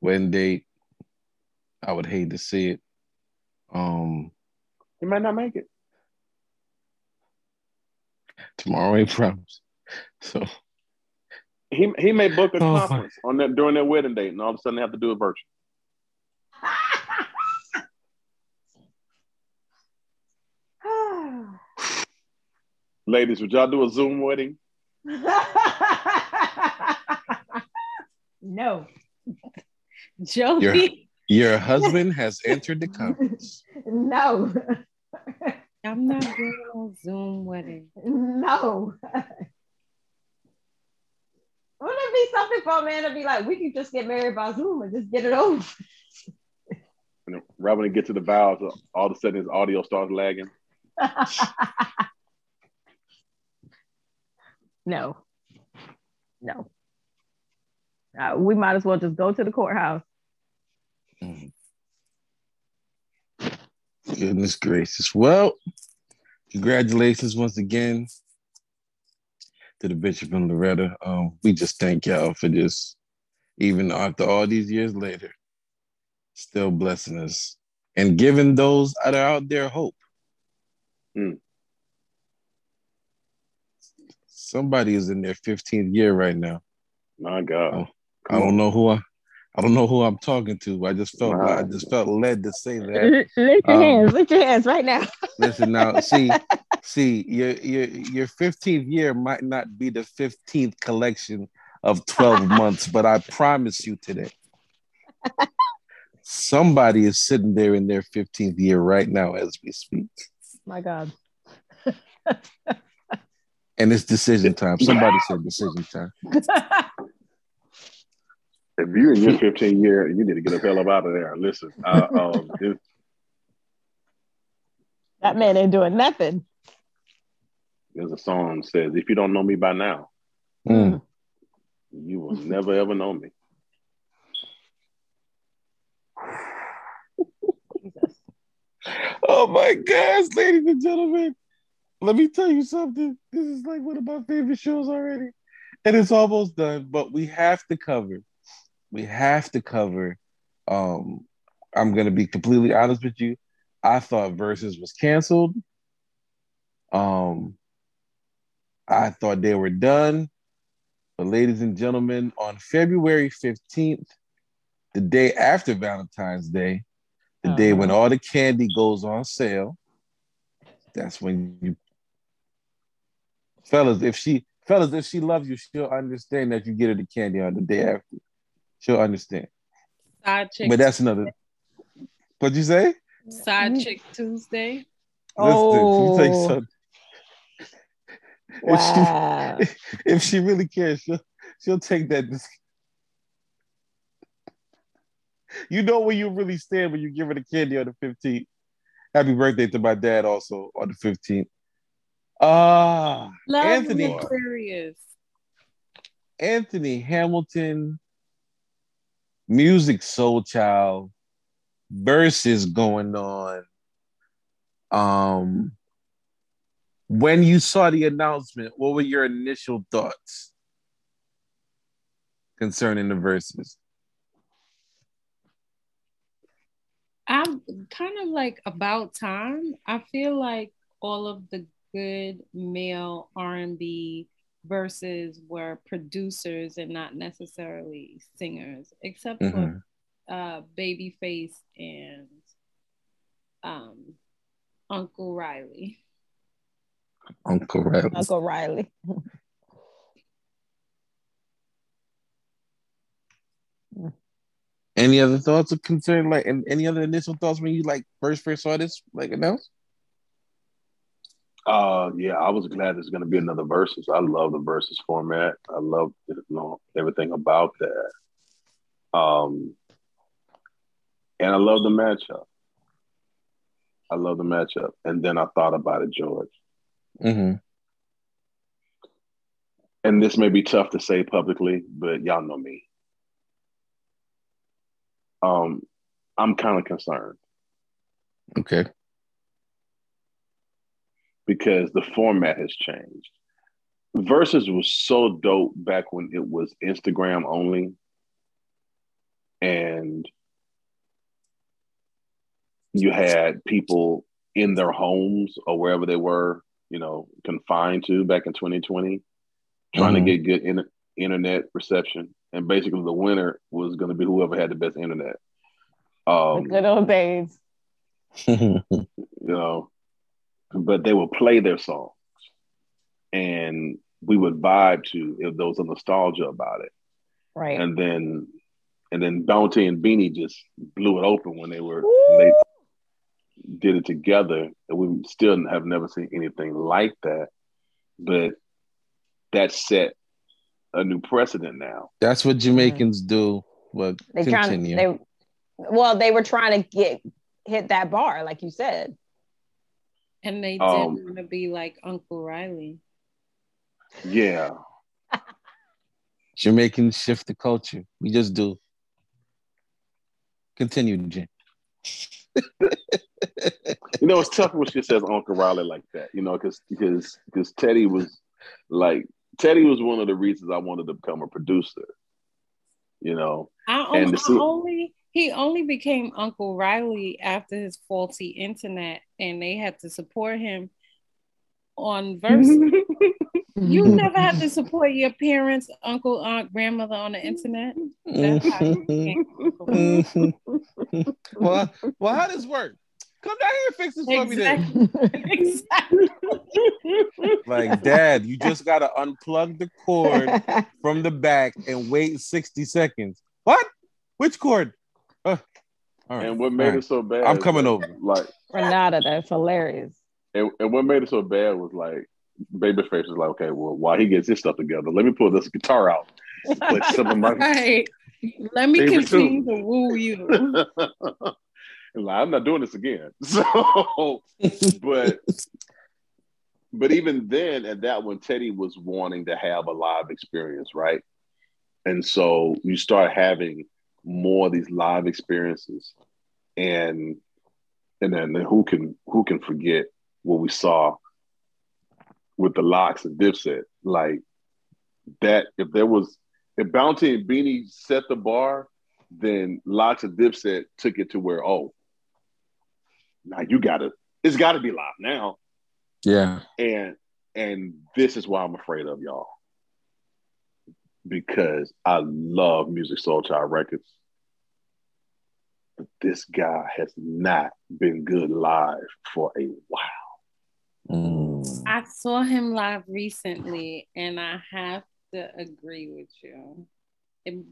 wedding date. I would hate to see it. Um You might not make it. tomorrow ain't promised. So He he may book a Oh, my- conference on that during their wedding date, and all of a sudden they have to do a virtual. Ladies, would y'all do a Zoom wedding? no. Jody, your husband has entered the conference. No. I'm not doing no Zoom wedding. No. Wouldn't it be something for a man to be like, we can just get married by Zoom and just get it over? And then right when they get to the vows, all of a sudden his audio starts lagging. no. No. Uh, we might as well just go to the courthouse. Goodness gracious. Well, congratulations once again to the Bishop and Loretta. Um, we just thank y'all for just, even after all these years later, still blessing us and giving those that are out there hope. Mm. Somebody is in their 15th year right now. My God. Oh, I don't know who I, I don't know who I'm talking to. I just felt Wow. I just felt led to say that. Lift your Um, hands, lift your hands right now. Listen now, see, see, your your your 15th year might not be the 15th collection of 12 months, but I promise you today, somebody is sitting there in their 15th year right now as we speak. My God. And it's decision time. Somebody said decision time. If you're in your 15 year, you need to get the hell up out of there. Listen, uh, um, it- that man ain't doing nothing. there's a song that says, "If you don't know me by now, Mm. you will never ever know me." Jesus. Oh my gosh, ladies and gentlemen. Let me tell you something. This is like one of my favorite shows already. And it's almost done, but we have to cover. We have to cover. Um, I'm gonna be completely honest with you. I thought Verzuz was canceled. Um, I thought they were done. But ladies and gentlemen, on February 15th, the day after Valentine's Day, the day when all the candy goes on sale. That's when you fellas, if she fellas, if she loves you, she'll understand that you get her the candy on the day after. She'll understand. Side chick, But that's another what'd you say? side chick Tuesday. Oh. Listen, let me something. Wow. If, she, if she really cares, she'll she'll take that. dis- You know where you really stand when you give her the candy on the 15th. Happy birthday to my dad also on the 15th. Ah, Love Anthony. Aquarius. Anthony Hamilton, Music Soul Child, Verzuz going on. Um, when you saw the announcement, what were your initial thoughts concerning the Verzuz? I'm kind of like about time. I feel like all of the good male R&B Verzuz were producers and not necessarily singers, except Mhm. for uh, Babyface and um, Uncle Riley. Uncle Riley. Uncle Riley. Any other thoughts or concern? Like, and any other initial thoughts when you like first first saw this like announced? Uh, yeah, I was glad there's going to be another Verzuz. I love the Verzuz format. I love you know, everything about that. Um, and I love the matchup. I love the matchup. And then I thought about it, George. Mm-hmm. And this may be tough to say publicly, but y'all know me. Um, I'm kind of concerned. Okay because the format has changed. Verzuz was so dope back when it was Instagram only. And you had people in their homes or wherever they were, you know, confined to back in 2020, trying mm-hmm. to get good in- internet reception. And basically, the winner was going to be whoever had the best internet. Um, the good old days. you know, but they would play their songs and we would vibe to if there was a nostalgia about it. Right. And then and then Bounty and Beenie just blew it open when they were when they did it together. And we still have never seen anything like that. But that set a new precedent now. That's what Jamaicans mm-hmm. do. But they continue. Trying, they well, they were trying to get hit that bar, like you said. And they didn't um, want to be like Uncle Riley. Yeah. Jamaicans shift the culture. We just do. Continue, Jim. you know, it's tough when she says Uncle Riley like that, you know, because because because Teddy was like Teddy was one of the reasons I wanted to become a producer. You know, I, only, I only he only became Uncle Riley after his faulty internet, and they had to support him on verse. Mm-hmm. you never had to support your parents, uncle, aunt, grandmother on the internet. Mm-hmm. Mm-hmm. well, well, how does work? Come down here and fix this exactly. for me then. exactly. like, Dad, you just gotta unplug the cord from the back and wait 60 seconds. What? Which cord? Uh, And what made right. it so bad? I'm coming over. Like Renata, that's hilarious. And, and what made it so bad was like Babyface was like, okay, well, while he gets his stuff together, let me pull this guitar out. Play some of my right. Let me continue to woo you. like, I'm not doing this again. So, but but even then, at that one, Teddy was wanting to have a live experience, right? And so you start having more of these live experiences. And and then who can who can forget what we saw with the LOX and Dipset? Like that if there was if Bounty and Beanie set the bar then LOX and Dipset took it to where oh now you gotta it's gotta be live now. Yeah. And and this is why I'm afraid of y'all because I love Musiq Soulchild Records. But this guy has not been good live for a while. Mm. I saw him live recently, and I have to agree with you.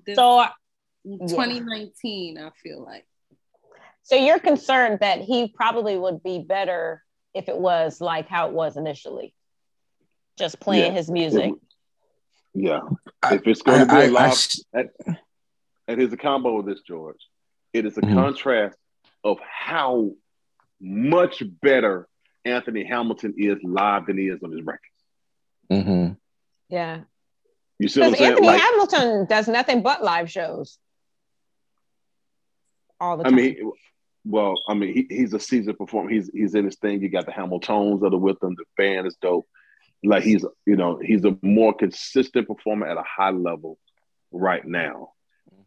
This, so, 2019, yeah. I feel like. So you're concerned that he probably would be better if it was like how it was initially, just playing yeah. his music. Yeah. If it's going to be I, a live, I, I, and here's a combo of this, George. It is a mm-hmm. contrast of how much better Anthony Hamilton is live than he is on his records. Mm-hmm. Yeah. You see what I'm saying? Anthony like, Hamilton does nothing but live shows. All the time. I mean, well, I mean, he, he's a seasoned performer. He's he's in his thing. You got the Hamiltones that are with him. The band is dope like he's you know he's a more consistent performer at a high level right now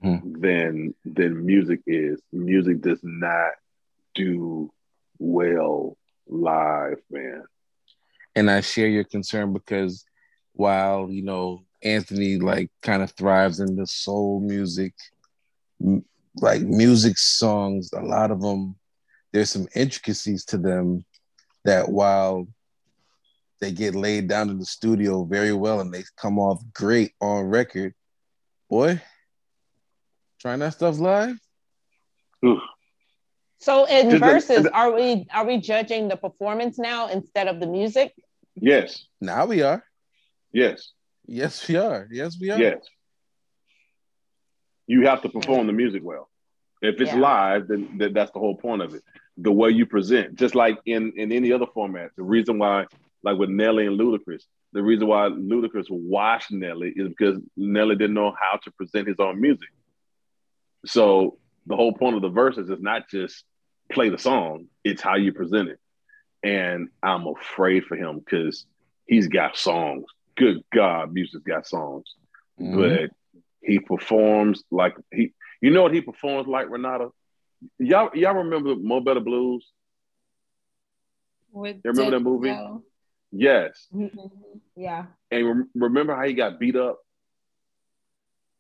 mm-hmm. than than Musiq is. Musiq does not do well live, man. And I share your concern because while you know Anthony like kind of thrives in the soul music, like music songs, a lot of them there's some intricacies to them that while they get laid down in the studio very well and they come off great on record. Boy, trying that stuff live. So in Just the- Verzuz, are we are we judging the performance now instead of the music? Yes, Now we are. yes, Yes, we are. Yes, we are. yes. You have to perform the music well. If it's Yeah. live, then, then that's the whole point of it. The way you present, just like in in any other format. The reason why, like with Nelly and Ludacris, the reason why Ludacris watched Nelly is because Nelly didn't know how to present his own music. So the whole point of the Verzuz is not just play the song; it's how you present it. And I'm afraid for him because he's got songs. Good God, Musiq's got songs Mhm. but he performs like he you know what he performs like renata y'all y'all remember mo better blues With You remember that movie? Denzel. yes Yeah. and rem- remember how he got beat up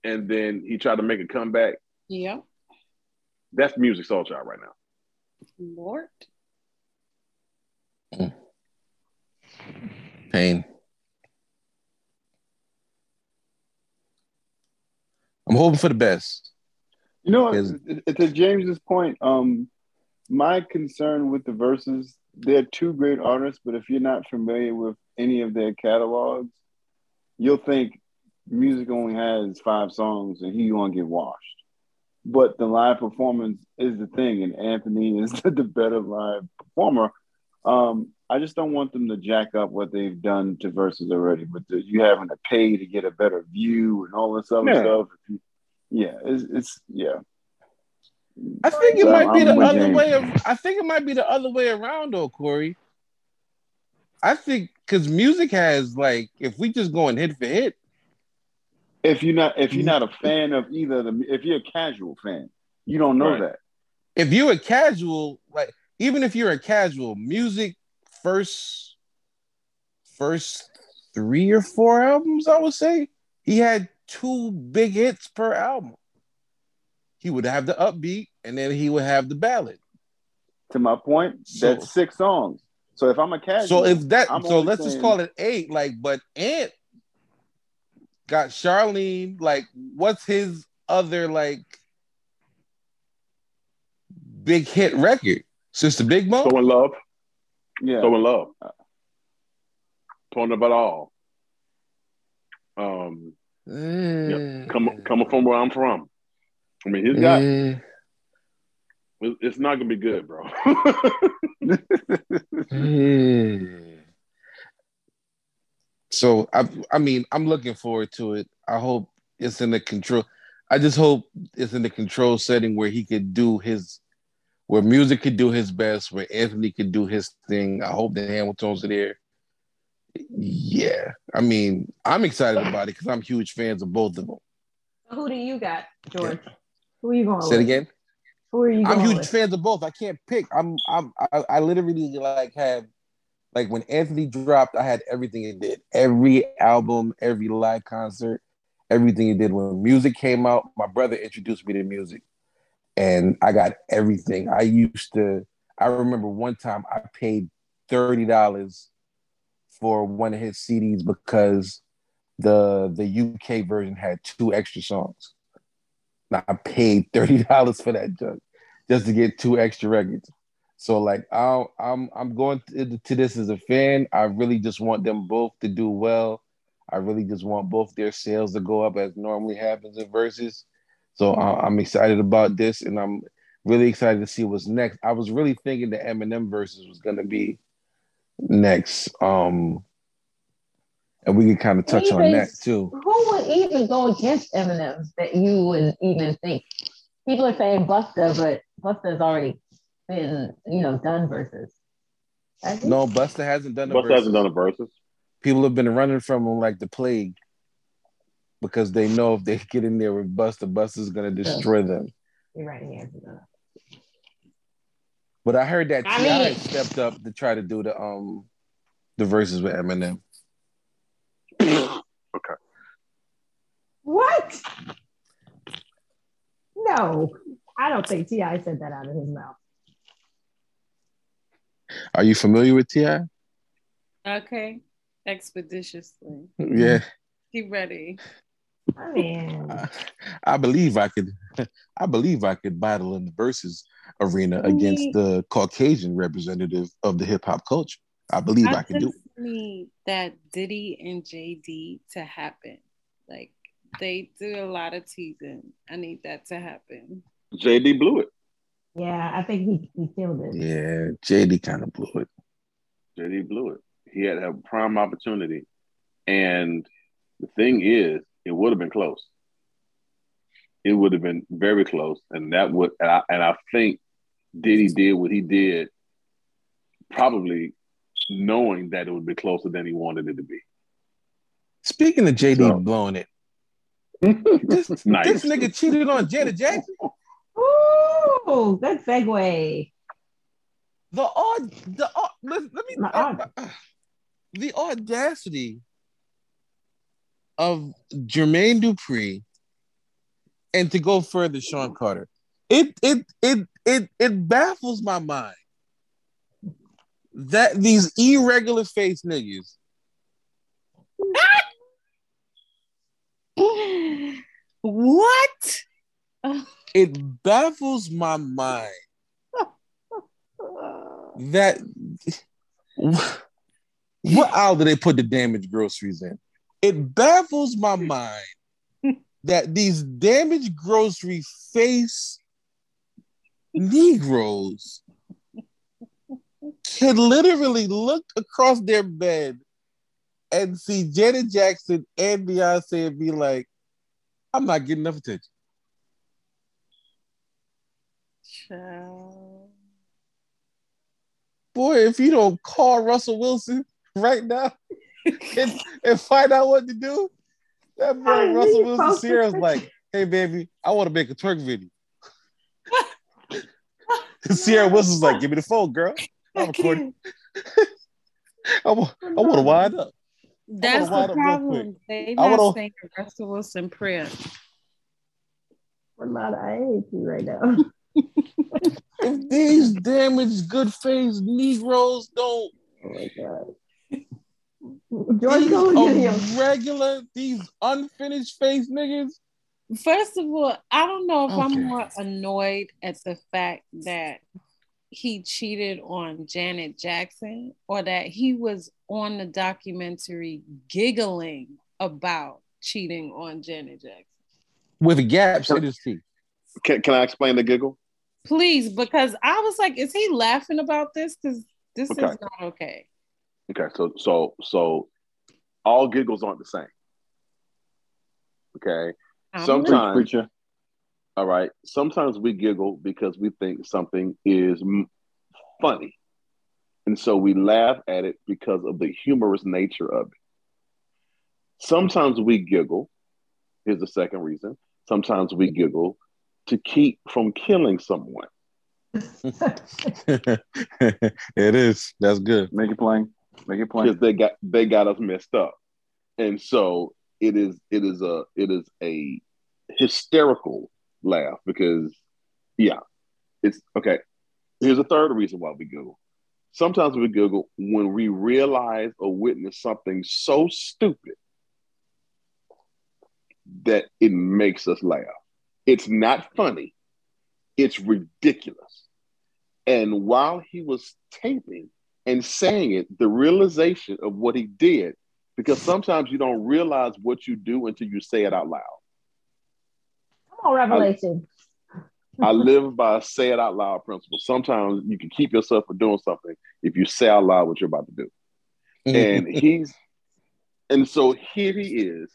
and then he tried to make a comeback Yeah. that's Musiq Soulchild right now Lord. Pain. I'm hoping for the best. You know, Is- it- it- to James's point, um, my concern with the Verzuz, they're two great artists, but if you're not familiar with any of their catalogs, you'll think Musiq only has five songs and he gonna get washed. But the live performance is the thing, and Anthony is the better live performer. Um, I just don't want them to jack up what they've done to Verzuz already, with the, you having to pay to get a better view and all this other Yeah. stuff. Yeah, it's, it's yeah. I think it So might be I'm the other James. way. Of, I think it might be the other way around, though, Corey. I think because Musiq has like, if we just going hit for hit, If you're not if you're mm-hmm. not a fan of either of them, if you're a casual fan, you don't know Right. that. if you're a casual, like even if you're a casual, Musiq first first three or four albums, I would say he had two big hits per album. He would have the upbeat, and then he would have the ballad. To my point, So- that's six songs. So if I'm a casual, So if that, I'm so let's just call it eight. Like, but Ant got Charlene. Like, what's his other like big hit record? Sister Big Mo. so in love yeah, so in love talking about all um yeah, come, coming from where i'm from i mean he's got It- It's not gonna be good, bro. eh. So I, I mean, I'm looking forward to it. I hope it's in the control. I just hope it's in the control setting where he could do his, where Musiq could do his best, where Anthony could do his thing. I hope the Hamiltones are there. Yeah, I mean, I'm excited about it because I'm huge fans of both of them. Who do you got, George? Who are you going Say it again. Who are you I'm huge with? fans of both. I can't pick. I'm I'm I, I literally like have like when Anthony dropped, I had everything he did. Every album, every live concert, everything he did. When Musiq came out, my brother introduced me to Musiq. And I got everything. I used to, I remember one time I paid $30 for one of his CDs because the the UK version had two extra songs. Now I paid thirty dollars for that junk just to get two extra records. So like I I'm I'm going to, to this as a fan. I really just want them both to do well. I really just want both their sales to go up as normally happens in Verzuz. So I'm excited about this, and I'm really excited to see what's next. I was really thinking the Eminem Verzuz was gonna be next. Um, and we can kind of touch on that too. Who would even go against Eminem that you would even think? People are saying Busta, but Busta's already been, you know, done Verzuz. No, Busta hasn't done the Busta hasn't done a Verzuz. People have been running from him like the plague because they know if they get in there with Busta, Busta's gonna destroy them. You're right, he hasn't done it. But I heard that I T.I. stepped up to try to do the um the Verzuz with Eminem. What? No, I don't think T.I. said that out of his mouth. Are you familiar with T.I.? Okay. Expeditiously. Yeah. He ready. I mean, I, I believe I could. I believe I could battle in the Verzuz arena against the Caucasian representative of the hip hop culture. I believe I, I could do. just need that Diddy and JD to happen. Like they do a lot of teasing. I need that to happen. JD blew it. yeah, I think he, he killed it. it. Yeah, JD kind of blew it. JD blew it. He had a prime opportunity, and the thing is, it would have been close. It would have been very close, and that would, and I, and I think Diddy did what he did, probably knowing that it would be closer than he wanted it to be. Speaking of JD So- blowing it, this, Nice. this nigga cheated on Janet Jackson. Ooh, good segue. The odd, the aud- let, let me My uh, aud- uh, the audacity of Jermaine Dupri, and to go further, Sean Carter. It it it it it baffles my mind that these irregular face niggas what? it baffles my mind that what aisle do they put the damaged groceries in? It baffles my mind that these damaged grocery face Negroes can literally look across their bed and see Janet Jackson and Beyonce and be like, I'm not getting enough attention. Child. boy, if you don't call Russell Wilson right now and, and find out what to do, that boy Russell Wilson Ciara's like, hey baby, I want to make a twerk video. Sierra Wilson's like, give me the phone, girl. I'm recording. I want, to wind up. That's wind the problem. They I not wanna- saying Russell Wilson prayer. What about I hate you right now? If these damaged, good faced Negroes don't, Oh my god. George these Clooney, get him. regular, these unfinished face niggas, First of all, I don't know if Okay. I'm more annoyed at the fact that he cheated on Janet Jackson or that he was on the documentary giggling about cheating on Janet Jackson. with gaps in his teeth. Can, can I explain the giggle? Please, because I was like, is he laughing about this? Because this Okay. is not okay. Okay, so so so all giggles aren't the same. Okay. I'm Sometimes- Preacher. All right. Sometimes we giggle because we think something is m- funny. And so we laugh at it because of the humorous nature of it. Sometimes we giggle. Here's the second reason. Sometimes we giggle to keep from killing someone. it is. That's good. Make it plain. Make it plain. because they got they got us messed up, and so it is it is a it is a hysterical laugh because yeah, it's okay. Here's a third reason why we Google. Sometimes we Google when we realize or witness something so stupid that it makes us laugh. It's not funny. It's ridiculous. And while he was taping and saying it, the realization of what he did, because sometimes you don't realize what you do until you say it out loud. Come on, Revelation. I live by a say it out loud principle. Sometimes you can keep yourself from doing something if you say out loud what you're about to do. And he's, and so here he is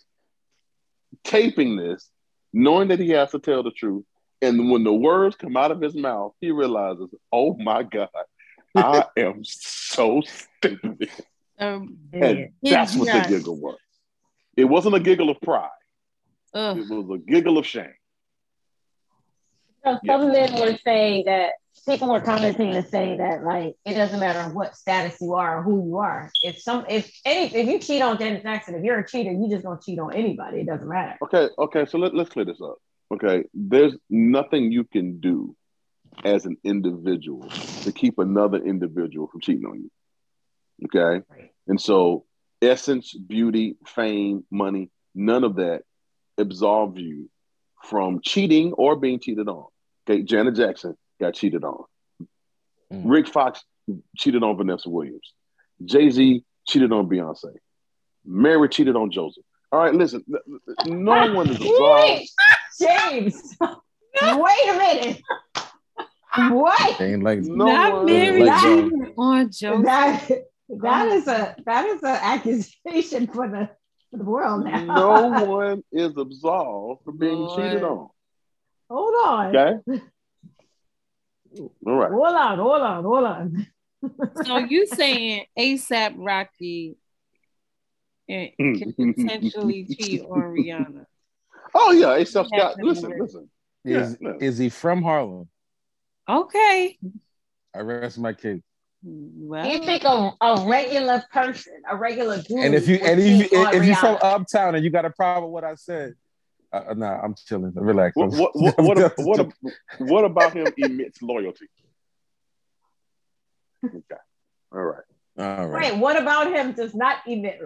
taping this, knowing that he has to tell the truth. And when the words come out of his mouth, he realizes, oh my God, I am so stupid. Um, And that's what the giggle was. It wasn't a giggle of pride. ugh. It was a giggle of shame. So some men were saying that people were commenting to say that like it doesn't matter what status you are or who you are. If some if any if you cheat on Janet Jackson, if you're a cheater, you just gonna cheat on anybody. It doesn't matter. Okay, okay, so let, let's clear this up. Okay, there's nothing you can do as an individual to keep another individual from cheating on you. Okay, Right. and so essence, beauty, fame, money, none of that absolve you from cheating or being cheated on. Okay, Janet Jackson got cheated on. Mm. Rick Fox cheated on Vanessa Williams. Jay Z cheated on Beyonce. Mary cheated on Joseph. All right, listen, no one is absolved. James. Wait a minute. What? Ain't like No Not Mary like absolved. cheating on Joe. That that is a that is an accusation for the for the world now. no one is absolved for being Lord. cheated on. Hold on. Okay. All right. Hold on, hold on, hold on. So you saying ASAP Rocky can potentially cheat on Rihanna? Oh yeah, ASAP Scott. Listen, listen. is Yeah, is he from Harlem? Okay. I rest my case. Well, You think a, a regular person, a regular dude, And if you and if, cheat you, if you're from uptown and you got a problem with what I said, uh, uh, nah, I'm chilling. Relax. What what what what, what, what about him emits loyalty? Okay. All right. All right. Wait, what about him does not emit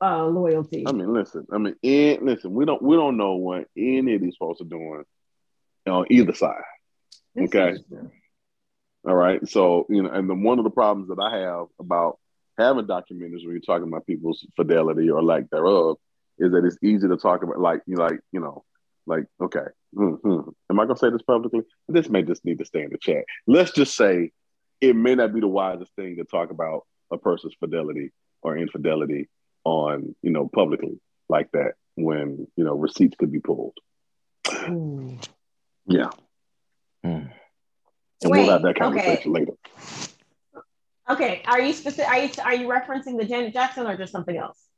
uh, loyalty? I mean, listen. I mean, and listen. We don't we don't know what any of these folks are doing on either side. This okay. Is true. All right. So you know, and the, one of the problems that I have about having documentaries when you're talking about people's fidelity or lack thereof is that it's easy to talk about, like you like you know, like okay, hmm am I gonna say this publicly? This may just need to stay in the chat. Let's just say it may not be the wisest thing to talk about a person's fidelity or infidelity on you know publicly like that when you know receipts could be pulled. Hmm. Yeah, Hmm. And Wait, we'll have that okay. conversation later. Okay, are you specific? Are you are you referencing the Janet Jackson or just something else?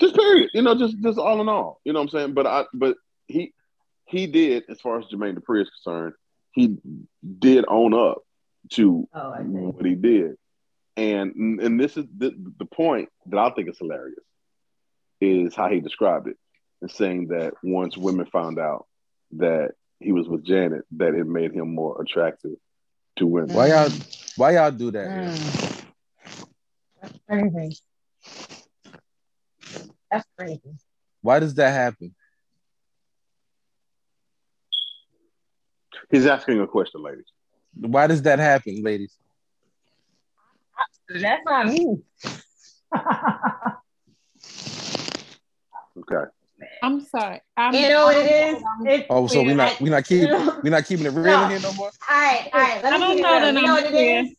just period you know just just all in all you know what i'm saying but i but he he did as far as jermaine Dupri is concerned he did own up to Oh, what he did and and this is the, the point that i think is hilarious is how he described it and saying that once women found out that he was with janet that it made him more attractive to women Why y'all why y'all do that? Mm. That's crazy. That's crazy. Why does that happen? he's asking a question ladies Why does that happen, ladies? That's not me. okay I'm sorry. I'm, you know what it is? It- Oh, so we're not we're not keeping we're not keeping it real No. here no more. All right, all right. Let I me don't know that You know what it I'm is?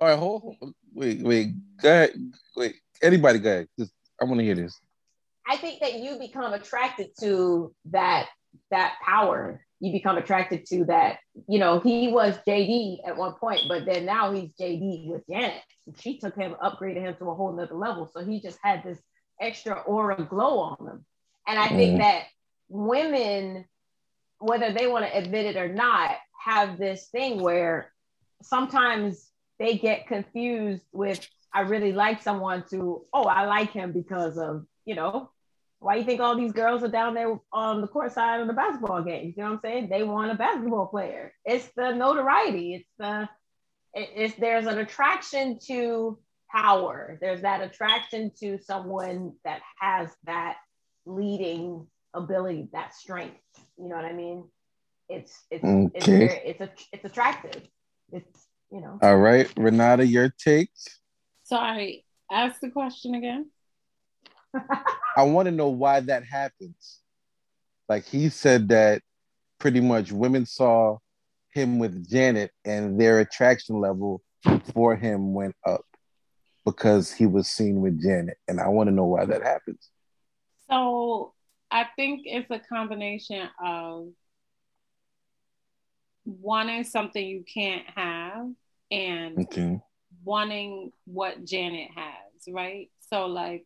All right, hold, hold wait, wait, go ahead. Wait, anybody go ahead. Just, I want to hear this. I think that you become attracted to that that power. You become attracted to that. You know, he was JD at one point, but then now he's JD with Janet. She took him, upgraded him to a whole nother level. So he just had this extra aura glow on them. And I think Mhm. that women, whether they want to admit it or not, have this thing where sometimes they get confused with I really like someone to, oh, I like him because of, you know, why you think all these girls are down there on the court side of the basketball games? You know what I'm saying? They want a basketball player. It's the notoriety. It's the it- it's there's an attraction to power. There's that attraction to someone that has that leading ability, that strength. You know what I mean? It's it's it's very, it's a, it's attractive. It's you know. All right, Renata, your take. sorry. Ask the question again. I want to know why that happens. Like he said that pretty much women saw him with Janet and their attraction level for him went up because he was seen with Janet. And I want to know why that happens. So I think it's a combination of wanting something you can't have and Okay. wanting what Janet has, right? So like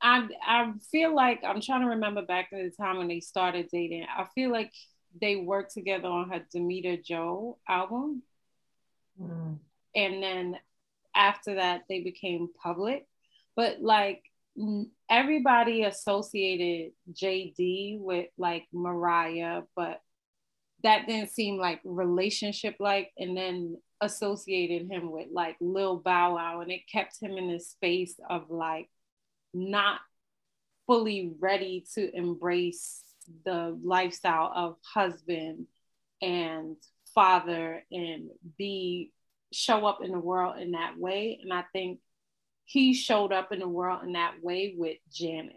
I I feel like I'm trying to remember back to the time when they started dating. I feel like they worked together on her Damita Jo album. Mm. And then after that they became public. But like everybody associated jd with like mariah but that didn't seem like relationship like and then associated him with like lil bow wow and it kept him in this space of like not fully ready to embrace the lifestyle of husband and father and be show up in the world in that way. And I think he showed up in the world in that way with Janet.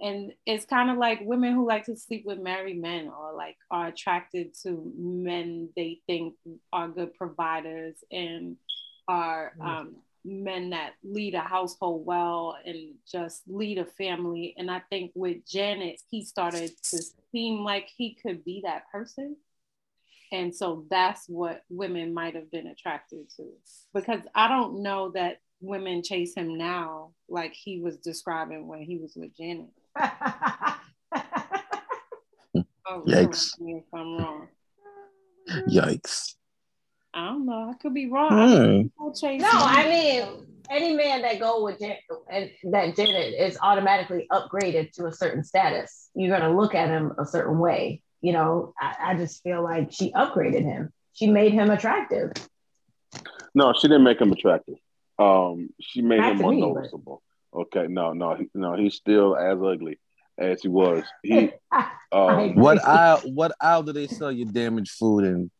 And it's kind of like women who like to sleep with married men or like are attracted to men they think are good providers and are um, men that lead a household well and just lead a family. And I think with Janet, he started to seem like he could be that person. And so that's what women might have been attracted to. Because I don't know that women chase him now like he was describing when he was with Janet. oh, Yikes. If I'm wrong. Yikes. I don't know. I could be wrong. Hmm. No, I mean any man that go with Jan- and that Janet is automatically upgraded to a certain status. You're gonna look at him a certain way. You know, I, I just feel like she upgraded him. She made him attractive. No, she didn't make him attractive. Um, she made Not him to more me, but- noticeable. Okay, no, no, he- no, he's still as ugly as he was. He, I um. What aisle? What aisle do they sell your damaged food in?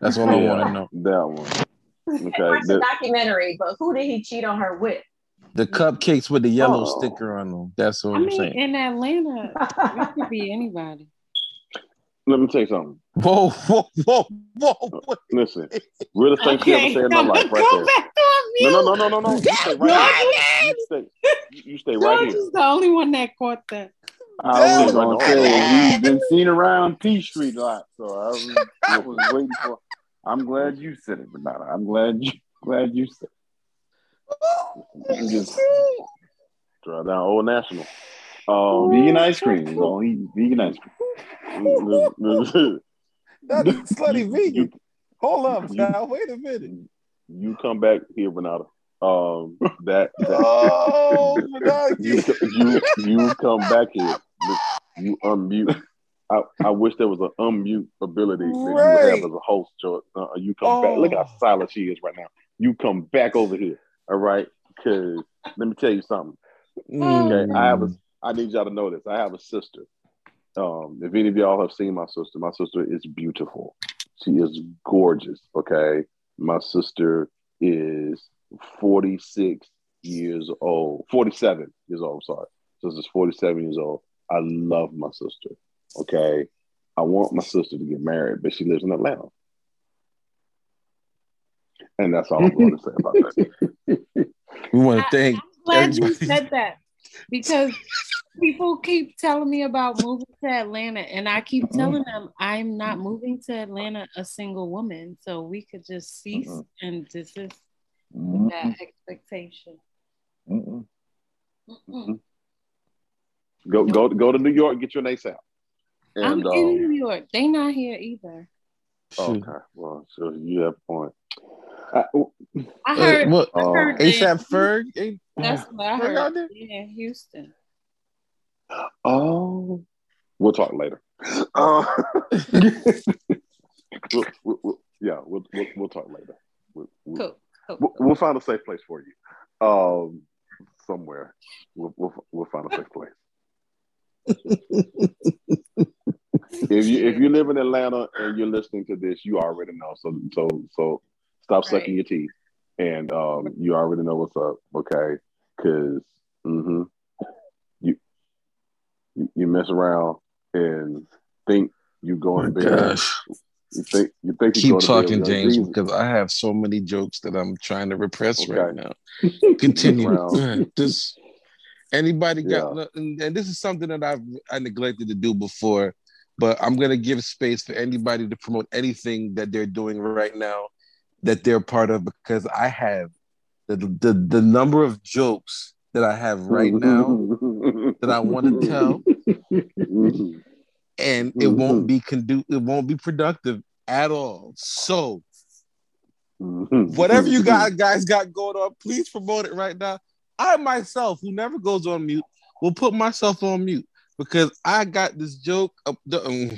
That's all I want to know. That one. Okay, Watch the the- documentary, but who did he cheat on her with? The cupcakes with the yellow Oh. sticker on them. That's what I I'm mean, saying. in Atlanta, it could be anybody. Let me tell you something. Whoa, whoa, whoa, whoa! wait. Listen, realest thing she ever said in my life, right there. back No, no, no, no, no, no. You stay right here. You stay, you stay right George here. is the only one that caught that. I was gonna say he's been seen around P Street a lot, so I was, I was waiting for. I'm glad you said it, Renata. I'm glad you glad you said. It. Oh, I'm just Drive down Old National. Um, vegan ice cream. He's all eating vegan ice cream. That's slutty vegan. You, Hold up, You- now. Wait a minute. you come back here, Renata. Um, that, that Oh, you, you you come back here. You unmute. I, I wish there was an unmute ability that you would have as a host, George. Uh, you come back. Look how Oh. silent she is right now. You come back over here. All right. Because let me tell you something. Okay. I have a I need y'all to know this. I have a sister. Um, if any of y'all have seen my sister, my sister is beautiful. She is gorgeous. Okay. My sister is 46 years old, 47 years old. I'm sorry. Sister's 47 years old. I love my sister. Okay. I want my sister to get married, but she lives in Atlanta. And that's all I'm going to say about that. We want to thank I'm glad you said that because people keep telling me about moving to Atlanta, and I keep Mm-hmm. telling them I'm not moving to Atlanta a single woman. So we could just cease Mm-hmm. and desist Mm-hmm. that expectation. Mm-mm. Mm-mm. Go go go to New York, get your nace out. I'm And in um, New York. They not here either. Okay, well, so you have a point. I, I Uh, heard. what? I Uh, heard they- ASAP Ferg? That's what I heard. Yeah, Houston. Oh, we'll talk later. Uh, we'll, we'll, we'll- yeah, we'll, we'll we'll talk later. We'll, we'll, Cool. cool. we'll, find a safe place for you. Um, somewhere. We'll we'll, we'll find a safe place. if you if you live in Atlanta and you're listening to this, you already know. So so so stop Right. sucking your teeth, and um, you already know what's up. Okay, because you you mess around and think you Oh going my to bed. gosh. You think you think Keep talking, James, Jesus. because I have so many jokes that I'm trying to repress right now. Continue. Well- Go ahead. This anybody got Yeah. and and this is something that I've I neglected to do before, but I'm gonna give space for anybody to promote anything that they're doing right now that they're part of because I have the the, the number of jokes that I have right now that I want to tell and it won't be condu- it won't be productive at all. So whatever you got guys got going on, please promote it right now. I myself, who never goes on mute, will put myself on mute because I got this joke up the um,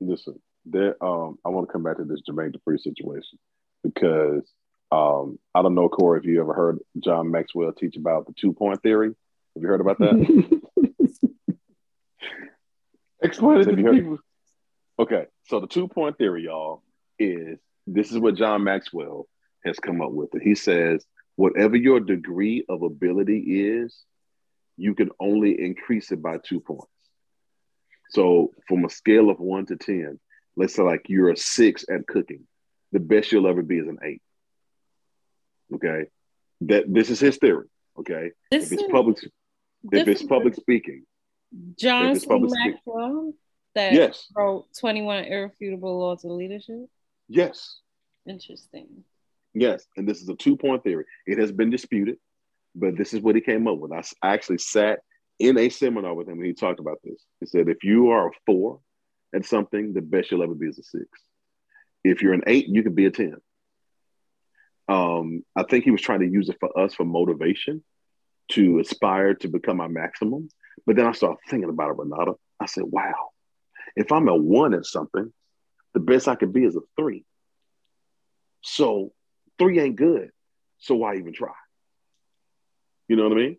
Listen, there. Um, I want to come back to this Jermaine Dupri situation because um, I don't know, Corey, if you ever heard John Maxwell teach about the two point theory. Have you heard about that? Explain it to Have heard- people. Okay, so the two point theory, y'all, is this is what John Maxwell has come up with. It. He says, whatever your degree of ability is, you can only increase it by two points. So, from a scale of one to 10, let's say like you're a six at cooking, the best you'll ever be is an eight. Okay, that this is his theory. Okay, This if it's is- public, if it's public speaking, John C. public speak- Maxwell that yes, wrote 21 Irrefutable Laws of Leadership. yes, Interesting. Yes, and this is a two point theory. It has been disputed, but this is what he came up with. I actually sat in a seminar with him and he talked about this. He said, if you are a four at something, the best you'll ever be is a six. If you're an eight, you can be a 10. Um, I think he was trying to use it for us for motivation to aspire to become our maximum. But then I started thinking about it, Renata. I said, wow, if I'm a one at something, the best I could be is a three. So three ain't good. So why even try? You know what I mean?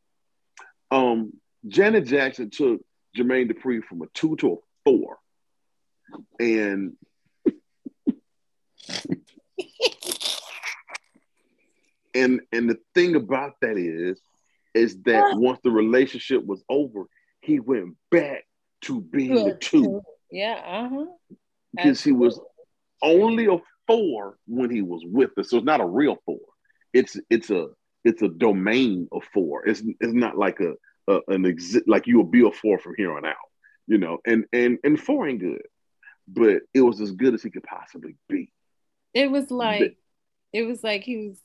Um, Janet Jackson took Jermaine Dupri from a two to a four. And and and the thing about that is is that once the relationship was over, he went back to being a two Yeah, uh-huh. because he was only a four when he was with us. So it's not a real four. It's it's a it's a domain of four. It's it's not like a, a an exit like you will be a four from here on out. You know, and and and four ain't good, but it was as good as he could possibly be. It was like it was like he was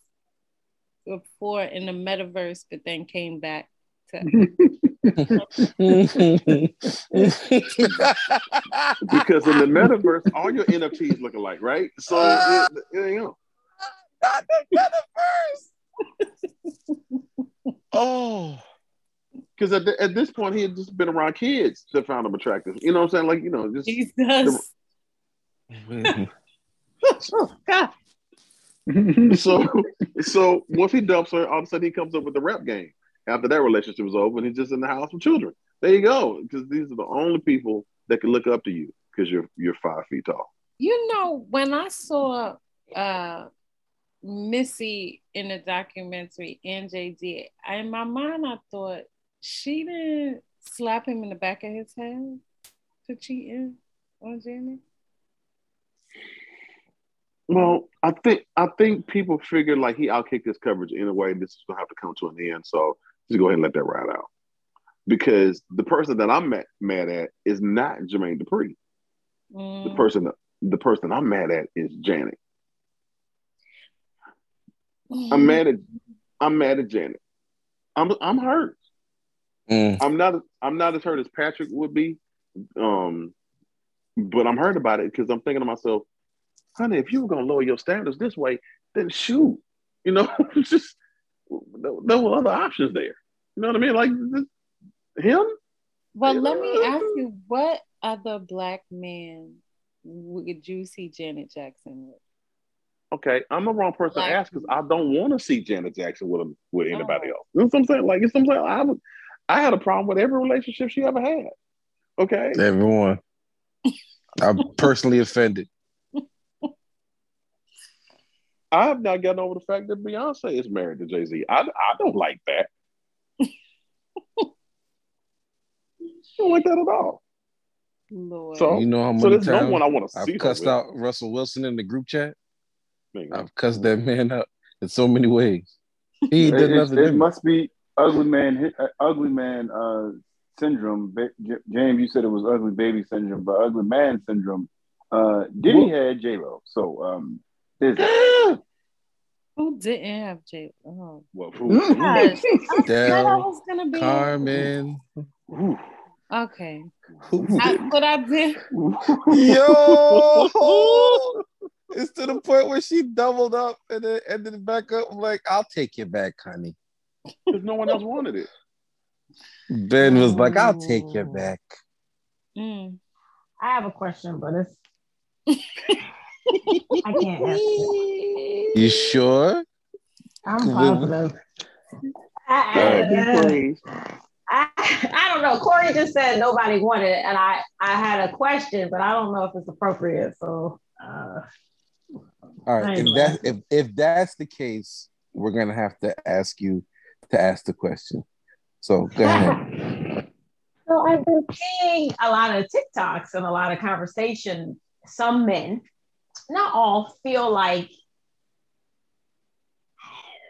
before in the metaverse, but then came back to Because in the metaverse, all your NFTs look alike, right? So it, it ain't on. Not the metaverse. oh. Because at, the- at this point, he had just been around kids that found him attractive. You know what I'm saying? Like, you know, just Jesus. Oh, God. so so once he dumps her, all of a sudden he comes up with the rap game. After that relationship was over, and he's just in the house with children. There you go. Because these are the only people that can look up to you because you're you're five feet tall. You know, when I saw uh Missy in the documentary and JD, in my mind I thought she didn't slap him in the back of his head for cheating on Janet. Well, I think I think people figured like he outkicked his coverage anyway. This is gonna have to come to an end. So just go ahead and let that ride out. Because the person that I'm mad, mad at is not Jermaine Dupri. The Mm. person the person I'm mad at is Janet. I'm mad at I'm mad at Janet. I'm I'm hurt. Mm. I'm not I'm not as hurt as Patrick would be. Um, but I'm hurt about it because I'm thinking to myself, honey, if you were gonna lower your standards this way, then shoot. You know, it's just there, there were other options there. You know what I mean? Like this, him? Well, let me ask you, what other black man would you see Janet Jackson with? Okay, I'm the wrong person Like- to ask because I don't want to see Janet Jackson with him with anybody Oh. else. You know what I'm saying? Like, it's something I would, I had a problem with every relationship she ever had. Okay, Everyone. I'm personally offended. I have not gotten over the fact that Beyonce is married to Jay Z. I, I don't like that. I don't like that at all. Lord. So, You know how so many there's no one I want to see. I've cussed out Russell Wilson in the group chat. Man, I've cussed that man out in so many ways. He did it- nothing it to me. must be ugly man, uh, ugly man uh, syndrome. James, you said it was ugly baby syndrome, but ugly man syndrome. Uh, Diddy had J Lo, so um, there's that. Who didn't have J? Oh, well, who, gosh. I said I was gonna be Carmen. who- Okay, Who I, did- but I did. Yo, it's to the point where she doubled up and then ended it back up. I'm like, I'll take you back, honey. Because no one else wanted it. Ben was like, I'll take you back. Mm. I have a question, but it's I can't answer. You sure? I'm Good. positive. God I, praised. I, I don't know. Corey just said nobody wanted it, and I I had a question, but I don't know if it's appropriate. So. Uh, All right. If that if if that's the case, we're gonna have to ask you to ask the question. So go ahead. so I've been seeing a lot of TikToks and a lot of conversation. Some men, not all, feel like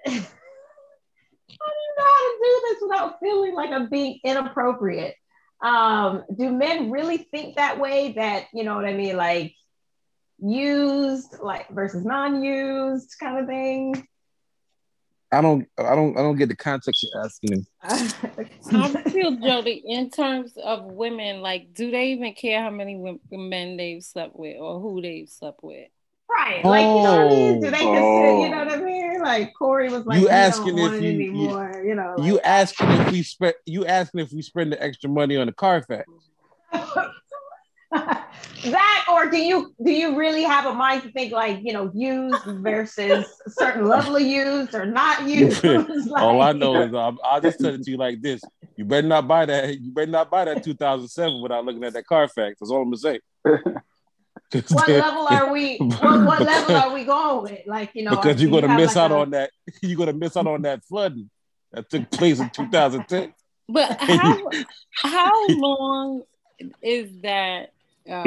I don't know how to do this without feeling like I'm being inappropriate. Um, do men really think that way? That you know what I mean, like used, like versus non-used kind of thing? I don't, I don't, I don't get the context you're asking him. I feel Jody in terms of women. Like, do they even care how many men they've slept with or who they've slept with? Right. Like, you know what I mean? Do they oh. you oh. know what I mean? Like Corey was like, you asking if you, anymore, you, know, like, you asking if we spend you asking if we spend the extra money on the Carfax. that or do you do you really have a mind to think like you know used versus certain level of used or not used? Like, all i know is um, i'll just tell it to you like this. You better not buy that you better not buy that 2007 without looking at that carfax. That's all i'm gonna say. What level are we what, what, level are we going with? Like you know because you're gonna miss like out a, on that you're gonna miss out on that flooding that took place in 2010 but how how long is that uh,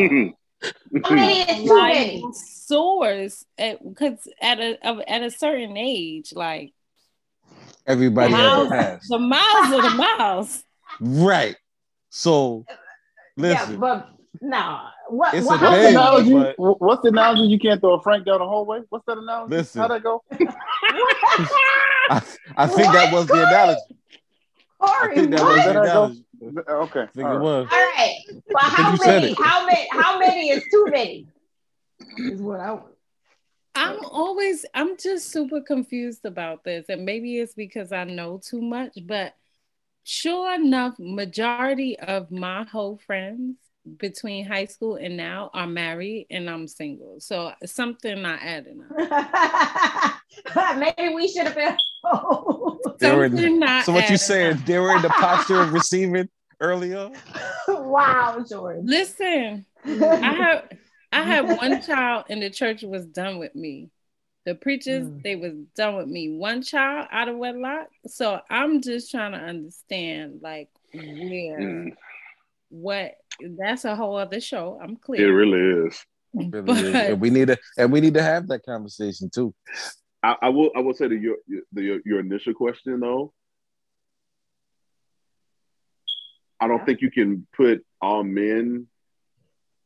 like source because at, at a at a certain age, like everybody the miles, has the miles are the miles. Right. So listen. Yeah, but no. What, it's what, a what's, the analogy, but... what's the analogy? You can't throw a Frank down the hallway. What's that analogy? Listen. How'd that go? I, I think that was the analogy. Corey, I think that was the analogy. Okay. I think it was. All right. Well, how many? How many? How many is too many? Is what I. I'm always. I'm just super confused about this, and maybe it's because I know too much. But sure enough, majority of my whole friends between high school and now are married, and I'm single. So something not adding up. maybe we should have been. they were in, so what you saying? They were in the posture of receiving earlier. wow, George. Listen, I have I had one child and the church was done with me. The preachers, mm. they was done with me. One child out of wedlock. So I'm just trying to understand like where mm. what that's a whole other show. I'm clear. It really is. It really but, is. And we need to and we need to have that conversation too. I, I will I will say to your, your your initial question though, I don't think you can put all men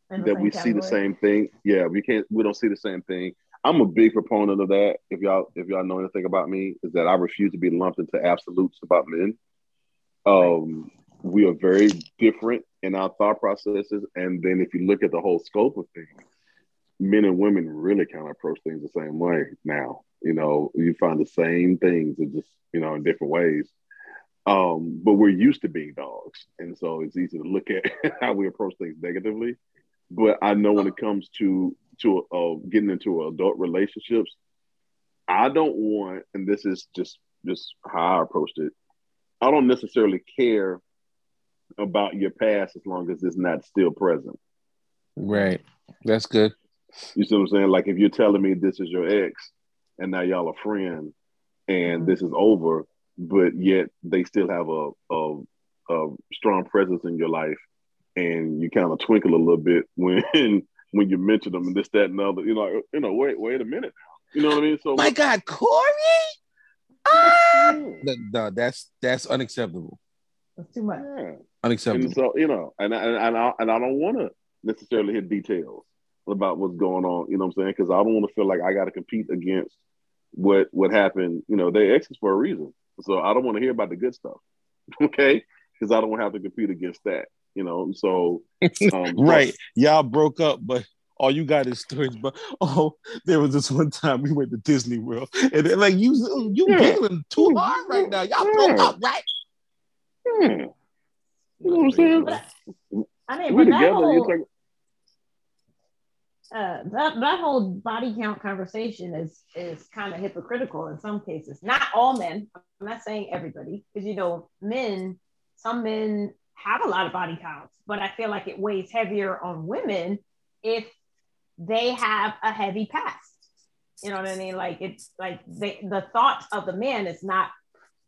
that we see the same thing. Yeah, we can't. We don't see the same thing. I'm a big proponent of that. If y'all if y'all know anything about me, is that I refuse to be lumped into absolutes about men. Um, we are very different in our thought processes, and then if you look at the whole scope of things, men and women really kind of approach things the same way now. You know, you find the same things, just you know, in different ways. Um, but we're used to being dogs, and so it's easy to look at how we approach things negatively. But I know when it comes to to uh, getting into adult relationships, I don't want, and this is just just how I approached it. I don't necessarily care about your past as long as it's not still present. Right. That's good. You see what I'm saying? Like if you're telling me this is your ex and now y'all are friends and this is over, but yet they still have a, a, a strong presence in your life, and you kind of twinkle a little bit when when you mention them and this, that, and other. You know, you know, wait, wait a minute You know what I mean? So, my God, Corey. Ah! No, no, that's that's unacceptable. That's too much. Yeah. Unacceptable. And so you know, and and and I, and I don't want to necessarily hit details about what's going on. You know what I'm saying? Because I don't want to feel like I got to compete against what what happened. You know, they exes for a reason. So I don't want to hear about the good stuff, okay? Because I don't have to compete against that, you know. So um, right, y'all broke up, but all you got is stories. But oh, there was this one time we went to Disney World, and they're like, "You you yeah. too hard right now. Y'all yeah. broke up, right?" Yeah. You know what I'm saying? I mean, we together. Whole, uh, that that whole body count conversation is is kind of hypocritical in some cases. Not all men. I'm not saying everybody, because you know men some men have a lot of body counts, but I feel like it weighs heavier on women if they have a heavy past. You know what I mean? Like it's like they, the thought of the man is not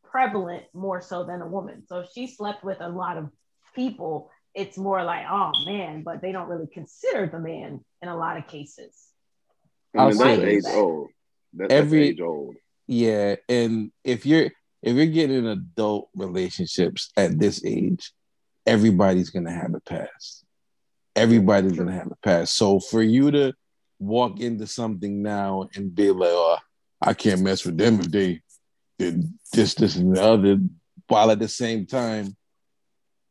prevalent more so than a woman. So she slept with a lot of people, it's more like, oh man, but they don't really consider the man in a lot of cases. I mean, I'll that's age this. old. That's, Every- that's age old. Yeah, and if you're if you're getting in adult relationships at this age, everybody's gonna have a past. Everybody's gonna have a past. So for you to walk into something now and be like, "Oh, I can't mess with them if they did this, this, and the other," while at the same time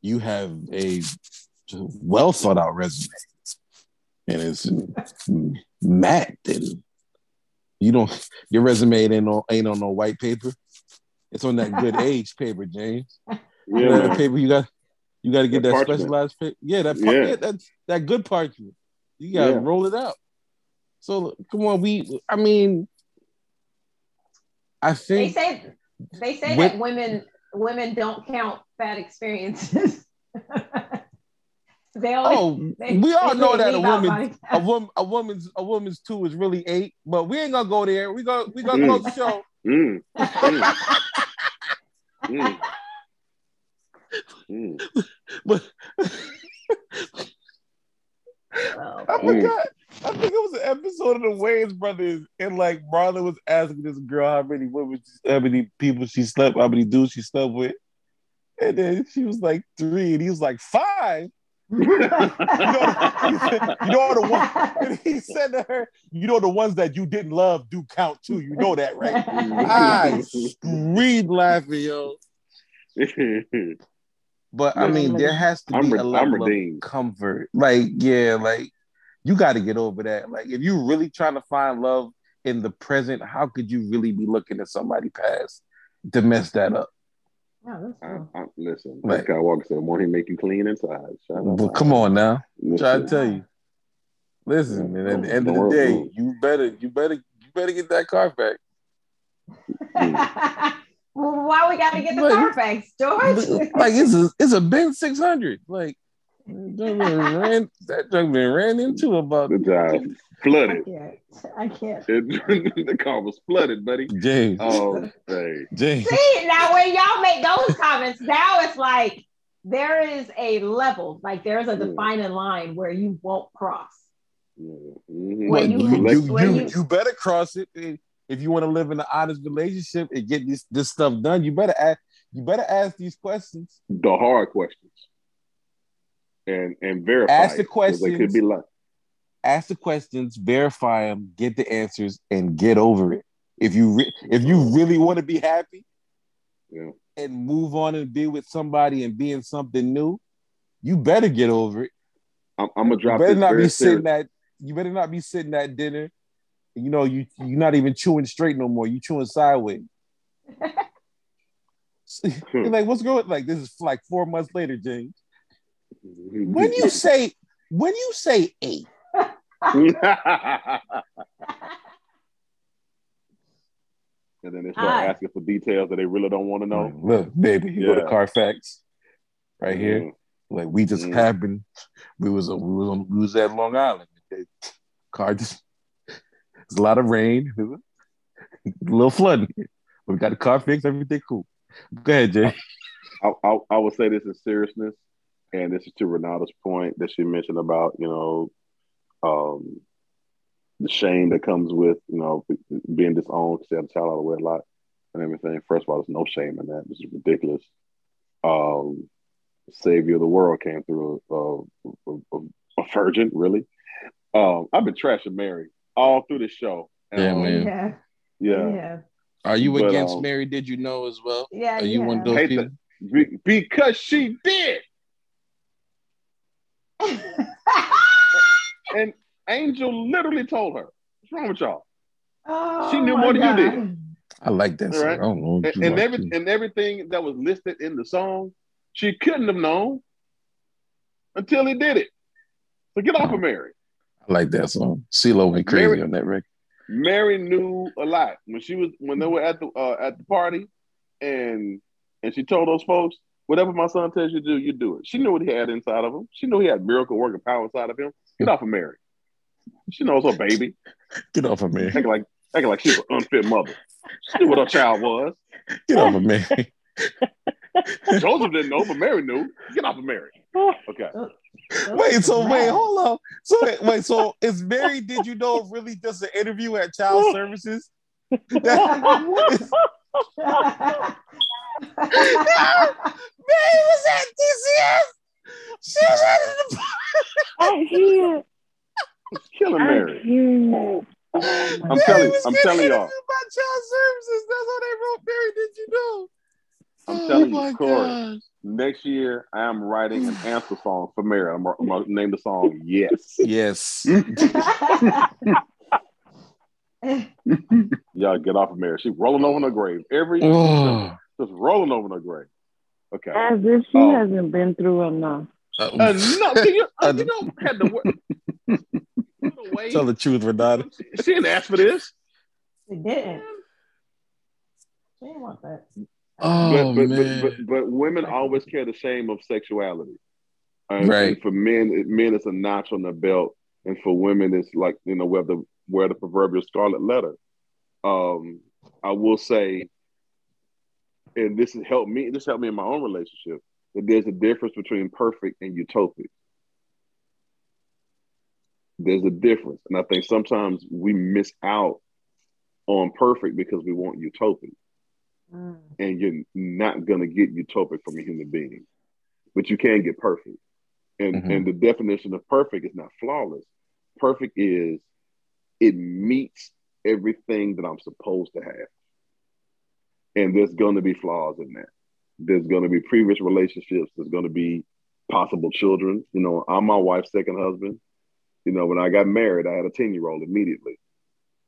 you have a well thought out resume, and it's mapped and you don't your resume ain't on ain't on no white paper. It's on that good age paper, James. Yeah, You know that paper you got you got to get That that, parchment. specialized paper. Yeah, that par- Yeah. yeah. that that good parchment. You got to Yeah. roll it out. So come on, we. I mean, I think They say they say With- that women women don't count bad experiences. they only, oh, they- we all they know that a woman a woman a woman's a woman's two is really eight, but we ain't gonna go there. We go we gonna Mm. close the show. Mm. Mm. Mm. Mm. But Oh, I mm. forgot. I think it was an episode of the Wayans brothers, and like Marlon was asking this girl how many women, how many people she slept, how many dudes she slept with, and then she was like three, and he was like five. You know, you know the one. And he said to her, "You know the ones that you didn't love do count too. You know that, right?" I screamed laughing, yo. But I mean, there has to I'm, be re- a I'm level of comfort. Like, yeah, like you got to get over that. Like, if you're really trying to find love in the present, how could you really be looking at somebody past to mess that up? No, that's I, true. I, listen, Right. like Skywalker said, won't he make you clean inside? Shut. But come on now, Listen. try to tell you. Listen, and at the end of the day, you better, you better, you better get that car back. Mm. well, why we got to get the But- Carfax, George? like it's a, it's a Ben six hundred. Like that junk been ran, that junk been ran into about The job I flooded. can't. I can't. It, the car was flooded, buddy. James. Oh, hey. James. See, now when y'all make those comments, now it's like there is a level, like there's a defining line where you won't cross. Mhm. When you- you, you, when you, you- you better cross it if- you want to live in an honest relationship and get this this stuff done. You better ask. You better ask these questions. the hard questions and and verify Ask the 'cause They could questions. be like, Ask the questions, verify them, get the answers, and get over it. If you re- if you really want to be happy yeah, and move on and be with somebody and be in something new, you better get over it. I'm, I'm gonna You drop better this not be sitting at you better not be sitting at dinner. You know, you you're not even chewing straight no more. You chewing sideways. You're like, what's going like this is like four months later, James. When you say when you say eight, and then they start Hi. asking for details that they really don't want to know. look, baby, you go to Carfax right here. Mhm. Like we just Mm. happened. We was on, we was on, we was at Long Island. Car just there's a lot of rain, a little flooding. We got the car fixed, everything cool. Go ahead, Jay. I, I, I would say this in seriousness, and this is to Renata's point that she mentioned about you know um, the shame that comes with you know being disowned because they had a child out of wedlock and everything. First of all, there's no shame in that. This is ridiculous. Um, Savior of the world came through a, a, a, a virgin, really. Um, I've been trashing Mary all through the show. Yeah, Um, man. Yeah. Yeah. Yeah. Are you But, against um, Mary? Did you know as well? Yeah. Are you yeah. one of those people? Be- because she did. And Angel literally told her, "What's wrong with y'all?" Oh, She knew my more than you did. I like that song. Right. I don't know. And, and like every it. and everything that was listed in the song, she couldn't have known until he did it. So get off of Mary. I like that song. CeeLo went crazy Mary- on that record. Mary knew a lot when she was when they were at the uh, at the party, and and she told those folks, Whatever my son tells you to do, you do it. She knew what he had inside of him. She knew he had miracle working power inside of him. Get off of Mary. She knows her baby. Get off of me. Acting like acting like she's an unfit mother. She knew what her child was. Get off of me. Joseph didn't know, but Mary knew. Get off of Mary. Okay. Wait, so wait, hold on. So wait, wait, so is Mary, did you know, really just an interview at Child Services? That- Mary was at DCS. She was at the I hear. It's killing Mary. hear. I'm Mary telling was I'm telling y'all. interviewed by Child Services. That's what they wrote. Mary, did you know? I'm telling you, oh Corey. gosh. Next year, I am writing an answer song for Mary. I'm, I'm gonna name the song Yes. Yes. Y'all get off of Mary. She's rolling over in her grave. Every Oh. just rolling over in her grave. Okay. As if she Oh. hasn't been through enough. Uh, no, you, uh, Uh, you don't have to wait. wait. Tell the truth, Renata. She didn't ask for this. She didn't. She didn't want that. Oh but, but, man. But, but, but women always carry the shame of sexuality. And, Right. and for men, it- men it's a notch on the belt, and for women it's like you know where the where the proverbial scarlet letter. Um, I will say, and this has helped me. This helped me in my own relationship. That there's a difference between perfect and utopic. There's a difference, and I think sometimes we miss out on perfect because we want utopic Mm. and you're not gonna get utopic from a human being, but you can get perfect. And Mhm. and the definition of perfect is not flawless. Perfect is it meets everything that I'm supposed to have. And there's gonna be flaws in that. There's gonna be previous relationships. There's gonna be possible children. You know, I'm my wife's second husband. You know, when I got married, I had a 10 year old immediately.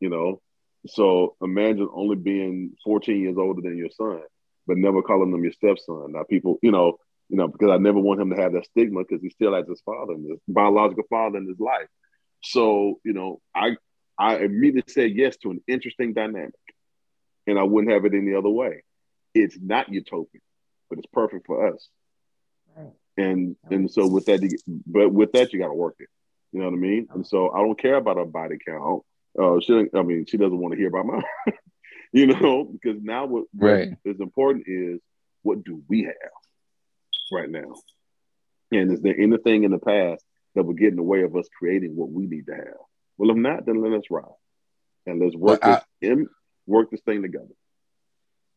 You know, so imagine only being 14 years older than your son, but never calling them your stepson. Now people, you know, you know, because I never want him to have that stigma because he still has his father and his biological father in his life. So, you know, I I immediately said yes to an interesting dynamic. And I wouldn't have it any other way. It's not utopian, but it's perfect for us. Right. And and so with that, but with that, you got to work it. You know what I mean? And so I don't care about her body count. Uh, she, I mean, she doesn't want to hear about mine. you know, because now what, what Right. is important is what do we have right now? And is there anything in the past that would get in the way of us creating what we need to have? Well, if not, then let us ride and let's work Well, I- this in, work this thing together.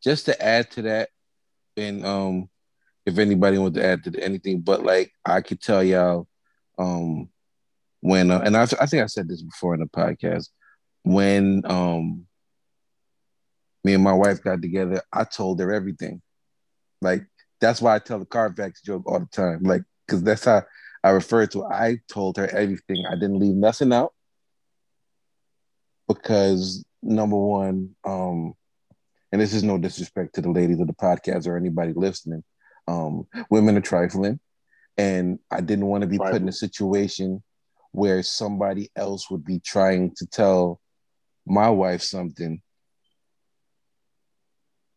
just to add to that, and um, if anybody wants to add to anything, but like I could tell y'all, um, when uh, and I, I think I said this before in the podcast, when um, me and my wife got together, I told her everything. Like that's why I tell the Carfax joke all the time, like because that's how I refer to. It. I told her everything. I didn't leave nothing out because number one, um, and this is no disrespect to the ladies of the podcast or anybody listening. Um, women are trifling, and I didn't want to be put in a situation where somebody else would be trying to tell my wife something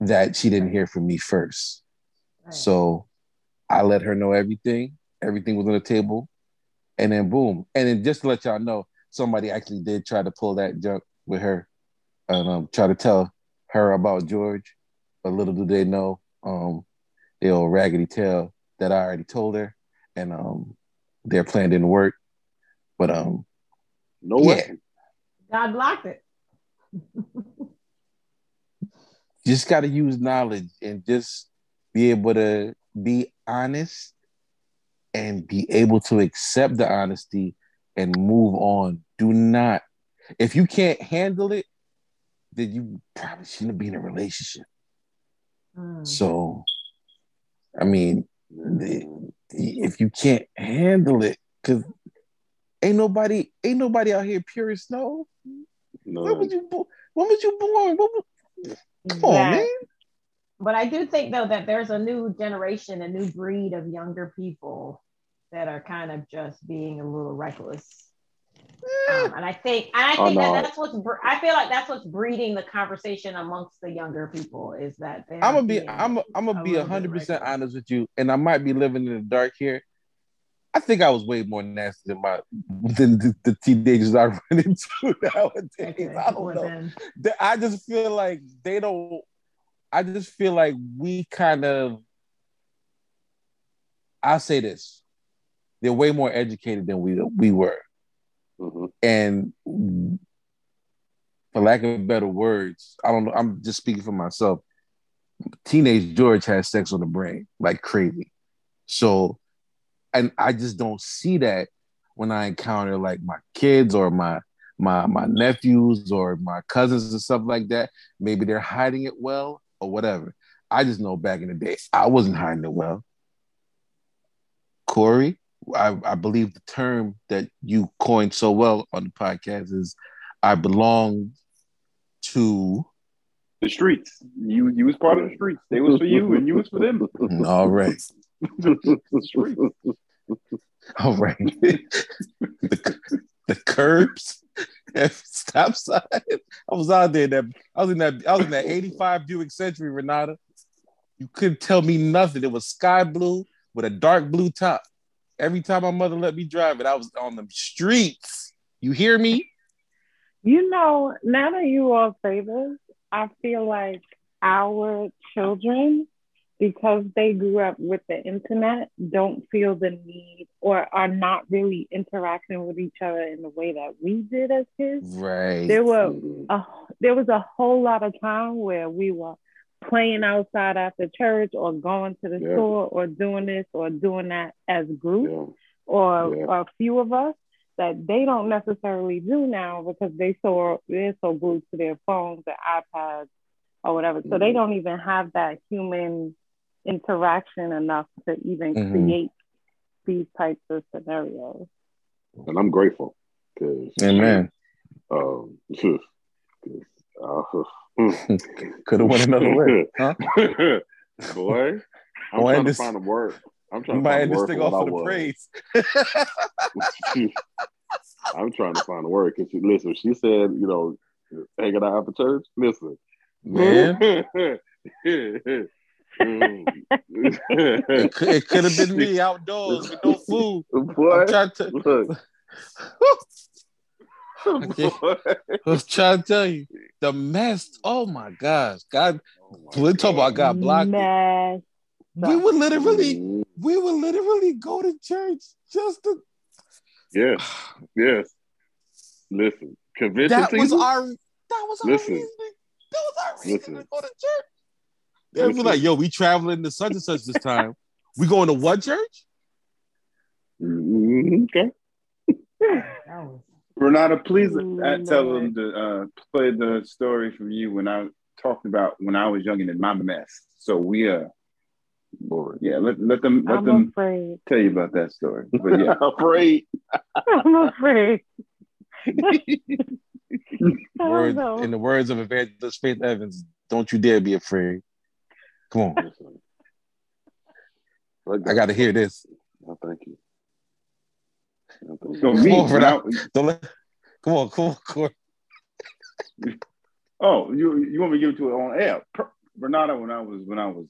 that she didn't hear from me first. Right. So I let her know everything. Everything was on the table, and then boom. And then just to let y'all know, somebody actually did try to pull that junk with her, and um, try to tell her about George. But little do they know, um, the old raggedy tail that I already told her, and um, their plan didn't work. But um, No way. Yeah. way. God blocked it. just got to use knowledge and just be able to be honest and be able to accept the honesty and move on. Do not, if you can't handle it, then you probably shouldn't be in a relationship. Mm. So, I mean, the- if you can't handle it, because ain't nobody, ain't nobody out here pure as snow. When No. was you born? When was you born? What was, come on, Yeah. man. But I do think though that there's a new generation, a new breed of younger people that are kind of just being a little reckless. Um, and I think, and I Oh, think no. that that's what's. I feel like that's what's breeding the conversation amongst the younger people is that. I'm gonna be—I'm—I'm gonna be little hundred percent honest with you, and I might be living in the dark here. I think I was way more nasty than my than the, the teenagers I run into nowadays. Okay, I don't well know. then, I just feel like they don't. I just feel like we kind of. I'll say this: they're way more educated than we we were, Mhm. and for lack of better words, I don't know. I'm just speaking for myself. Teenage George has sex on the brain like crazy, so, and I just don't see that when I encounter like my kids or my my my nephews or my cousins and stuff like that. Maybe they're hiding it well or whatever. I just know back in the day, I wasn't hiding it well. Corey, I, I believe the term that you coined so well on the podcast is I belong to The streets. You you was part of the streets. They was for you and you was for them. all right. All right. the, the curbs and stop sign. I was out there that I was in that I was in that 85 Buick Century, Renata. You couldn't tell me nothing. It was sky blue with a dark blue top. Every time my mother let me drive it, I was on the streets. You hear me? You know, now that you all say this, I feel like our children, because they grew up with the internet, don't feel the need or are not really interacting with each other in the way that we did as kids. Right. There were Mhm. a, there was a whole lot of time where we were playing outside after church or going to the Yeah. store or doing this or doing that as groups Yeah. or, Yeah. or a few of us that they don't necessarily do now because they so they're so glued to their phones or iPads or whatever. So they Mhm. don't even have that human interaction enough to even Mhm. create these types of scenarios. And I'm grateful because Amen. um, 'cause, uh, Could have went another way. Huh? Boy, I'm Boy, trying this- to find a word. I'm trying to might find end a this word thing for off what I with praise. I'm trying to find a word because she listen. She said, you know, hanging out after church. Listen, Man, Mm. it could, it could have been me outdoors with no food. Boy, I'm trying to, look. can't- I was trying to tell you the mess. Oh my gosh, God, Oh we're talking about God blocked. Mess. We would literally, Mm. we would literally go to church just to. Yes, yes. Listen, convention That was season. our. That was our Listen. reason. That was our reason Listen. to go to church. They'd be like, "Yo, we traveling to such and such this time. We going to what church?" Mhm, Okay. Renata, please Ooh, uh, tell them to uh, play the story from you when I talked about when I was young and in my mess. So we uh Boring. yeah, let, let them let I'm them afraid. tell you about that story. But yeah. Afraid. I'm afraid. I don't in the words of Evangelist Faith Evans, "Don't you dare be afraid." Come on, I got to hear this. No, thank you. No, thank So you. me, Come on, when I, Don't let, come on, come on, Corey. oh, you you want me to give it to it on air? Per- Renata, when I was when I was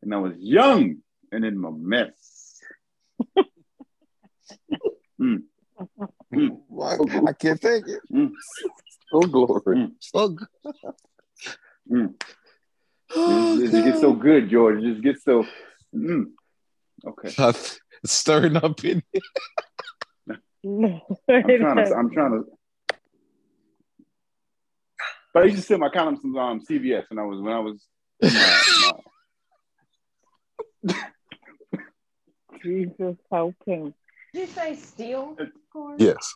when I was young and in my mess. Mm, mm, I can't take it. mm, Oh, glory. So good. mm. Oh, It just gets so good, George. It just gets so. Mm. Okay, God. It's stirring up in here. I'm trying to. I'm trying to. But I used to sell my condoms from um, CVS when I was when I was. my- my- Jesus help him. Did you say steal? Corey? Yes.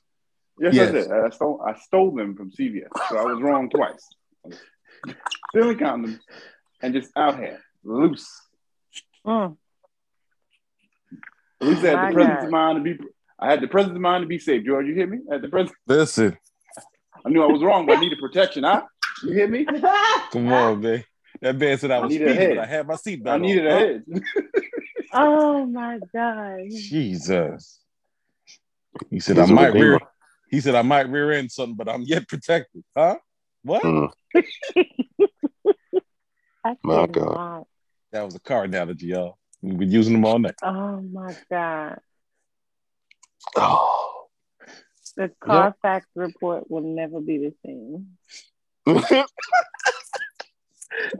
yes, Yes. I did. I stole. I stole them from CVS, so I was wrong twice. Stealing condoms and just out here loose. Mm. At least I had My the presence God. of mind to be. I had the presence of mind to be safe, George. You hear me? I had the presence. Listen, I knew I was wrong, but I needed protection. Huh? You hear me? come on, man. That man said I I was needed speeding, but I had my seatbelt I on. needed a head. Oh my God. Jesus. He said He's I a might rear. He He said, I might rear end something, but I'm yet protected. Huh? What? Mm. I My cannot. God. That was a car analogy, y'all. We've been using them all night. Oh my God. Oh. The Carfax report will never be the same.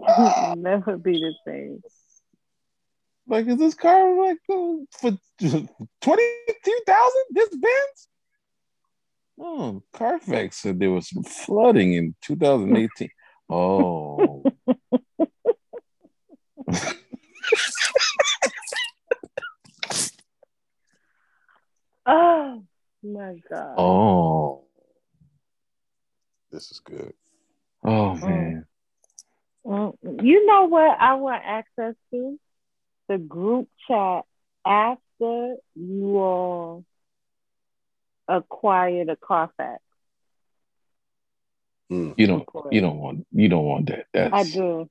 never be the same. Like, is this car like uh, for twenty-two thousand? This Benz? Oh, Carfax said there was some flooding in 2018. Oh, Oh my God. oh, this is good. oh man. Mm, You know what I want access to? The group chat after you all acquire the Carfax. Mm. You don't, you don't want, you don't want that. That's I do.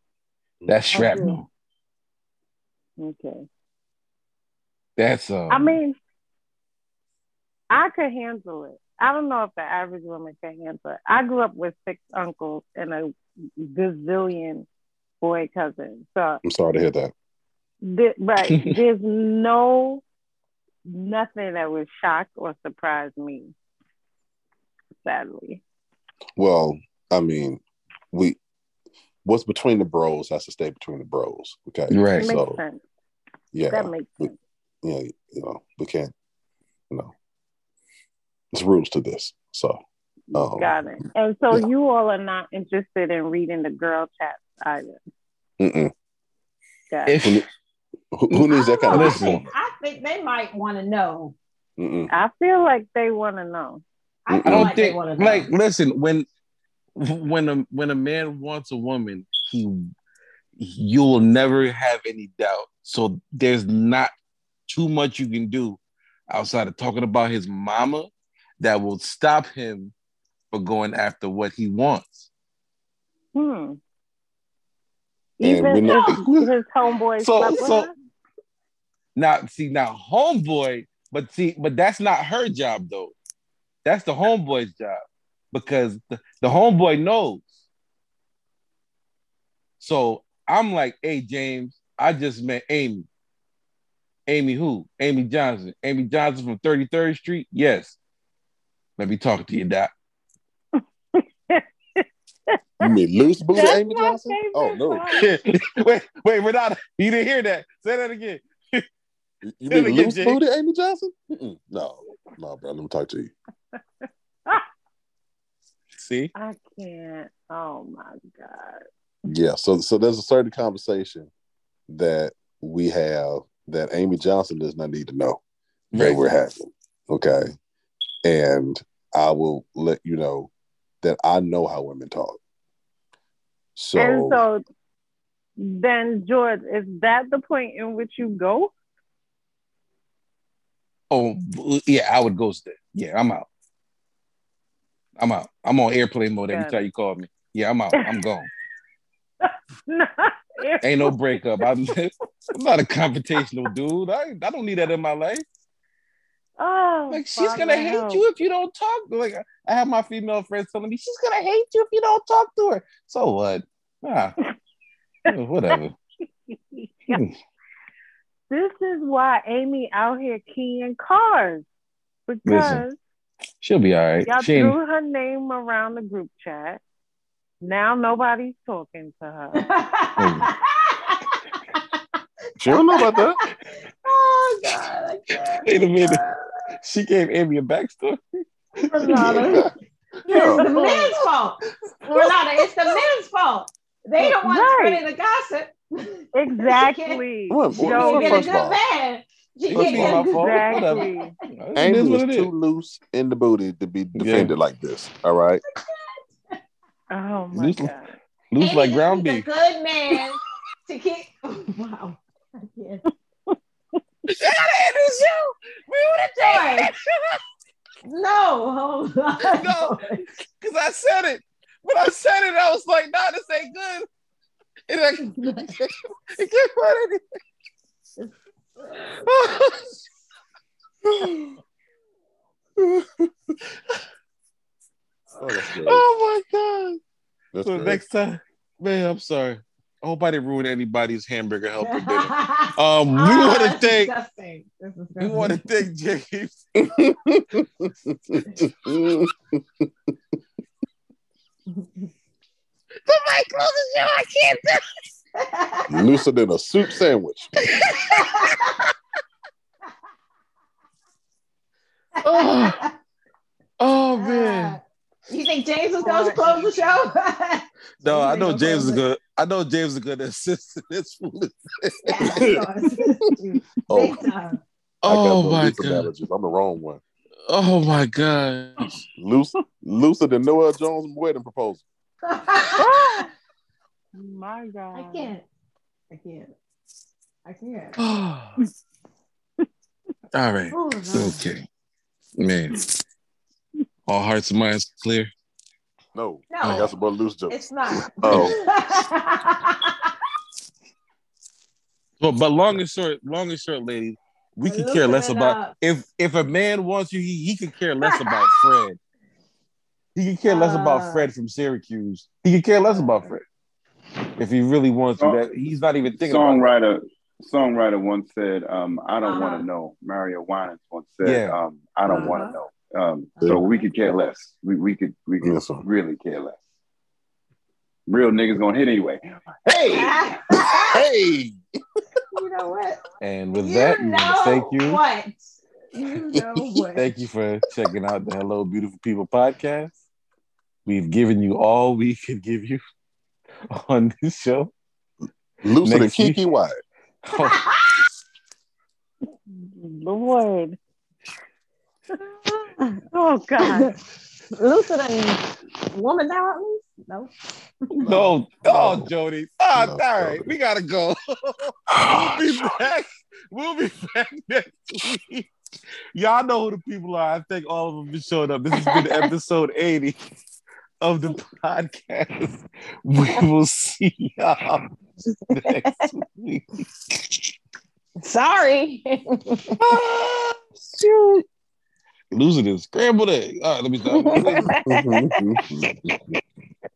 that's I do. shrapnel. Okay. That's um. I mean, I could handle it. I don't know if the average woman can handle it. I grew up with six uncles and a gazillion boy cousins. So, I'm sorry to hear that. th- right, there's no nothing that would shock or surprise me. Sadly, Well, I mean, we what's between the bros has to stay between the bros. Okay. Right. makes So sense. yeah. That makes we- yeah, you know, we can't, you know, there's rules to this. So, um, Got it. And so yeah. you all are not interested in reading the girl chats either. mm-mm. Got it. if Who, who needs that kind of I Listen. think, I think they might want to know. Mm-mm. I feel like they want to know. I, I I don't like think want know. like listen when when a when a man wants a woman he you will never have any doubt so there's not too much you can do outside of talking about his mama that will stop him from going after what he wants Hmm. And Even we if his homeboy So- so- her? now see now homeboy but see but that's not her job though that's the homeboy's job because the, the homeboy knows so i'm like hey james i just met amy amy who amy johnson amy johnson from 33rd street yes let me talk to you doc You mean loose booty Amy Johnson? Oh no, part. wait wait renata you didn't hear that say that again you Say it mean loose Jay. booty Amy Johnson? Mm-mm. No, no, bro. Let me talk to you. See I can't. Oh my God. Yeah. So, so there's a certain conversation that we have that Amy Johnson does not need to know that Right. we're having. Okay. And I will let you know that I know how women talk. So, and so then, George, is that the point in which you go? Oh yeah, I would ghost it. Yeah, I'm out. I'm out. I'm on airplane mode every time you call me. Yeah, I'm out. I'm gone. Ain't no breakup. I'm, I'm not a confrontational dude. I, I don't need that in my life. Oh, Like she's Father gonna hate you if you don't talk. Like I have my female friends telling me she's gonna hate you if you don't talk to her. So what? Ah, whatever. This is why Amy out here keying cars because Listen, She'll be all right. y'all She ain't- threw her name around the group chat. Now nobody's talking to her. she don't know about that. oh God! I can't. Wait a minute. She gave Amy a backstory. Renata. Yeah. It's the men's fault. Renata, it's the men's fault. They don't want Right. spreading the gossip. Exactly. What- what- Yo, can't get a first of all- man. She First can't of get all- a good fault. Exactly. It Amy was too loose in the booty to be defended like this. All right. Oh my Loose- god. Loose Amy like is ground a beef. good man to keep. Oh, wow. I can't. Sorry. No, hold on. No. Because I said it. When I said it, I was like, nah, this ain't good. It, ain't- it can't find anything. Oh. Oh my god. That's So great. next time, man, I'm sorry. I hope I didn't ruin anybody's hamburger help for dinner. Um, we Ah, want to that's thank disgusting. That's we disgusting. want to thank James. Somebody close the show. I can't do Looser than a soup sandwich. Oh, oh man. You think James was going to close the show? No, I know James is good. I know James is good at assisting this fool. Yeah, of course. Oh, I got Oh the my god. analogies. I'm the wrong one. Oh my god. Loose, looser than Noel Jones' wedding proposal. My God. I can't. I can't. I can't. All right. Oh. Okay. Man. All hearts and minds clear. No, No. that's about loose jokes. It's not. Oh, But but long and short, long and short, lady, we could care less about up. if if a man wants you, he, he could care less about Fred. He could care less about Uh. Fred from Syracuse. He could care less about Fred. If he really wants to, that he's not even thinking about. Songwriter songwriter once said, um, I don't want Uh-huh. to know. Mario Winans once said, Yeah. um, I don't want Uh-huh. to know. Um, so we could care less. We, we could we could Yes, really care less. Real niggas gonna hit anyway. Hey, hey, you know what? And with you that, know thank you. What? You know what? Thank you for checking out the Hello Beautiful People podcast. We've given you all we could give you on this show. looser than Keke Wyatt. Lord. Oh God. Looser than woman now at least? No. No, oh, Jody. Oh, No, all right, Jody. we gotta go. we'll be back. We'll be back next week. Y'all know who the people are. I think all of them for showing up. This has been episode 80 of the podcast. We will see y'all next week. Sorry. Ah, shoot. Losing this scrambled egg. All right, let me stop.